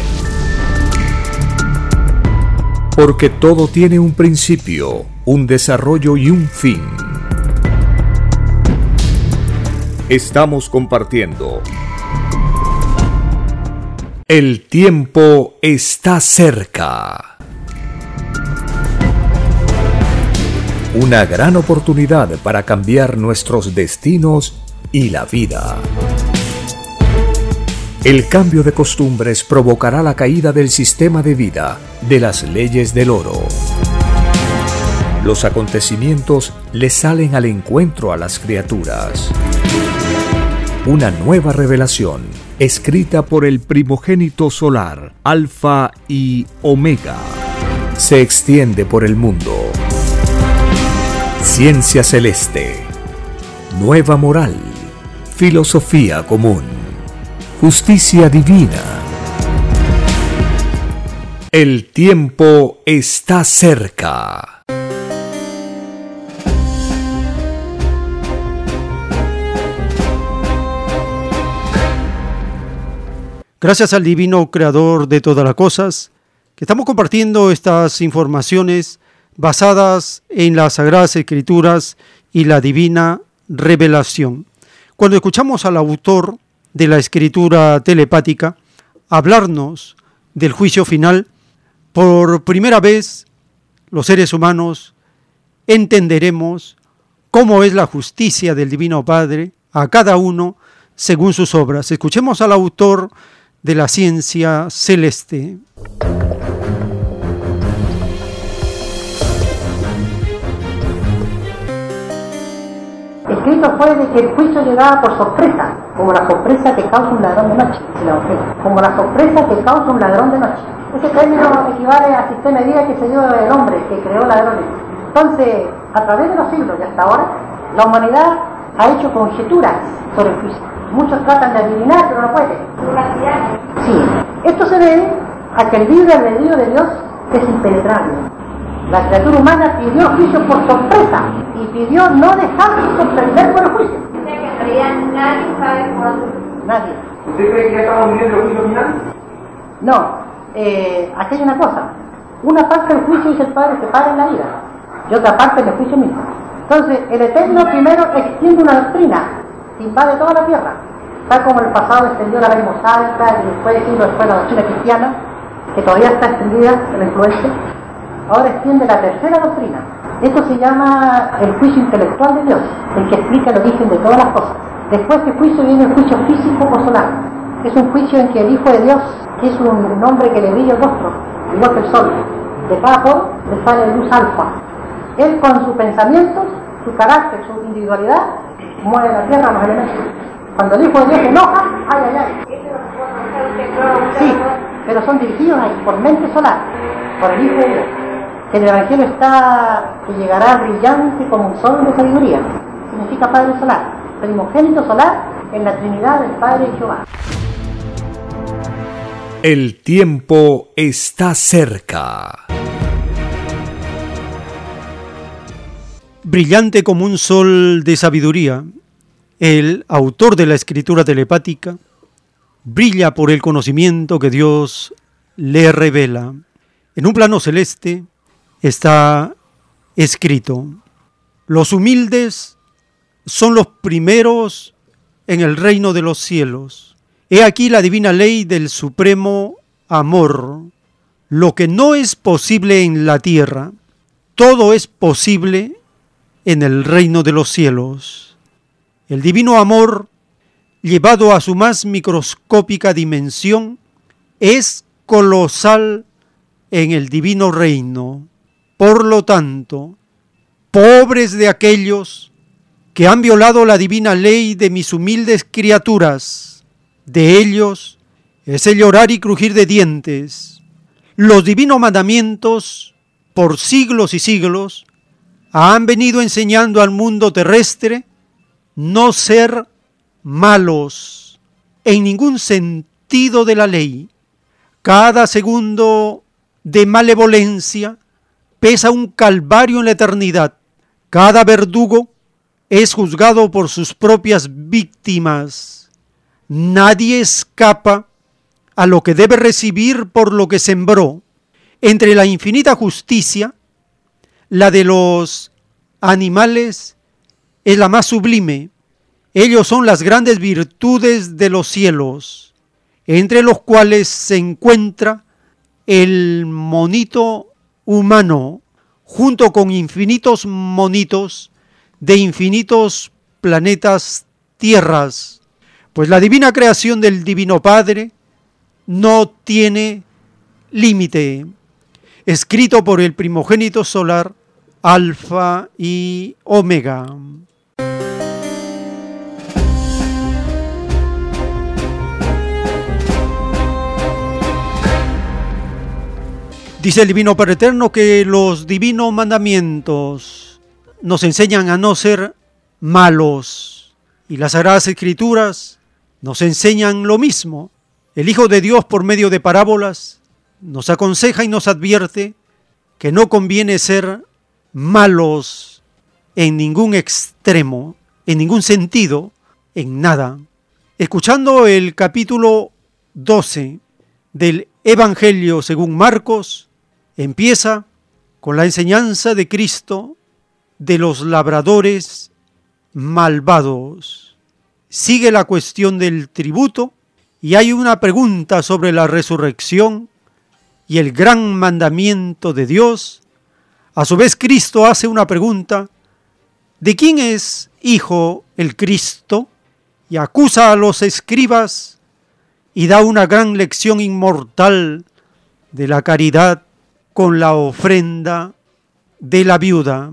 Porque todo tiene un principio, un desarrollo y un fin. Estamos compartiendo. El tiempo está cerca. Una gran oportunidad para cambiar nuestros destinos y la vida. El cambio de costumbres provocará la caída del sistema de vida, de las leyes del oro. Los acontecimientos le salen al encuentro a las criaturas. Una nueva revelación, escrita por el primogénito solar, Alfa y Omega, se extiende por el mundo. Ciencia celeste, nueva moral, filosofía común, justicia divina. El tiempo está cerca. Gracias al divino creador de todas las cosas, que estamos compartiendo estas informaciones basadas en las sagradas escrituras y la divina revelación. Cuando escuchamos al autor de la escritura telepática hablarnos del juicio final, por primera vez los seres humanos entenderemos cómo es la justicia del Divino Padre a cada uno según sus obras. Escuchemos al autor de la ciencia celeste. Escrito fue de que el juicio llegaba por sorpresa, como la sorpresa que causa un ladrón de noche, como la sorpresa que causa un ladrón de noche. Ese término equivale al sistema de vida que se dio el hombre, que creó ladrones. Entonces, a través de los siglos y hasta ahora, la humanidad ha hecho conjeturas sobre el juicio. Muchos tratan de adivinar, pero no pueden. Sí, esto se debe a que el libre albedrío de Dios es impenetrable. La criatura humana pidió juicio por sorpresa y pidió no dejarse sorprender por el juicio. O sea que en realidad nadie sabe cuándo. Nadie. ¿Usted cree que ya estamos viviendo el juicio final? No, eh, aquí hay una cosa. Una parte del juicio dice el Padre que para en la vida y otra parte del juicio mismo. Entonces, el Eterno primero extiende una doctrina que invade toda la tierra Tal como el pasado extendió la ley mosaica y después, siglos después, la doctrina cristiana, que todavía está extendida en la influencia, ahora extiende la tercera doctrina. Esto se llama el juicio intelectual de Dios, el que explica el origen de todas las cosas. Después de juicio viene el juicio físico o solar. Es un juicio en que el Hijo de Dios, que es un nombre que le brilla el rostro, igual que el sol, de cada poro le sale luz alfa. Él con sus pensamientos, su carácter, su individualidad, mueve la tierra a los elementos. Cuando el Hijo de Dios se enoja, ay, ay, ay. Sí, pero son dirigidos ahí por mente solar, por el Hijo de Dios. Que el Evangelio está que llegará brillante como un sol de sabiduría. Significa Padre solar, primogénito solar en la Trinidad del Padre y Jehová. El tiempo está cerca. Brillante como un sol de sabiduría, el autor de la escritura telepática brilla por el conocimiento que Dios le revela. En un plano celeste está escrito, los humildes son los primeros en el reino de los cielos. He aquí la divina ley del supremo amor. Lo que no es posible en la tierra, todo es posible en el reino de los cielos. El divino amor, llevado a su más microscópica dimensión, es colosal en el divino reino. Por lo tanto, pobres de aquellos que han violado la divina ley de mis humildes criaturas, de ellos es el llorar y crujir de dientes. Los divinos mandamientos, por siglos y siglos, han venido enseñando al mundo terrestre no ser malos en ningún sentido de la ley. Cada segundo de malevolencia pesa un calvario en la eternidad. Cada verdugo es juzgado por sus propias víctimas. Nadie escapa a lo que debe recibir por lo que sembró. Entre la infinita justicia la de los animales es la más sublime. Ellos son las grandes virtudes de los cielos, entre los cuales se encuentra el monito humano, junto con infinitos monitos de infinitos planetas tierras, pues la divina creación del Divino Padre no tiene límite escrito por el primogénito solar, Alfa y Omega. Dice el Divino Padre Eterno que los divinos mandamientos nos enseñan a no ser malos y las Sagradas Escrituras nos enseñan lo mismo. El Hijo de Dios por medio de parábolas nos aconseja y nos advierte que no conviene ser malos en ningún extremo, en ningún sentido, en nada. Escuchando el capítulo 12 del Evangelio según Marcos, empieza con la enseñanza de Cristo de los labradores malvados. Sigue la cuestión del tributo y hay una pregunta sobre la resurrección y el gran mandamiento de Dios, a su vez Cristo hace una pregunta, ¿de quién es hijo el Cristo? Y acusa a los escribas y da una gran lección inmortal de la caridad con la ofrenda de la viuda.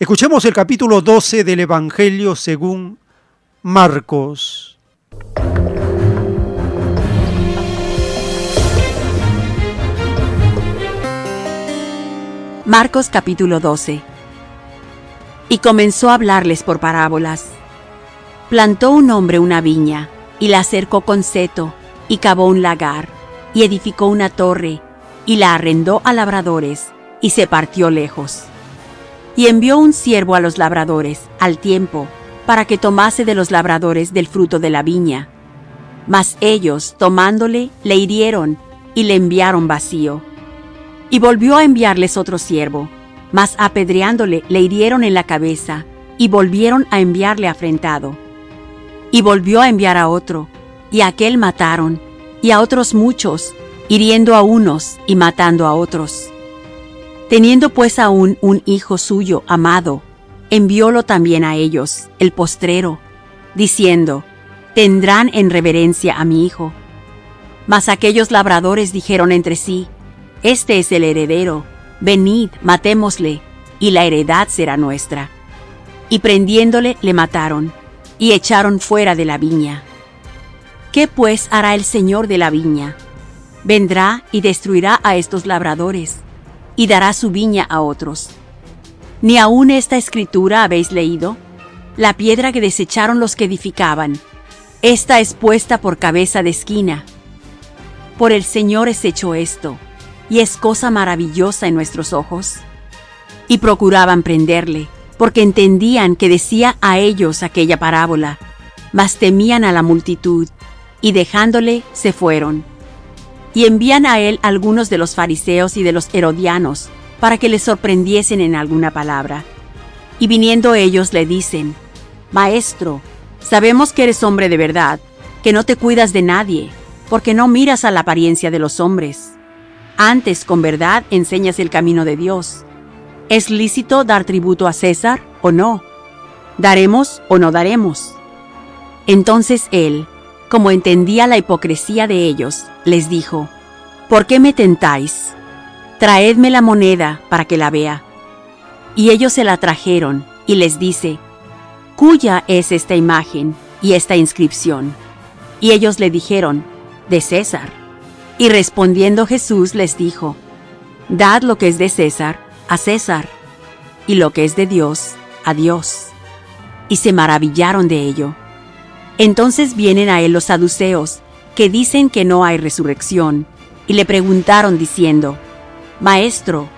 Escuchemos el capítulo 12 del Evangelio según Marcos. Marcos capítulo 12 Y comenzó a hablarles por parábolas. Plantó un hombre una viña, y la cercó con seto, y cavó un lagar, y edificó una torre, y la arrendó a labradores, y se partió lejos. Y envió un siervo a los labradores, al tiempo, para que tomase de los labradores del fruto de la viña. Mas ellos, tomándole, le hirieron, y le enviaron vacío. Y volvió a enviarles otro siervo, mas apedreándole le hirieron en la cabeza, y volvieron a enviarle afrentado. Y volvió a enviar a otro, y a aquel mataron, y a otros muchos, hiriendo a unos y matando a otros. Teniendo pues aún un hijo suyo amado, enviólo también a ellos, el postrero, diciendo, Tendrán en reverencia a mi hijo. Mas aquellos labradores dijeron entre sí, Este es el heredero, venid, matémosle, y la heredad será nuestra. Y prendiéndole le mataron, y echaron fuera de la viña. ¿Qué pues hará el señor de la viña? Vendrá y destruirá a estos labradores, y dará su viña a otros. ¿Ni aún esta escritura habéis leído? La piedra que desecharon los que edificaban, esta es puesta por cabeza de esquina. Por el Señor es hecho esto, y es cosa maravillosa en nuestros ojos. Y procuraban prenderle, porque entendían que decía a ellos aquella parábola, mas temían a la multitud, y dejándole se fueron. Y envían a él algunos de los fariseos y de los herodianos, para que le sorprendiesen en alguna palabra. Y viniendo ellos le dicen, Maestro, sabemos que eres hombre de verdad, que no te cuidas de nadie, porque no miras a la apariencia de los hombres. Antes, con verdad, enseñas el camino de Dios. ¿Es lícito dar tributo a César o no? ¿Daremos o no daremos? Entonces él, como entendía la hipocresía de ellos, les dijo, ¿Por qué me tentáis? Traedme la moneda para que la vea. Y ellos se la trajeron, y les dice, ¿Cuya es esta imagen y esta inscripción? Y ellos le dijeron, de César. Y respondiendo Jesús les dijo, Dad lo que es de César a César, y lo que es de Dios a Dios. Y se maravillaron de ello. Entonces vienen a él los saduceos, que dicen que no hay resurrección, y le preguntaron diciendo, Maestro,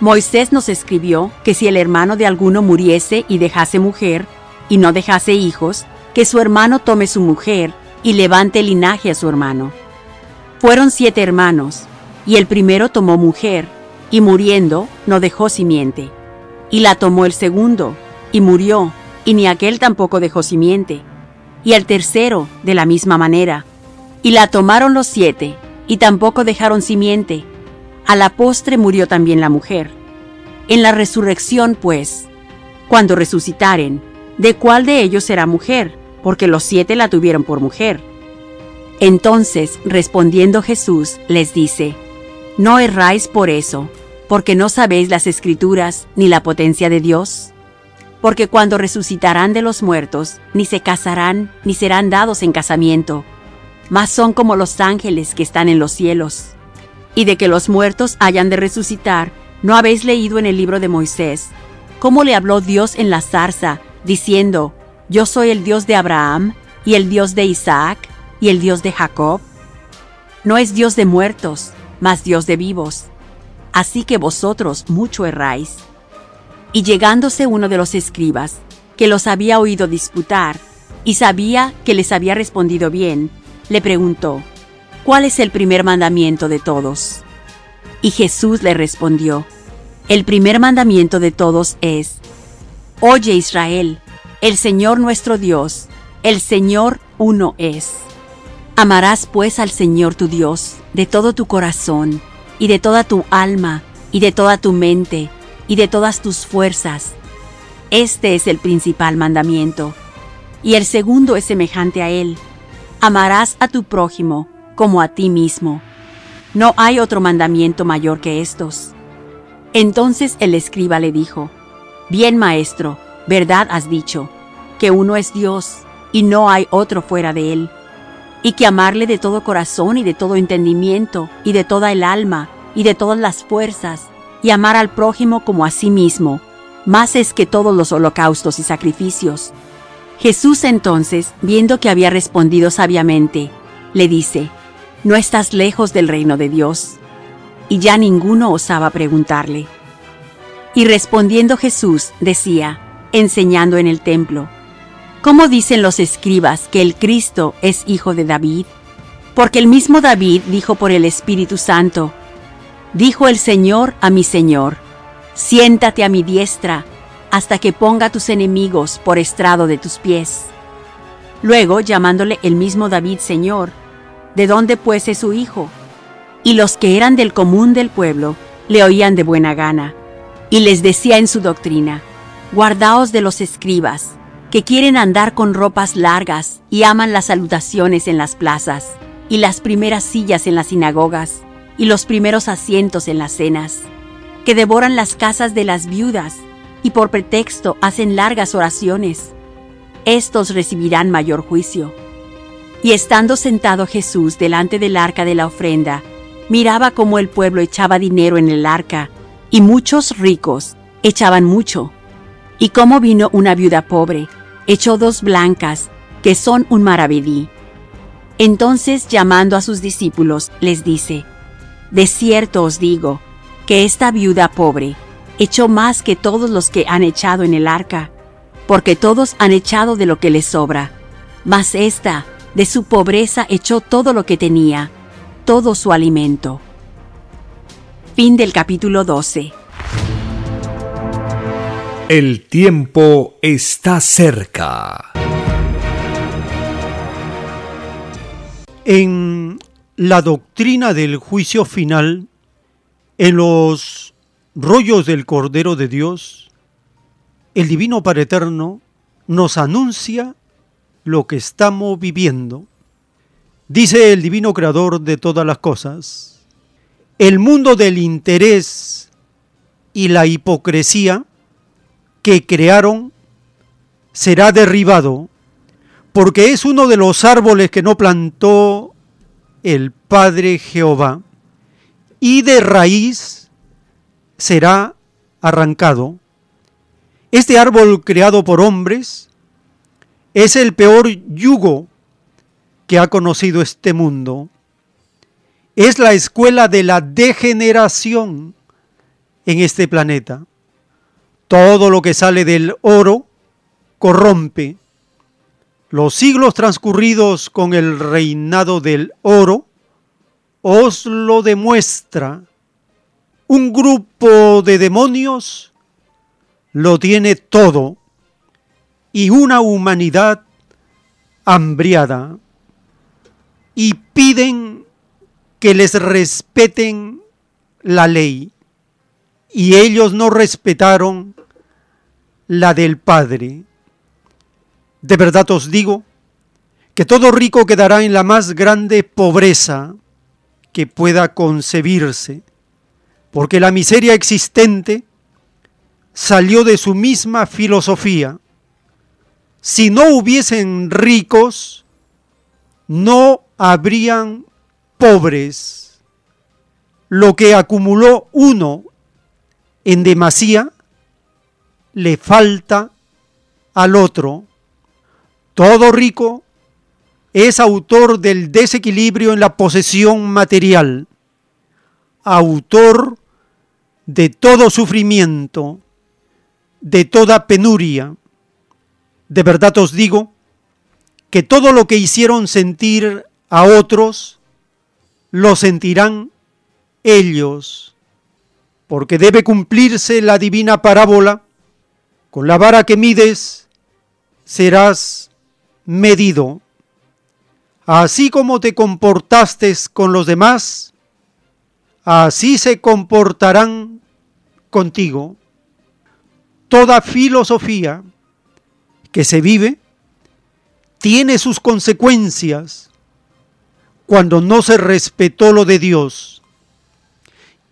Moisés nos escribió que si el hermano de alguno muriese y dejase mujer, y no dejase hijos, que su hermano tome su mujer y levante linaje a su hermano. Fueron siete hermanos, y el primero tomó mujer, y muriendo no dejó simiente. Y la tomó el segundo, y murió, y ni aquel tampoco dejó simiente. Y el tercero, de la misma manera. Y la tomaron los siete, y tampoco dejaron simiente. A la postre murió también la mujer. En la resurrección, pues, cuando resucitaren, ¿de cuál de ellos será mujer? Porque los siete la tuvieron por mujer. Entonces, respondiendo Jesús, les dice, No erráis por eso, porque no sabéis las escrituras ni la potencia de Dios. Porque cuando resucitarán de los muertos, ni se casarán, ni serán dados en casamiento, mas son como los ángeles que están en los cielos. Y de que los muertos hayan de resucitar, ¿no habéis leído en el libro de Moisés cómo le habló Dios en la zarza, diciendo, Yo soy el Dios de Abraham, y el Dios de Isaac, y el Dios de Jacob? No es Dios de muertos, mas Dios de vivos. Así que vosotros mucho erráis. Y llegándose uno de los escribas, que los había oído disputar, y sabía que les había respondido bien, le preguntó, ¿cuál es el primer mandamiento de todos? Y Jesús le respondió, el primer mandamiento de todos es, Oye Israel, el Señor nuestro Dios, el Señor uno es. Amarás pues al Señor tu Dios de todo tu corazón, y de toda tu alma, y de toda tu mente, y de todas tus fuerzas. Este es el principal mandamiento. Y el segundo es semejante a él. Amarás a tu prójimo como a ti mismo. No hay otro mandamiento mayor que estos. Entonces el escriba le dijo, Bien maestro, verdad has dicho, que uno es Dios y no hay otro fuera de él, y que amarle de todo corazón y de todo entendimiento y de toda el alma y de todas las fuerzas, y amar al prójimo como a sí mismo, más es que todos los holocaustos y sacrificios. Jesús entonces, viendo que había respondido sabiamente, le dice, No estás lejos del reino de Dios. Y ya ninguno osaba preguntarle. Y respondiendo Jesús, decía, enseñando en el templo, ¿Cómo dicen los escribas que el Cristo es hijo de David? Porque el mismo David dijo por el Espíritu Santo, Dijo el Señor a mi Señor, siéntate a mi diestra hasta que ponga tus enemigos por estrado de tus pies. Luego, llamándole el mismo David Señor, ¿de dónde pues es su hijo? Y los que eran del común del pueblo le oían de buena gana, y les decía en su doctrina, Guardaos de los escribas, que quieren andar con ropas largas y aman las salutaciones en las plazas, y las primeras sillas en las sinagogas, y los primeros asientos en las cenas, que devoran las casas de las viudas, y por pretexto hacen largas oraciones. Estos recibirán mayor juicio. Y estando sentado Jesús delante del arca de la ofrenda, miraba cómo el pueblo echaba dinero en el arca, y muchos ricos echaban mucho. Y cómo vino una viuda pobre, echó dos blancas, que son un maravedí. Entonces, llamando a sus discípulos, les dice, De cierto os digo, que esta viuda pobre echó más que todos los que han echado en el arca, porque todos han echado de lo que les sobra, mas ésta, de su pobreza, echó todo lo que tenía, todo su alimento. Fin del capítulo 12. El tiempo está cerca. En la doctrina del juicio final, en los rollos del Cordero de Dios, el Divino Padre Eterno nos anuncia lo que estamos viviendo. Dice el Divino Creador de todas las cosas, el mundo del interés y la hipocresía que crearon será derribado, porque es uno de los árboles que no plantó el Padre Jehová, y de raíz será arrancado. Este árbol creado por hombres es el peor yugo que ha conocido este mundo. Es la escuela de la degeneración en este planeta. Todo lo que sale del oro corrompe. Los siglos transcurridos con el reinado del oro os lo demuestra. Un grupo de demonios lo tiene todo y una humanidad hambriada y piden que les respeten la ley y ellos no respetaron la del Padre. De verdad os digo que todo rico quedará en la más grande pobreza que pueda concebirse, porque la miseria existente salió de su misma filosofía. Si no hubiesen ricos, no habrían pobres. Lo que acumuló uno en demasía, le falta al otro. Todo rico es autor del desequilibrio en la posesión material, autor de todo sufrimiento, de toda penuria. De verdad os digo que todo lo que hicieron sentir a otros, lo sentirán ellos. Porque debe cumplirse la divina parábola, con la vara que mides serás medido. Así como te comportaste con los demás, así se comportarán contigo. Toda filosofía que se vive tiene sus consecuencias cuando no se respetó lo de Dios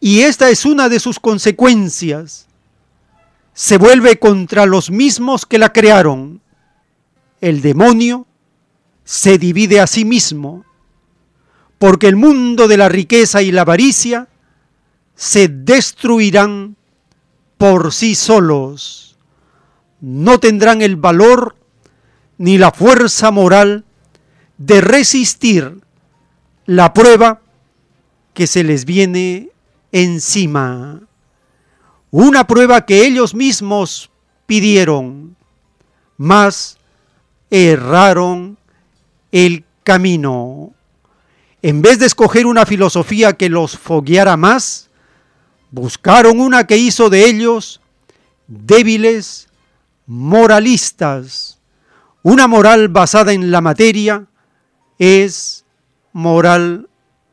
y esta es una de sus consecuencias, se vuelve contra los mismos que la crearon. El demonio se divide a sí mismo, porque el mundo de la riqueza y la avaricia se destruirán por sí solos. No tendrán el valor ni la fuerza moral de resistir la prueba que se les viene encima. Una prueba que ellos mismos pidieron, mas erraron el camino. En vez de escoger una filosofía que los fogueara más, buscaron una que hizo de ellos débiles moralistas, Una moral basada en la materia es moral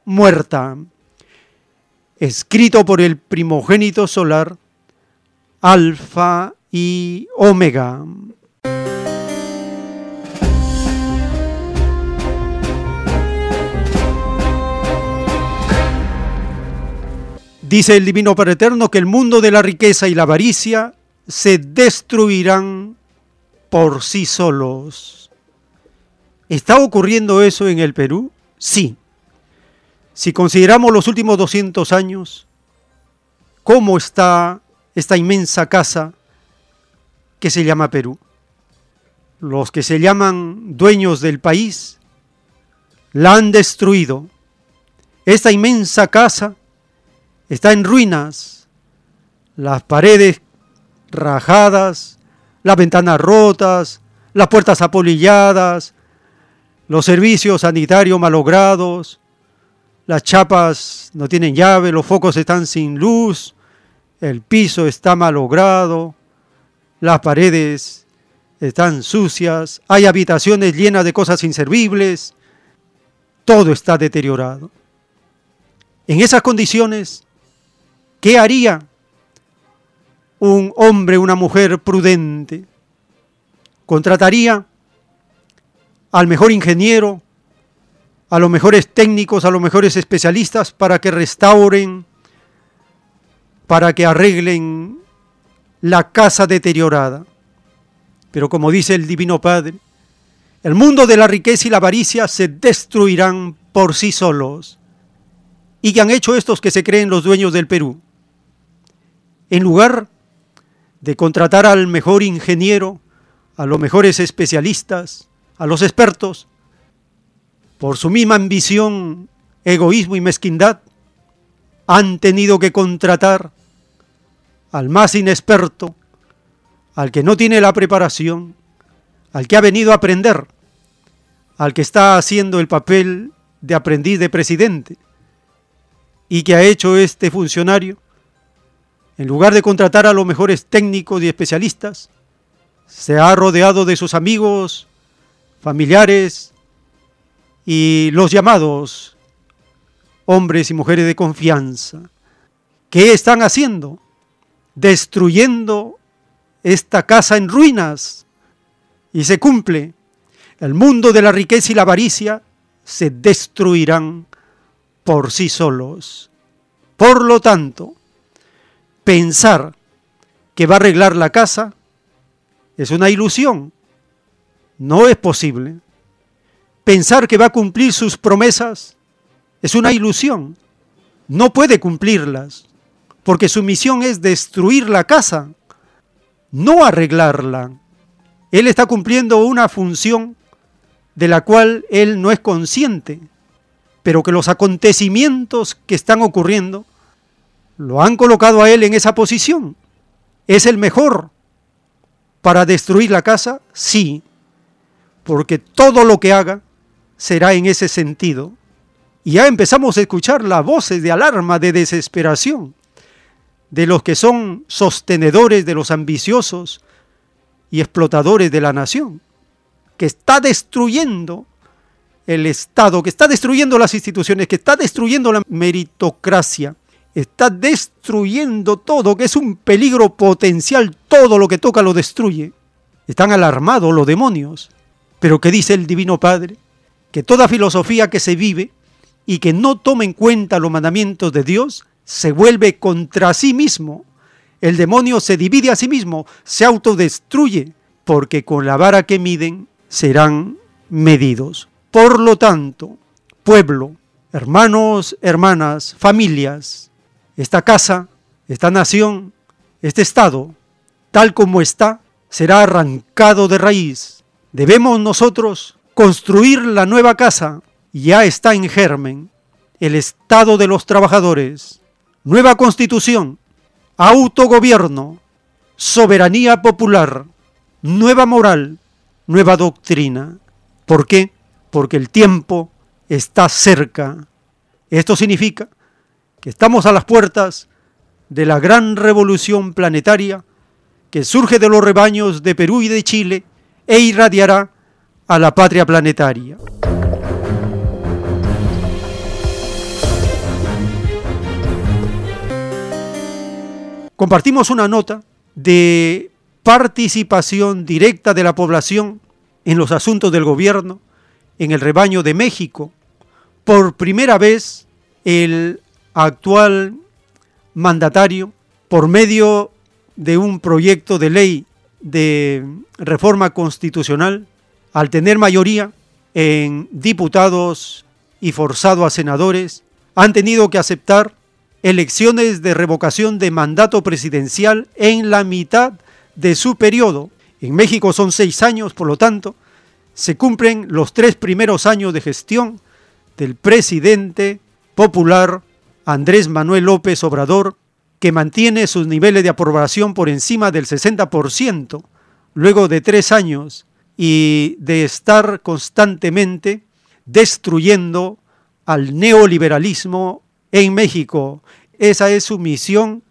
muerta. Escrito por el primogénito solar, Alfa y Omega. Dice el Divino Padre Eterno que el mundo de la riqueza y la avaricia se destruirán por sí solos. ¿Está ocurriendo eso en el Perú? Sí. Si consideramos los últimos 200 años, ¿cómo está esta inmensa casa que se llama Perú? Los que se llaman dueños del país la han destruido. Esta inmensa casa está en ruinas, las paredes rajadas, las ventanas rotas, las puertas apolilladas, los servicios sanitarios malogrados, las chapas no tienen llave, los focos están sin luz, el piso está malogrado, las paredes están sucias, hay habitaciones llenas de cosas inservibles, todo está deteriorado. En esas condiciones, ¿Qué haría un hombre, una mujer prudente? Contrataría al mejor ingeniero, a los mejores técnicos, a los mejores especialistas para que restauren, para que arreglen la casa deteriorada. Pero como dice el Divino Padre, el mundo de la riqueza y la avaricia se destruirán por sí solos. ¿Y qué han hecho estos que se creen los dueños del Perú? En lugar de contratar al mejor ingeniero, a los mejores especialistas, a los expertos, por su misma ambición, egoísmo y mezquindad, han tenido que contratar al más inexperto, al que no tiene la preparación, al que ha venido a aprender, al que está haciendo el papel de aprendiz de presidente y que ha hecho este funcionario en lugar de contratar a los mejores técnicos y especialistas, se ha rodeado de sus amigos, familiares y los llamados hombres y mujeres de confianza. ¿Qué están haciendo? Destruyendo esta casa en ruinas. Y se cumple. El mundo de la riqueza y la avaricia se destruirán por sí solos. Por lo tanto, pensar que va a arreglar la casa es una ilusión. No es posible. Pensar que va a cumplir sus promesas es una ilusión. No puede cumplirlas, porque su misión es destruir la casa, no arreglarla. Él está cumpliendo una función de la cual él no es consciente, pero que los acontecimientos que están ocurriendo lo han colocado a él en esa posición. ¿Es el mejor para destruir la casa? Sí, porque todo lo que haga será en ese sentido. Y ya empezamos a escuchar las voces de alarma, de desesperación, de los que son sostenedores de los ambiciosos y explotadores de la nación, que está destruyendo el Estado, que está destruyendo las instituciones, que está destruyendo la meritocracia, está destruyendo todo, que es un peligro potencial, todo lo que toca lo destruye. Están alarmados los demonios. Pero ¿qué dice el Divino Padre? Que toda filosofía que se vive y que no toma en cuenta los mandamientos de Dios se vuelve contra sí mismo. El demonio se divide a sí mismo, se autodestruye, porque con la vara que miden serán medidos. Por lo tanto, pueblo, hermanos, hermanas, familias, esta casa, esta nación, este Estado, tal como está, será arrancado de raíz. Debemos nosotros construir la nueva casa, ya está en germen, el Estado de los trabajadores, nueva constitución, autogobierno, soberanía popular, nueva moral, nueva doctrina. ¿Por qué? Porque el tiempo está cerca. Esto significa que estamos a las puertas de la gran revolución planetaria que surge de los rebaños de Perú y de Chile e irradiará a la patria planetaria. Compartimos una nota de participación directa de la población en los asuntos del gobierno en el rebaño de México. Por primera vez, el actual mandatario, por medio de un proyecto de ley de reforma constitucional, al tener mayoría en diputados y forzado a senadores, han tenido que aceptar elecciones de revocación de mandato presidencial en la mitad de su periodo. En México son seis años, por lo tanto, se cumplen los tres primeros años de gestión del presidente popular Andrés Manuel López Obrador, que mantiene sus niveles de aprobación por encima del 60%, luego de tres años y de estar constantemente destruyendo al neoliberalismo en México. Esa es su misión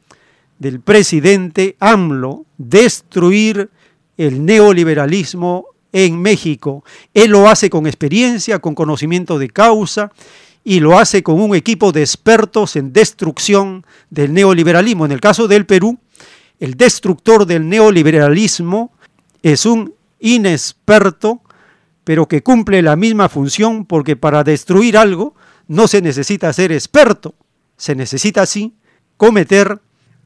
del presidente AMLO, destruir el neoliberalismo en México. Él lo hace con experiencia, con conocimiento de causa y lo hace con un equipo de expertos en destrucción del neoliberalismo. En el caso del Perú, el destructor del neoliberalismo es un inexperto, pero que cumple la misma función porque para destruir algo no se necesita ser experto, se necesita así cometer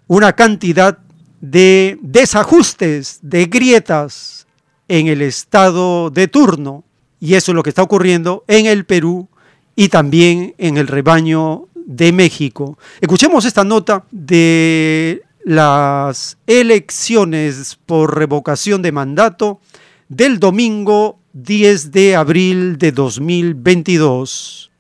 una cantidad de desajustes, de grietas en el estado de turno. Y eso es lo que está ocurriendo en el Perú y también en el rebaño de México. Escuchemos esta nota de las elecciones por revocación de mandato del domingo 10 de abril de 2022.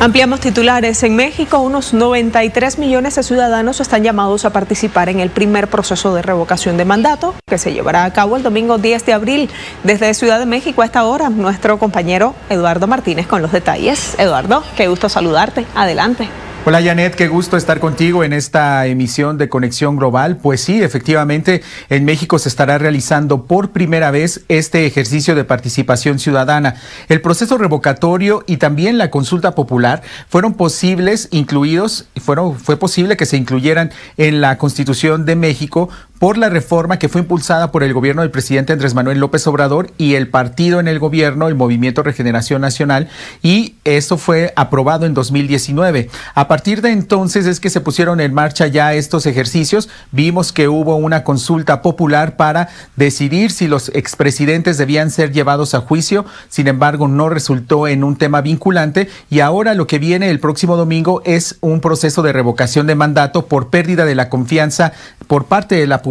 Ampliamos titulares. En México, unos 93 millones de ciudadanos están llamados a participar en el primer proceso de revocación de mandato que se llevará a cabo el domingo 10 de abril. Desde Ciudad de México a esta hora, nuestro compañero Eduardo Martínez con los detalles. Eduardo, qué gusto saludarte. Adelante. Hola Janet, qué gusto estar contigo en esta emisión de Conexión Global. Pues sí, efectivamente, en México se estará realizando por primera vez este ejercicio de participación ciudadana. El proceso revocatorio y también la consulta popular fueron posibles, incluidos, fueron, fue posible que se incluyeran en la Constitución de México por la reforma que fue impulsada por el gobierno del presidente Andrés Manuel López Obrador y el partido en el gobierno, el Movimiento Regeneración Nacional, y eso fue aprobado en 2019. A partir de entonces es que se pusieron en marcha ya estos ejercicios. Vimos que hubo una consulta popular para decidir si los expresidentes debían ser llevados a juicio. Sin embargo, no resultó en un tema vinculante y ahora lo que viene el próximo domingo es un proceso de revocación de mandato por pérdida de la confianza por parte de la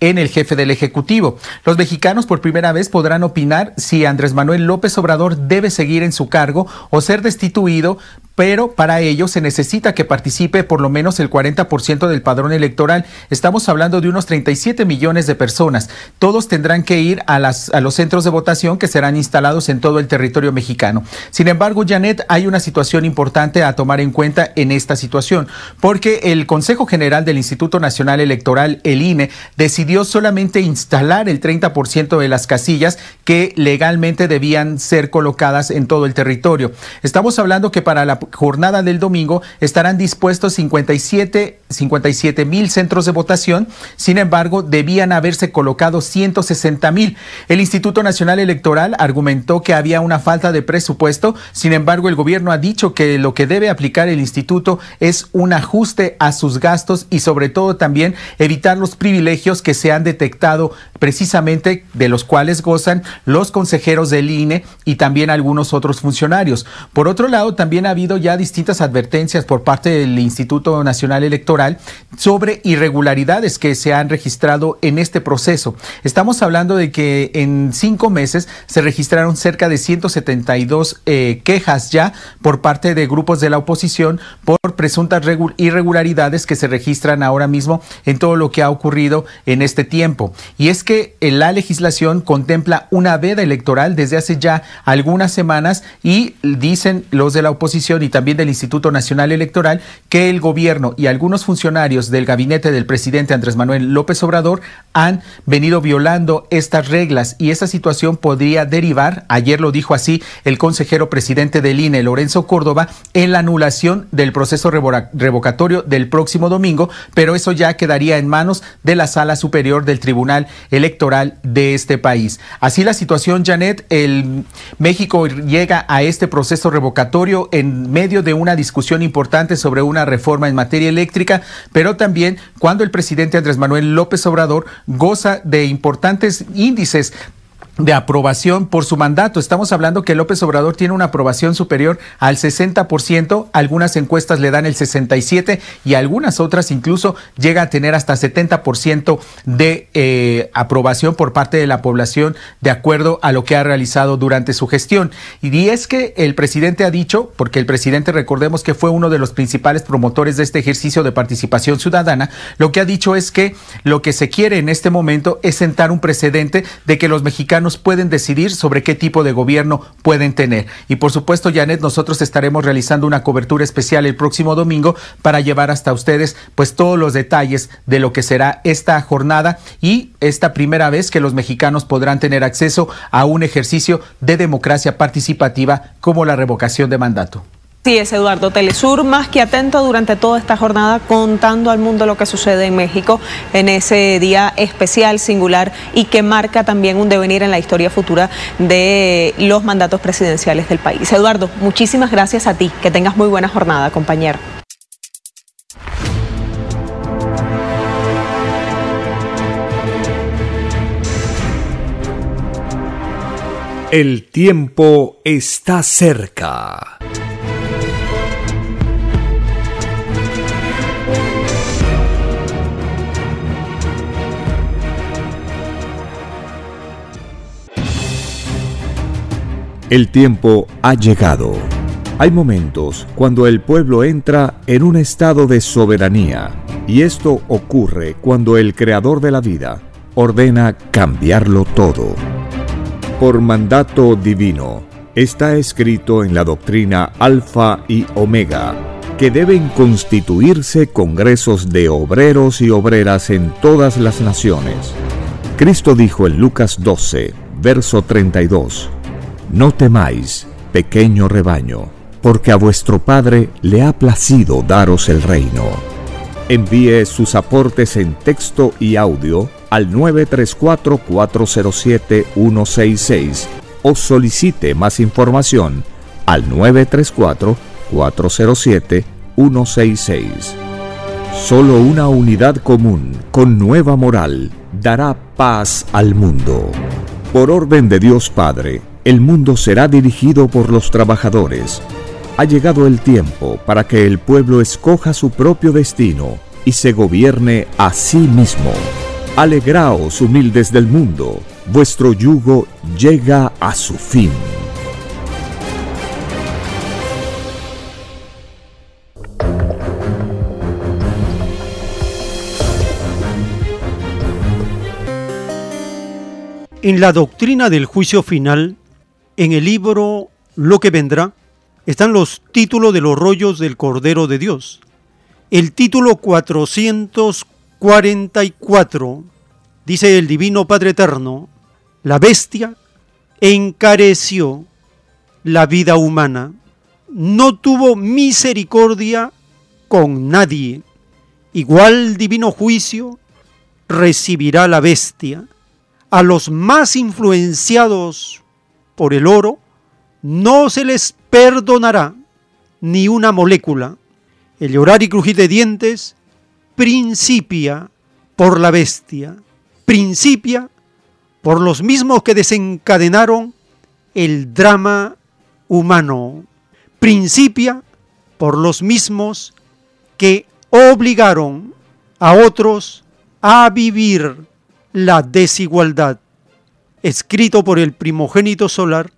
en el jefe del Ejecutivo. Los mexicanos por primera vez podrán opinar si Andrés Manuel López Obrador debe seguir en su cargo o ser destituido pero para ello se necesita que participe por lo menos el 40% del padrón electoral. Estamos hablando de unos 37 millones de personas. Todos tendrán que ir a, los centros de votación que serán instalados en todo el territorio mexicano. Sin embargo, Janet, hay una situación importante a tomar en cuenta en esta situación, porque el Consejo General del Instituto Nacional Electoral, el INE, decidió solamente instalar el 30% de las casillas que legalmente debían ser colocadas en todo el territorio. Estamos hablando que para la jornada del domingo estarán dispuestos 57, 57 mil centros de votación, sin embargo, debían haberse colocado 160 mil. El Instituto Nacional Electoral argumentó que había una falta de presupuesto, sin embargo, el gobierno ha dicho que lo que debe aplicar el instituto es un ajuste a sus gastos y sobre todo también evitar los privilegios que se han detectado precisamente de los cuales gozan los consejeros del INE y también algunos otros funcionarios. Por otro lado, también ha habido ya distintas advertencias por parte del Instituto Nacional Electoral sobre irregularidades que se han registrado en este proceso. Estamos hablando de que en cinco meses se registraron cerca de 172 eh, quejas ya por parte de grupos de la oposición por presuntas irregularidades que se registran ahora mismo en todo lo que ha ocurrido en este tiempo. Y es que la legislación contempla una veda electoral desde hace ya algunas semanas y dicen los de la oposición y también del Instituto Nacional Electoral que el gobierno y algunos funcionarios del gabinete del presidente Andrés Manuel López Obrador han venido violando estas reglas y esa situación podría derivar, ayer lo dijo así el consejero presidente del INE, Lorenzo Córdoba, en la anulación del proceso revocatorio del próximo domingo, pero eso ya quedaría en manos de la sala superior del Tribunal Electoral de este país. Así la situación, Janet, el México llega a este proceso revocatorio en medio de una discusión importante sobre una reforma en materia eléctrica, pero también cuando el presidente Andrés Manuel López Obrador goza de importantes índices de aprobación por su mandato. Estamos hablando que López Obrador tiene una aprobación superior al 60%, algunas encuestas le dan el 67% y algunas otras incluso llega a tener hasta 70% de eh, aprobación por parte de la población de acuerdo a lo que ha realizado durante su gestión. Y es que el presidente ha dicho, porque el presidente recordemos que fue uno de los principales promotores de este ejercicio de participación ciudadana, lo que ha dicho es que lo que se quiere en este momento es sentar un precedente de que los mexicanos pueden decidir sobre qué tipo de gobierno pueden tener. Y por supuesto, Janet, nosotros estaremos realizando una cobertura especial el próximo domingo para llevar hasta ustedes pues todos los detalles de lo que será esta jornada y esta primera vez que los mexicanos podrán tener acceso a un ejercicio de democracia participativa como la revocación de mandato. Sí, es Eduardo Telesur, más que atento durante toda esta jornada, contando al mundo lo que sucede en México en ese día especial, singular y que marca también un devenir en la historia futura de los mandatos presidenciales del país. Eduardo, muchísimas gracias a ti. Que tengas muy buena jornada, compañero. El tiempo está cerca. El tiempo ha llegado. Hay momentos cuando el pueblo entra en un estado de soberanía y esto ocurre cuando el creador de la vida ordena cambiarlo todo. Por mandato divino, está escrito en la doctrina Alfa y Omega que deben constituirse congresos de obreros y obreras en todas las naciones. Cristo dijo en Lucas 12, verso 32, no temáis, pequeño rebaño, porque a vuestro Padre le ha placido daros el reino. Envíe sus aportes en texto y audio al 934-407-166 o solicite más información al 934-407-166. Solo una unidad común con nueva moral dará paz al mundo. Por orden de Dios Padre, el mundo será dirigido por los trabajadores. Ha llegado el tiempo para que el pueblo escoja su propio destino y se gobierne a sí mismo. Alegraos, humildes del mundo, vuestro yugo llega a su fin. En la doctrina del juicio final, en el libro Lo que vendrá están los títulos de los rollos del Cordero de Dios. El título 444 dice el Divino Padre Eterno, la bestia encareció la vida humana, no tuvo misericordia con nadie. Igual divino juicio recibirá la bestia a los más influenciados por el oro, no se les perdonará ni una molécula. El llorar y crujir de dientes principia por la bestia, principia por los mismos que desencadenaron el drama humano, principia por los mismos que obligaron a otros a vivir la desigualdad escrito por el primogénito solar,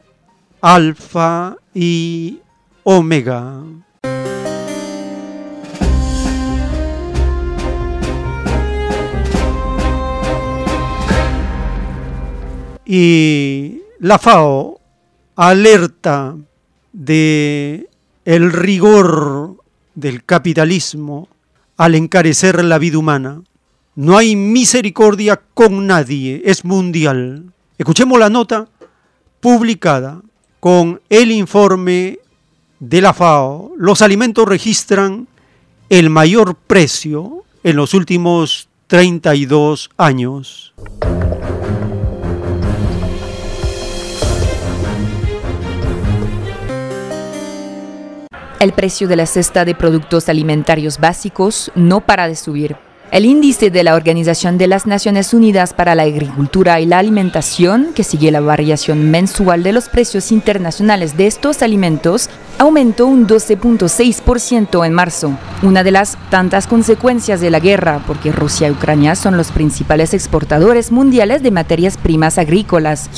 Alfa y Omega. y la FAO alerta de el rigor del capitalismo al encarecer la vida humana. No hay misericordia con nadie, es mundial. Escuchemos la nota publicada con el informe de la FAO. Los alimentos registran el mayor precio en los últimos 32 años. El precio de la cesta de productos alimentarios básicos no para de subir. El índice de la Organización de las Naciones Unidas para la Agricultura y la Alimentación, que sigue la variación mensual de los precios internacionales de estos alimentos, aumentó un 12.6% en marzo, una de las tantas consecuencias de la guerra, porque Rusia y Ucrania son los principales exportadores mundiales de materias primas agrícolas.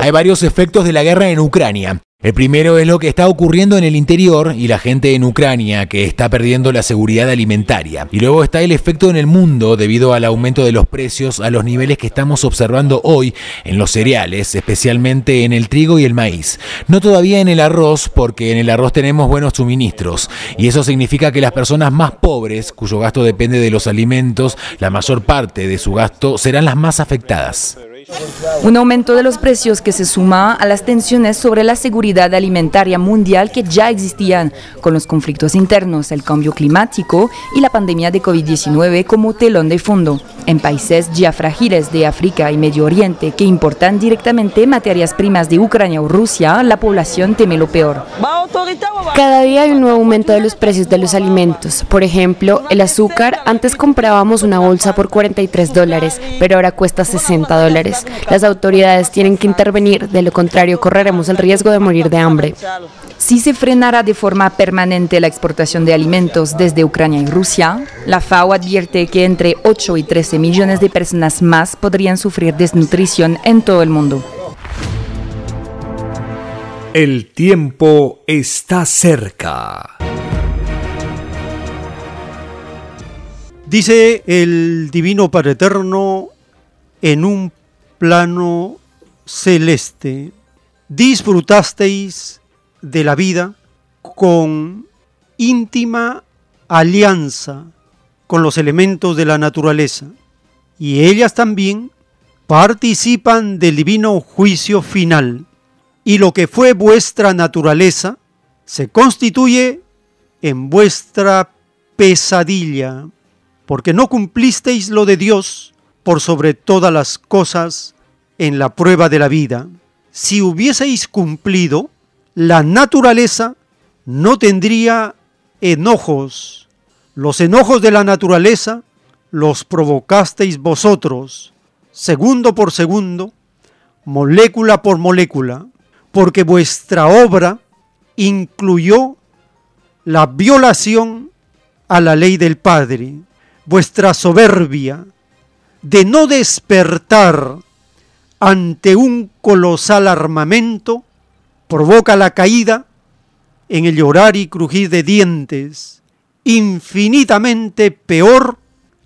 Hay varios efectos de la guerra en Ucrania. El primero es lo que está ocurriendo en el interior y la gente en Ucrania que está perdiendo la seguridad alimentaria. Y luego está el efecto en el mundo debido al aumento de los precios a los niveles que estamos observando hoy en los cereales, especialmente en el trigo y el maíz. No todavía en el arroz porque en el arroz tenemos buenos suministros y eso significa que las personas más pobres, cuyo gasto depende de los alimentos, la mayor parte de su gasto serán las más afectadas. Un aumento de los precios que se suma a las tensiones sobre la seguridad alimentaria mundial que ya existían con los conflictos internos, el cambio climático y la pandemia de COVID-19 como telón de fondo. En países ya frágiles de África y Medio Oriente que importan directamente materias primas de Ucrania o Rusia, la población teme lo peor. Cada día hay un nuevo aumento de los precios de los alimentos. Por ejemplo, el azúcar, antes comprábamos una bolsa por 43 dólares, pero ahora cuesta 60 dólares. Las autoridades tienen que intervenir, de lo contrario correremos el riesgo de morir de hambre. Si se frenara de forma permanente la exportación de alimentos desde Ucrania y Rusia, la FAO advierte que entre 8 y 13 millones de personas más podrían sufrir desnutrición en todo el mundo. El tiempo está cerca. Dice el Divino Padre Eterno en un plano celeste. Disfrutasteis de la vida con íntima alianza con los elementos de la naturaleza y ellas también participan del divino juicio final y lo que fue vuestra naturaleza se constituye en vuestra pesadilla porque no cumplisteis lo de Dios por sobre todas las cosas en la prueba de la vida. Si hubieseis cumplido, la naturaleza no tendría enojos. Los enojos de la naturaleza los provocasteis vosotros, segundo por segundo, molécula por molécula, porque vuestra obra incluyó la violación a la ley del Padre, vuestra soberbia, de no despertar ante un colosal armamento provoca la caída en el llorar y crujir de dientes, infinitamente peor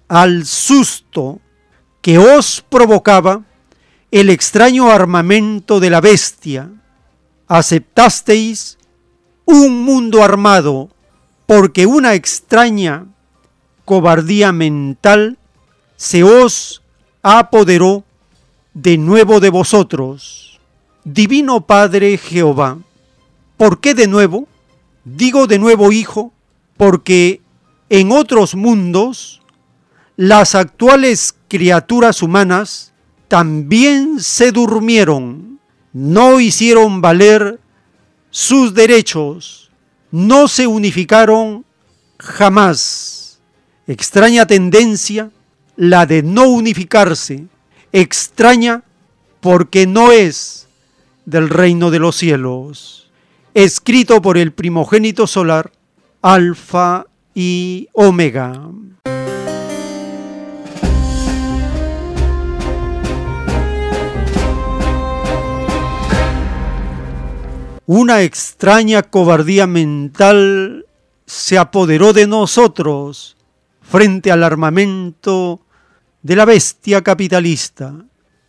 al susto que os provocaba el extraño armamento de la bestia. Aceptasteis un mundo armado porque una extraña cobardía mental se os apoderó de nuevo de vosotros. Divino Padre Jehová, ¿por qué de nuevo? Digo de nuevo Hijo, porque en otros mundos las actuales criaturas humanas también se durmieron, no hicieron valer sus derechos, no se unificaron jamás. Extraña tendencia la de no unificarse, extraña porque no es del reino de los cielos, escrito por el primogénito solar, Alfa y Omega. Una extraña cobardía mental se apoderó de nosotros frente al armamento de la bestia capitalista.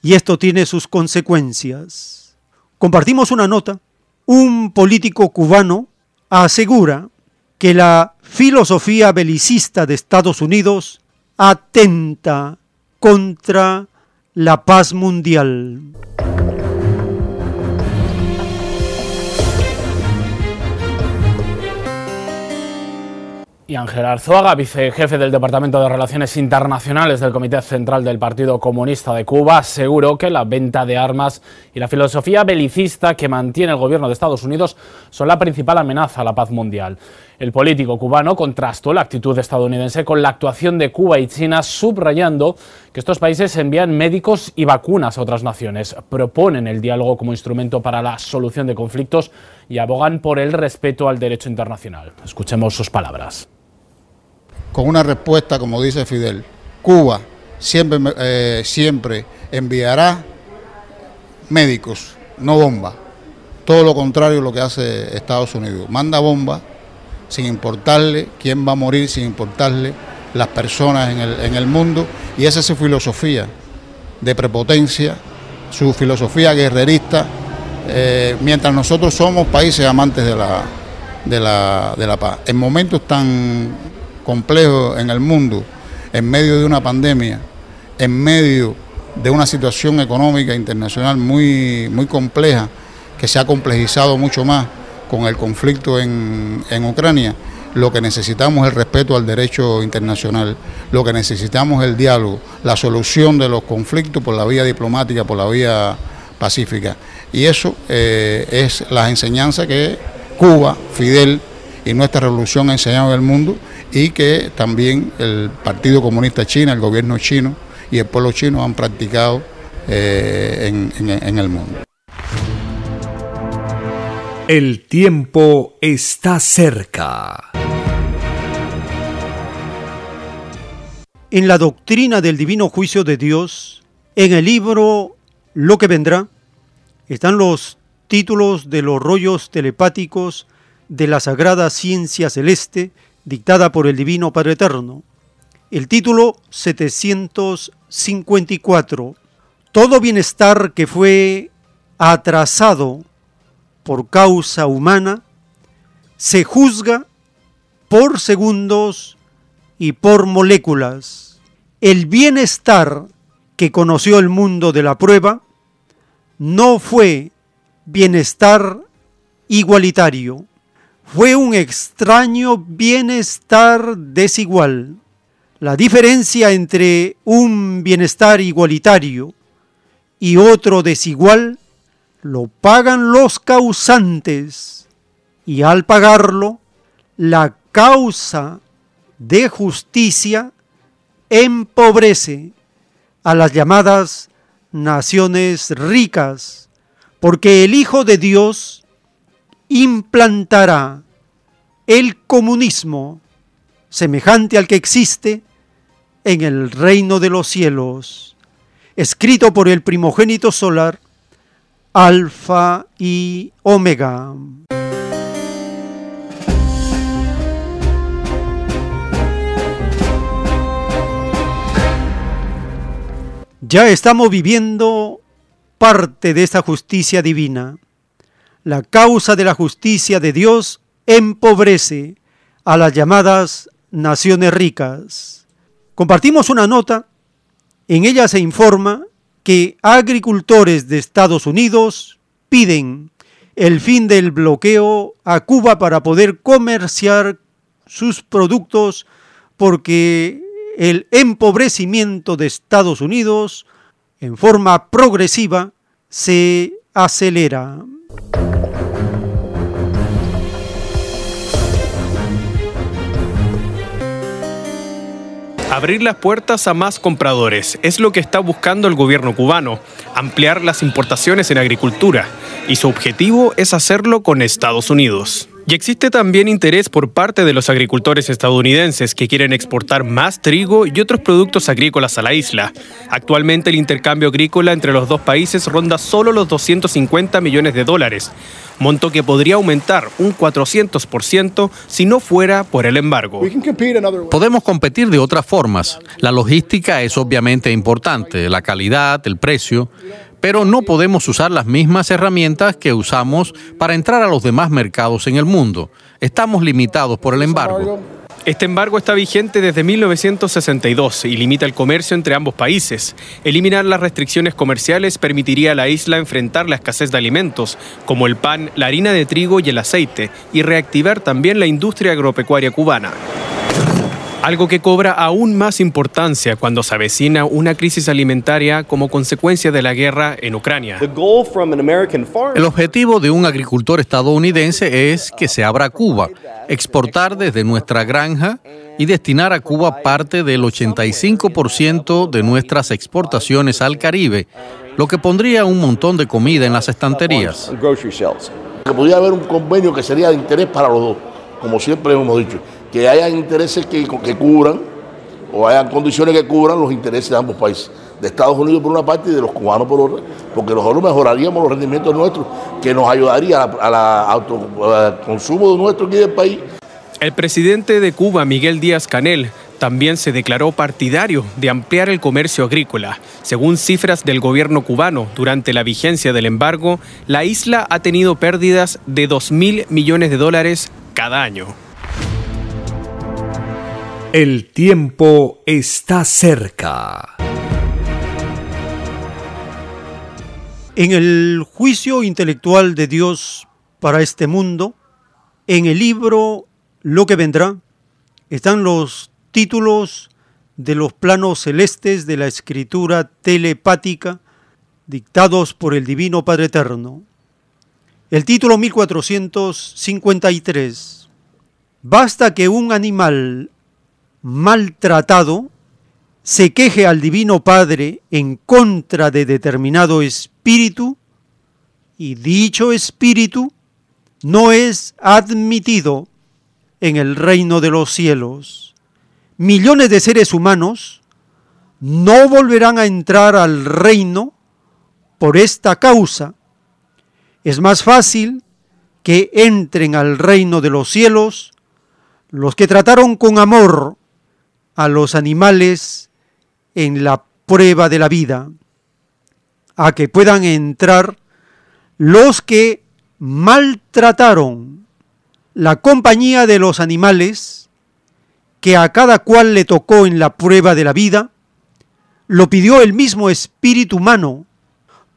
Y esto tiene sus consecuencias. Compartimos una nota. Un político cubano asegura que la filosofía belicista de Estados Unidos atenta contra la paz mundial. Y Ángel Arzuaga, vicejefe del Departamento de Relaciones Internacionales del Comité Central del Partido Comunista de Cuba, aseguró que la venta de armas y la filosofía belicista que mantiene el gobierno de Estados Unidos son la principal amenaza a la paz mundial. El político cubano contrastó la actitud estadounidense con la actuación de Cuba y China, subrayando que estos países envían médicos y vacunas a otras naciones, proponen el diálogo como instrumento para la solución de conflictos y abogan por el respeto al derecho internacional. Escuchemos sus palabras con una respuesta, como dice Fidel. Cuba siempre, eh, siempre enviará médicos, no bombas. Todo lo contrario de lo que hace Estados Unidos. Manda bombas sin importarle quién va a morir, sin importarle las personas en el, en el mundo. Y esa es su filosofía de prepotencia, su filosofía guerrerista, eh, mientras nosotros somos países amantes de la, de la, de la paz. En momentos tan complejo en el mundo, en medio de una pandemia, en medio de una situación económica internacional muy, muy compleja, que se ha complejizado mucho más con el conflicto en, en Ucrania, lo que necesitamos es el respeto al derecho internacional, lo que necesitamos es el diálogo, la solución de los conflictos por la vía diplomática, por la vía pacífica. Y eso eh, es la enseñanza que Cuba, Fidel y nuestra revolución ha enseñado al mundo y que también el Partido Comunista China, el gobierno chino y el pueblo chino han practicado eh, en el mundo. El tiempo está cerca. En la doctrina del divino juicio de Dios, en el libro Lo que vendrá, están los títulos de los rollos telepáticos de la sagrada ciencia celeste dictada por el Divino Padre Eterno. El título 754. Todo bienestar que fue atrasado por causa humana se juzga por segundos y por moléculas. El bienestar que conoció el mundo de la prueba no fue bienestar igualitario fue un extraño bienestar desigual. La diferencia entre un bienestar igualitario y otro desigual lo pagan los causantes y al pagarlo, la causa de justicia empobrece a las llamadas naciones ricas, porque el Hijo de Dios implantará el comunismo semejante al que existe en el reino de los cielos, escrito por el primogénito solar, Alfa y Omega. Ya estamos viviendo parte de esa justicia divina la causa de la justicia de Dios empobrece a las llamadas naciones ricas. Compartimos una nota, en ella se informa que agricultores de Estados Unidos piden el fin del bloqueo a Cuba para poder comerciar sus productos porque el empobrecimiento de Estados Unidos en forma progresiva se acelera. Abrir las puertas a más compradores es lo que está buscando el gobierno cubano, ampliar las importaciones en agricultura, y su objetivo es hacerlo con Estados Unidos. Y existe también interés por parte de los agricultores estadounidenses que quieren exportar más trigo y otros productos agrícolas a la isla. Actualmente el intercambio agrícola entre los dos países ronda solo los 250 millones de dólares, monto que podría aumentar un 400% si no fuera por el embargo. Podemos competir de otras formas. La logística es obviamente importante, la calidad, el precio, pero no podemos usar las mismas herramientas que usamos para entrar a los demás mercados en el mundo. Estamos limitados por el embargo. Este embargo está vigente desde 1962 y limita el comercio entre ambos países. Eliminar las restricciones comerciales permitiría a la isla enfrentar la escasez de alimentos, como el pan, la harina de trigo y el aceite, y reactivar también la industria agropecuaria cubana algo que cobra aún más importancia cuando se avecina una crisis alimentaria como consecuencia de la guerra en Ucrania. El objetivo de un agricultor estadounidense es que se abra Cuba, exportar desde nuestra granja y destinar a Cuba parte del 85% de nuestras exportaciones al Caribe, lo que pondría un montón de comida en las estanterías. Que podría haber un convenio que sería de interés para los dos, como siempre hemos dicho que haya intereses que, cubran o hayan condiciones que cubran los intereses de ambos países, de Estados Unidos por una parte y de los cubanos por otra, porque nosotros mejoraríamos los rendimientos nuestros, que nos ayudaría al consumo de nuestro aquí del país. El presidente de Cuba, Miguel Díaz Canel, también se declaró partidario de ampliar el comercio agrícola. Según cifras del gobierno cubano, durante la vigencia del embargo, la isla ha tenido pérdidas de 2 mil millones de dólares cada año. El tiempo está cerca. En el juicio intelectual de Dios para este mundo, en el libro Lo que vendrá, están los títulos de los planos celestes de la escritura telepática dictados por el Divino Padre Eterno. El título 1453. Basta que un animal maltratado se queje al Divino Padre en contra de determinado espíritu y dicho espíritu no es admitido en el reino de los cielos. Millones de seres humanos no volverán a entrar al reino por esta causa. Es más fácil que entren al reino de los cielos los que trataron con amor a los animales en la prueba de la vida, a que puedan entrar los que maltrataron la compañía de los animales que a cada cual le tocó en la prueba de la vida, lo pidió el mismo espíritu humano.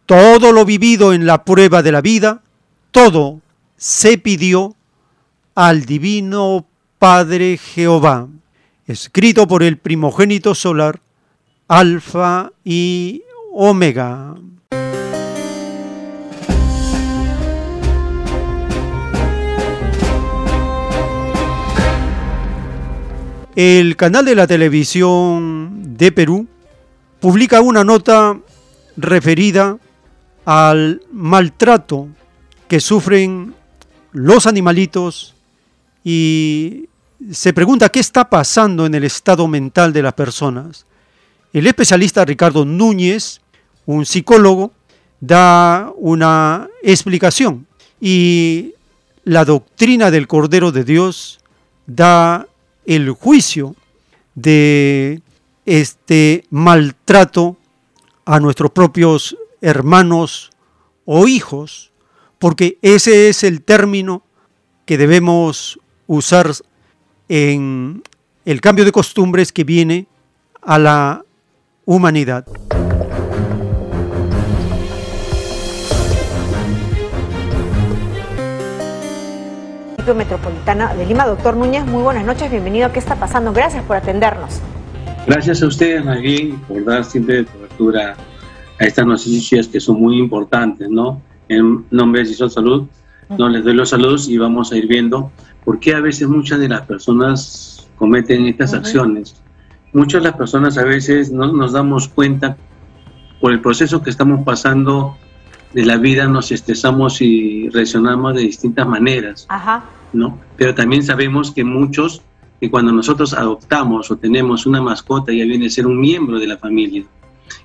Todo lo vivido en la prueba de la vida, todo se pidió al divino Padre Jehová escrito por el primogénito solar, Alfa y Omega. El canal de la televisión de Perú publica una nota referida al maltrato que sufren los animalitos y se pregunta qué está pasando en el estado mental de las personas. El especialista Ricardo Núñez, un psicólogo, da una explicación y la doctrina del Cordero de Dios da el juicio de este maltrato a nuestros propios hermanos o hijos, porque ese es el término que debemos usar en el cambio de costumbres que viene a la humanidad. Metropolitana de Lima, doctor Núñez, muy buenas noches, bienvenido. ¿Qué está pasando? Gracias por atendernos. Gracias a ustedes, más bien, por dar siempre cobertura a estas noticias que son muy importantes, ¿no? En nombre de CISO Salud, no les doy los saludos y vamos a ir viendo por qué a veces muchas de las personas cometen estas acciones. Muchas de las personas a veces no nos damos cuenta por el proceso que estamos pasando de la vida, nos estresamos y reaccionamos de distintas maneras, ¿no? Pero también sabemos que muchos, que cuando nosotros adoptamos o tenemos una mascota, ya viene a ser un miembro de la familia,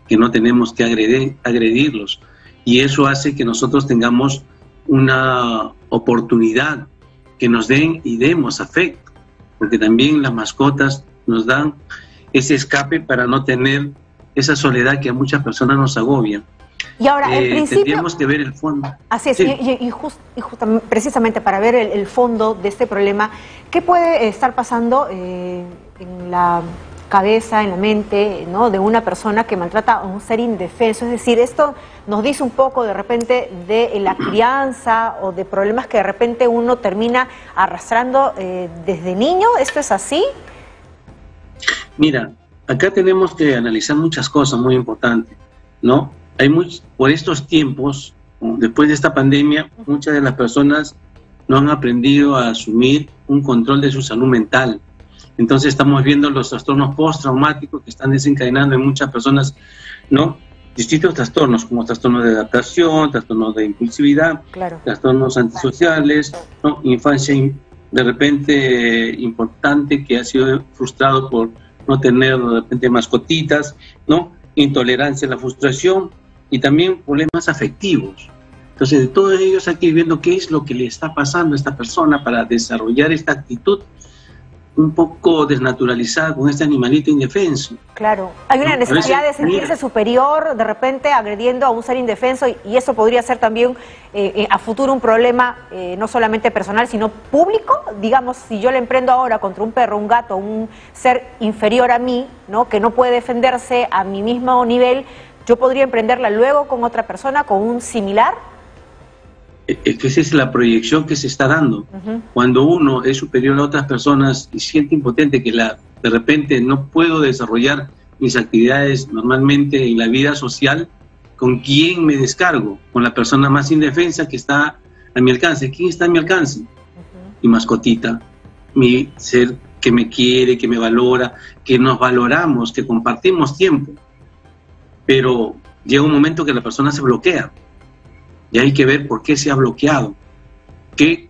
que no tenemos que agredir, agredirlos. Y eso hace que nosotros tengamos una oportunidad que nos den y demos afecto, porque también las mascotas nos dan ese escape para no tener esa soledad que a muchas personas nos agobia. Y ahora, en Eh, principio... Tendríamos que ver el fondo. Así es, Sí. y, y- y jus- y justamente- precisamente para ver el, el fondo de este problema, ¿qué puede estar pasando eh, en la cabeza, en la mente ¿no? de una persona que maltrata a un ser indefenso? Es decir, esto nos dice un poco de repente de la crianza o de problemas que de repente uno termina arrastrando eh, desde niño. ¿Esto es así? Mira, acá tenemos que analizar muchas cosas muy importantes, ¿no? Hay much- por estos tiempos, después de esta pandemia, muchas de las personas no han aprendido a asumir un control de su salud mental. Entonces estamos viendo los trastornos postraumáticos que están desencadenando en muchas personas, ¿no? Distintos trastornos, como trastornos de adaptación, trastornos de impulsividad, Claro. trastornos antisociales, ¿no? infancia in- de repente eh, importante que ha sido frustrado por no tener de repente mascotitas, ¿no? intolerancia a la frustración y también problemas afectivos. Entonces, de todos ellos hay que ir viendo qué es lo que le está pasando a esta persona para desarrollar esta actitud un poco desnaturalizada con este animalito indefenso. Claro, hay una necesidad de sentirse superior, de repente agrediendo a un ser indefenso y, y eso podría ser también eh, eh, a futuro un problema eh, no solamente personal, sino público. Digamos, si yo le emprendo ahora contra un perro, un gato, un ser inferior a mí, ¿no? que no puede defenderse a mi mismo nivel, yo podría emprenderla luego con otra persona, con un similar. Es que esa es la proyección que se está dando. Cuando uno es superior a otras personas y siente impotente que la, de repente no puedo desarrollar mis actividades normalmente en la vida social, ¿con quién me descargo? Con la persona más indefensa que está a mi alcance. ¿Quién está a mi alcance? Mi mascotita, mi ser que me quiere, que me valora, que nos valoramos, que compartimos tiempo. Pero llega un momento que la persona se bloquea y hay que ver por qué se ha bloqueado, qué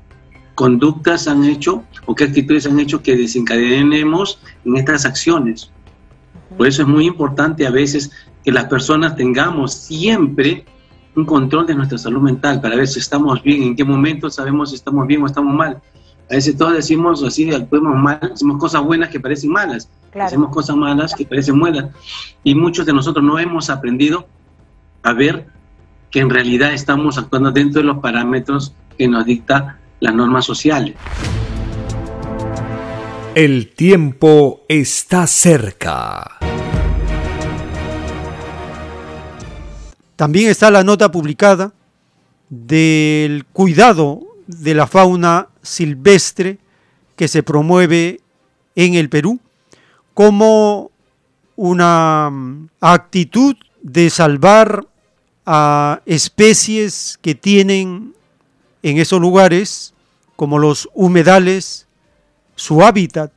conductas han hecho o qué actitudes han hecho que desencadenemos en estas acciones. Por eso es muy importante a veces que las personas tengamos siempre un control de nuestra salud mental para ver si estamos bien, en qué momento sabemos si estamos bien o estamos mal. A veces todos decimos así, actuemos mal, hacemos cosas buenas que parecen malas, Claro. hacemos cosas malas que parecen buenas. Y muchos de nosotros no hemos aprendido a ver que en realidad estamos actuando dentro de los parámetros que nos dicta las normas sociales. El tiempo está cerca. También está la nota publicada del cuidado de la fauna silvestre que se promueve en el Perú como una actitud de salvar a especies que tienen en esos lugares, como los humedales, su hábitat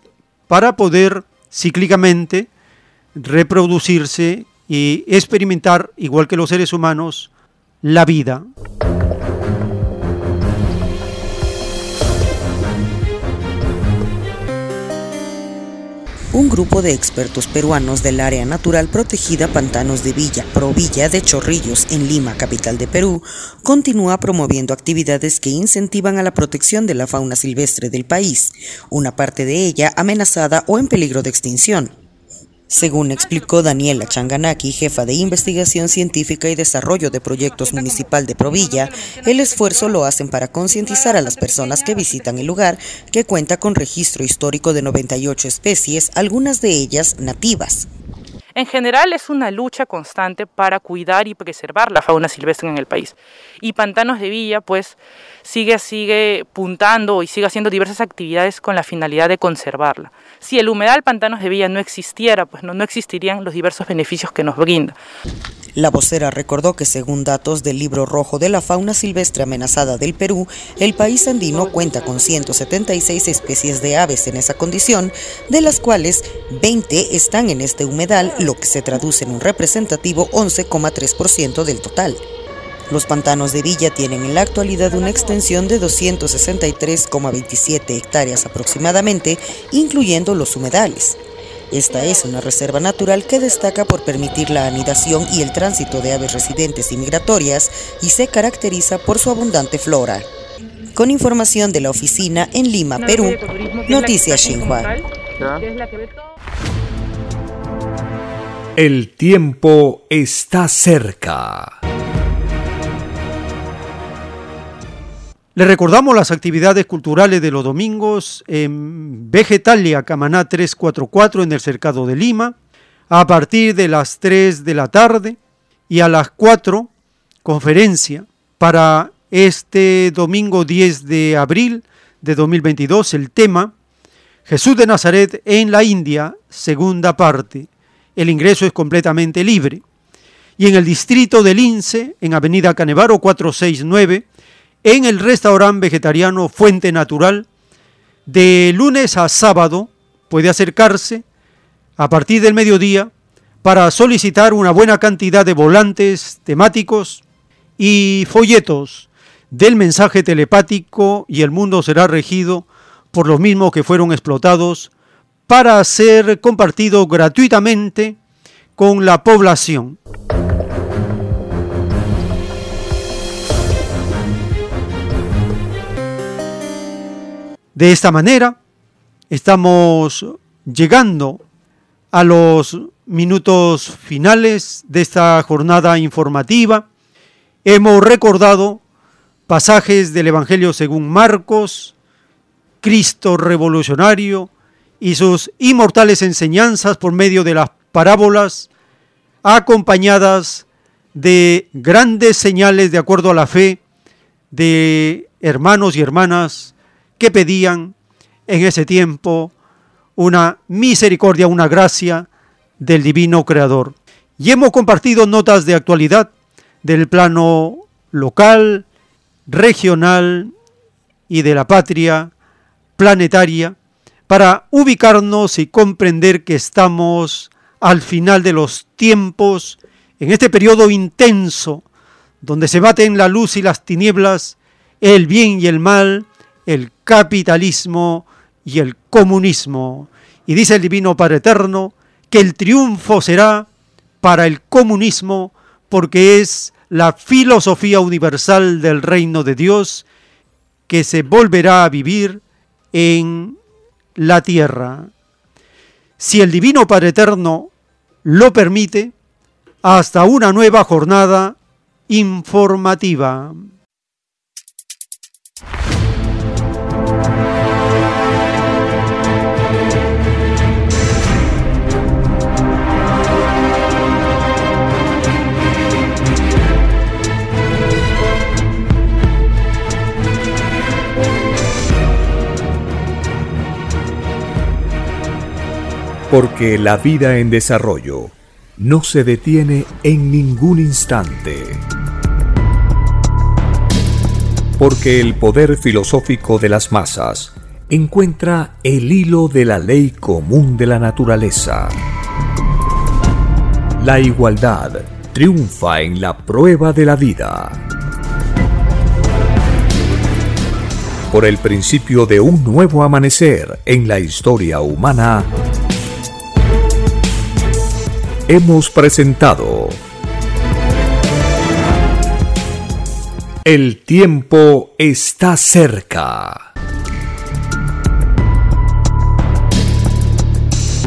para poder cíclicamente reproducirse y experimentar, igual que los seres humanos, la vida. Un grupo de expertos peruanos del área natural protegida Pantanos de Villa, Provilla de Chorrillos, en Lima, capital de Perú, continúa promoviendo actividades que incentivan a la protección de la fauna silvestre del país, una parte de ella amenazada o en peligro de extinción. Según explicó Daniela Changanaki, jefa de investigación científica y desarrollo de proyectos municipal de Provilla, el esfuerzo lo hacen para concientizar a las personas que visitan el lugar, que cuenta con registro histórico de 98 especies, algunas de ellas nativas. En general es una lucha constante para cuidar y preservar la fauna silvestre en el país. Y Pantanos de Villa pues sigue, sigue puntando y sigue haciendo diversas actividades con la finalidad de conservarla. Si el humedal Pantanos de Villa no existiera, pues no, no existirían los diversos beneficios que nos brinda. La vocera recordó que según datos del libro rojo de la fauna silvestre amenazada del Perú, el país andino cuenta con 176 especies de aves en esa condición, de las cuales 20 están en este humedal, lo que se traduce en un representativo 11,3% del total. Los pantanos de Villa tienen en la actualidad una extensión de 263,27 hectáreas aproximadamente, incluyendo los humedales. Esta es una reserva natural que destaca por permitir la anidación y el tránsito de aves residentes y migratorias y se caracteriza por su abundante flora. Con información de la oficina en Lima, Perú, Noticias Xinhua. El tiempo está cerca. Le recordamos las actividades culturales de los domingos en Vegetalia Camaná 344 en el Cercado de Lima, a partir de las 3 de la tarde y a las 4 conferencia para este domingo 10 de abril de 2022 el tema Jesús de Nazaret en la India, segunda parte. El ingreso es completamente libre. Y en el distrito de Lince, en Avenida Canevaro 469, en el restaurante vegetariano Fuente Natural. De lunes a sábado puede acercarse a partir del mediodía para solicitar una buena cantidad de volantes temáticos y folletos del mensaje telepático y el mundo será regido por los mismos que fueron explotados para ser compartido gratuitamente con la población. De esta manera, estamos llegando a los minutos finales de esta jornada informativa. Hemos recordado pasajes del Evangelio según Marcos, Cristo revolucionario y sus inmortales enseñanzas por medio de las parábolas, acompañadas de grandes señales de acuerdo a la fe de hermanos y hermanas que pedían en ese tiempo una misericordia, una gracia del divino creador. Y hemos compartido notas de actualidad del plano local, regional y de la patria planetaria para ubicarnos y comprender que estamos al final de los tiempos, en este periodo intenso, donde se baten la luz y las tinieblas, el bien y el mal, el capitalismo y el comunismo. Y dice el Divino Padre Eterno que el triunfo será para el comunismo porque es la filosofía universal del reino de Dios que se volverá a vivir en la tierra. Si el Divino Padre Eterno lo permite, hasta una nueva jornada informativa. Porque la vida en desarrollo no se detiene en ningún instante. Porque el poder filosófico de las masas encuentra el hilo de la ley común de la naturaleza. La igualdad triunfa en la prueba de la vida. Por el principio de un nuevo amanecer en la historia humana, hemos presentado El tiempo está cerca.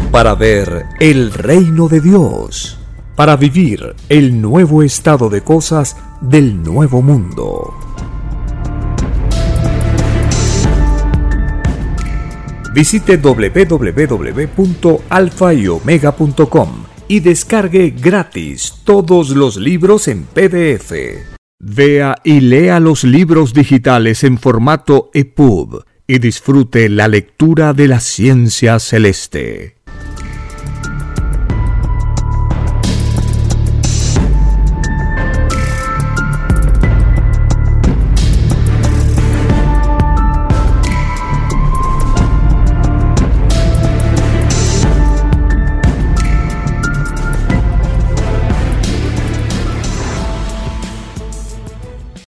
Para ver el reino de Dios, para vivir el nuevo estado de cosas del nuevo mundo. Visite www.alfayomega.com y descargue gratis todos los libros en PDF. Vea y lea los libros digitales en formato EPUB y disfrute la lectura de la ciencia celeste.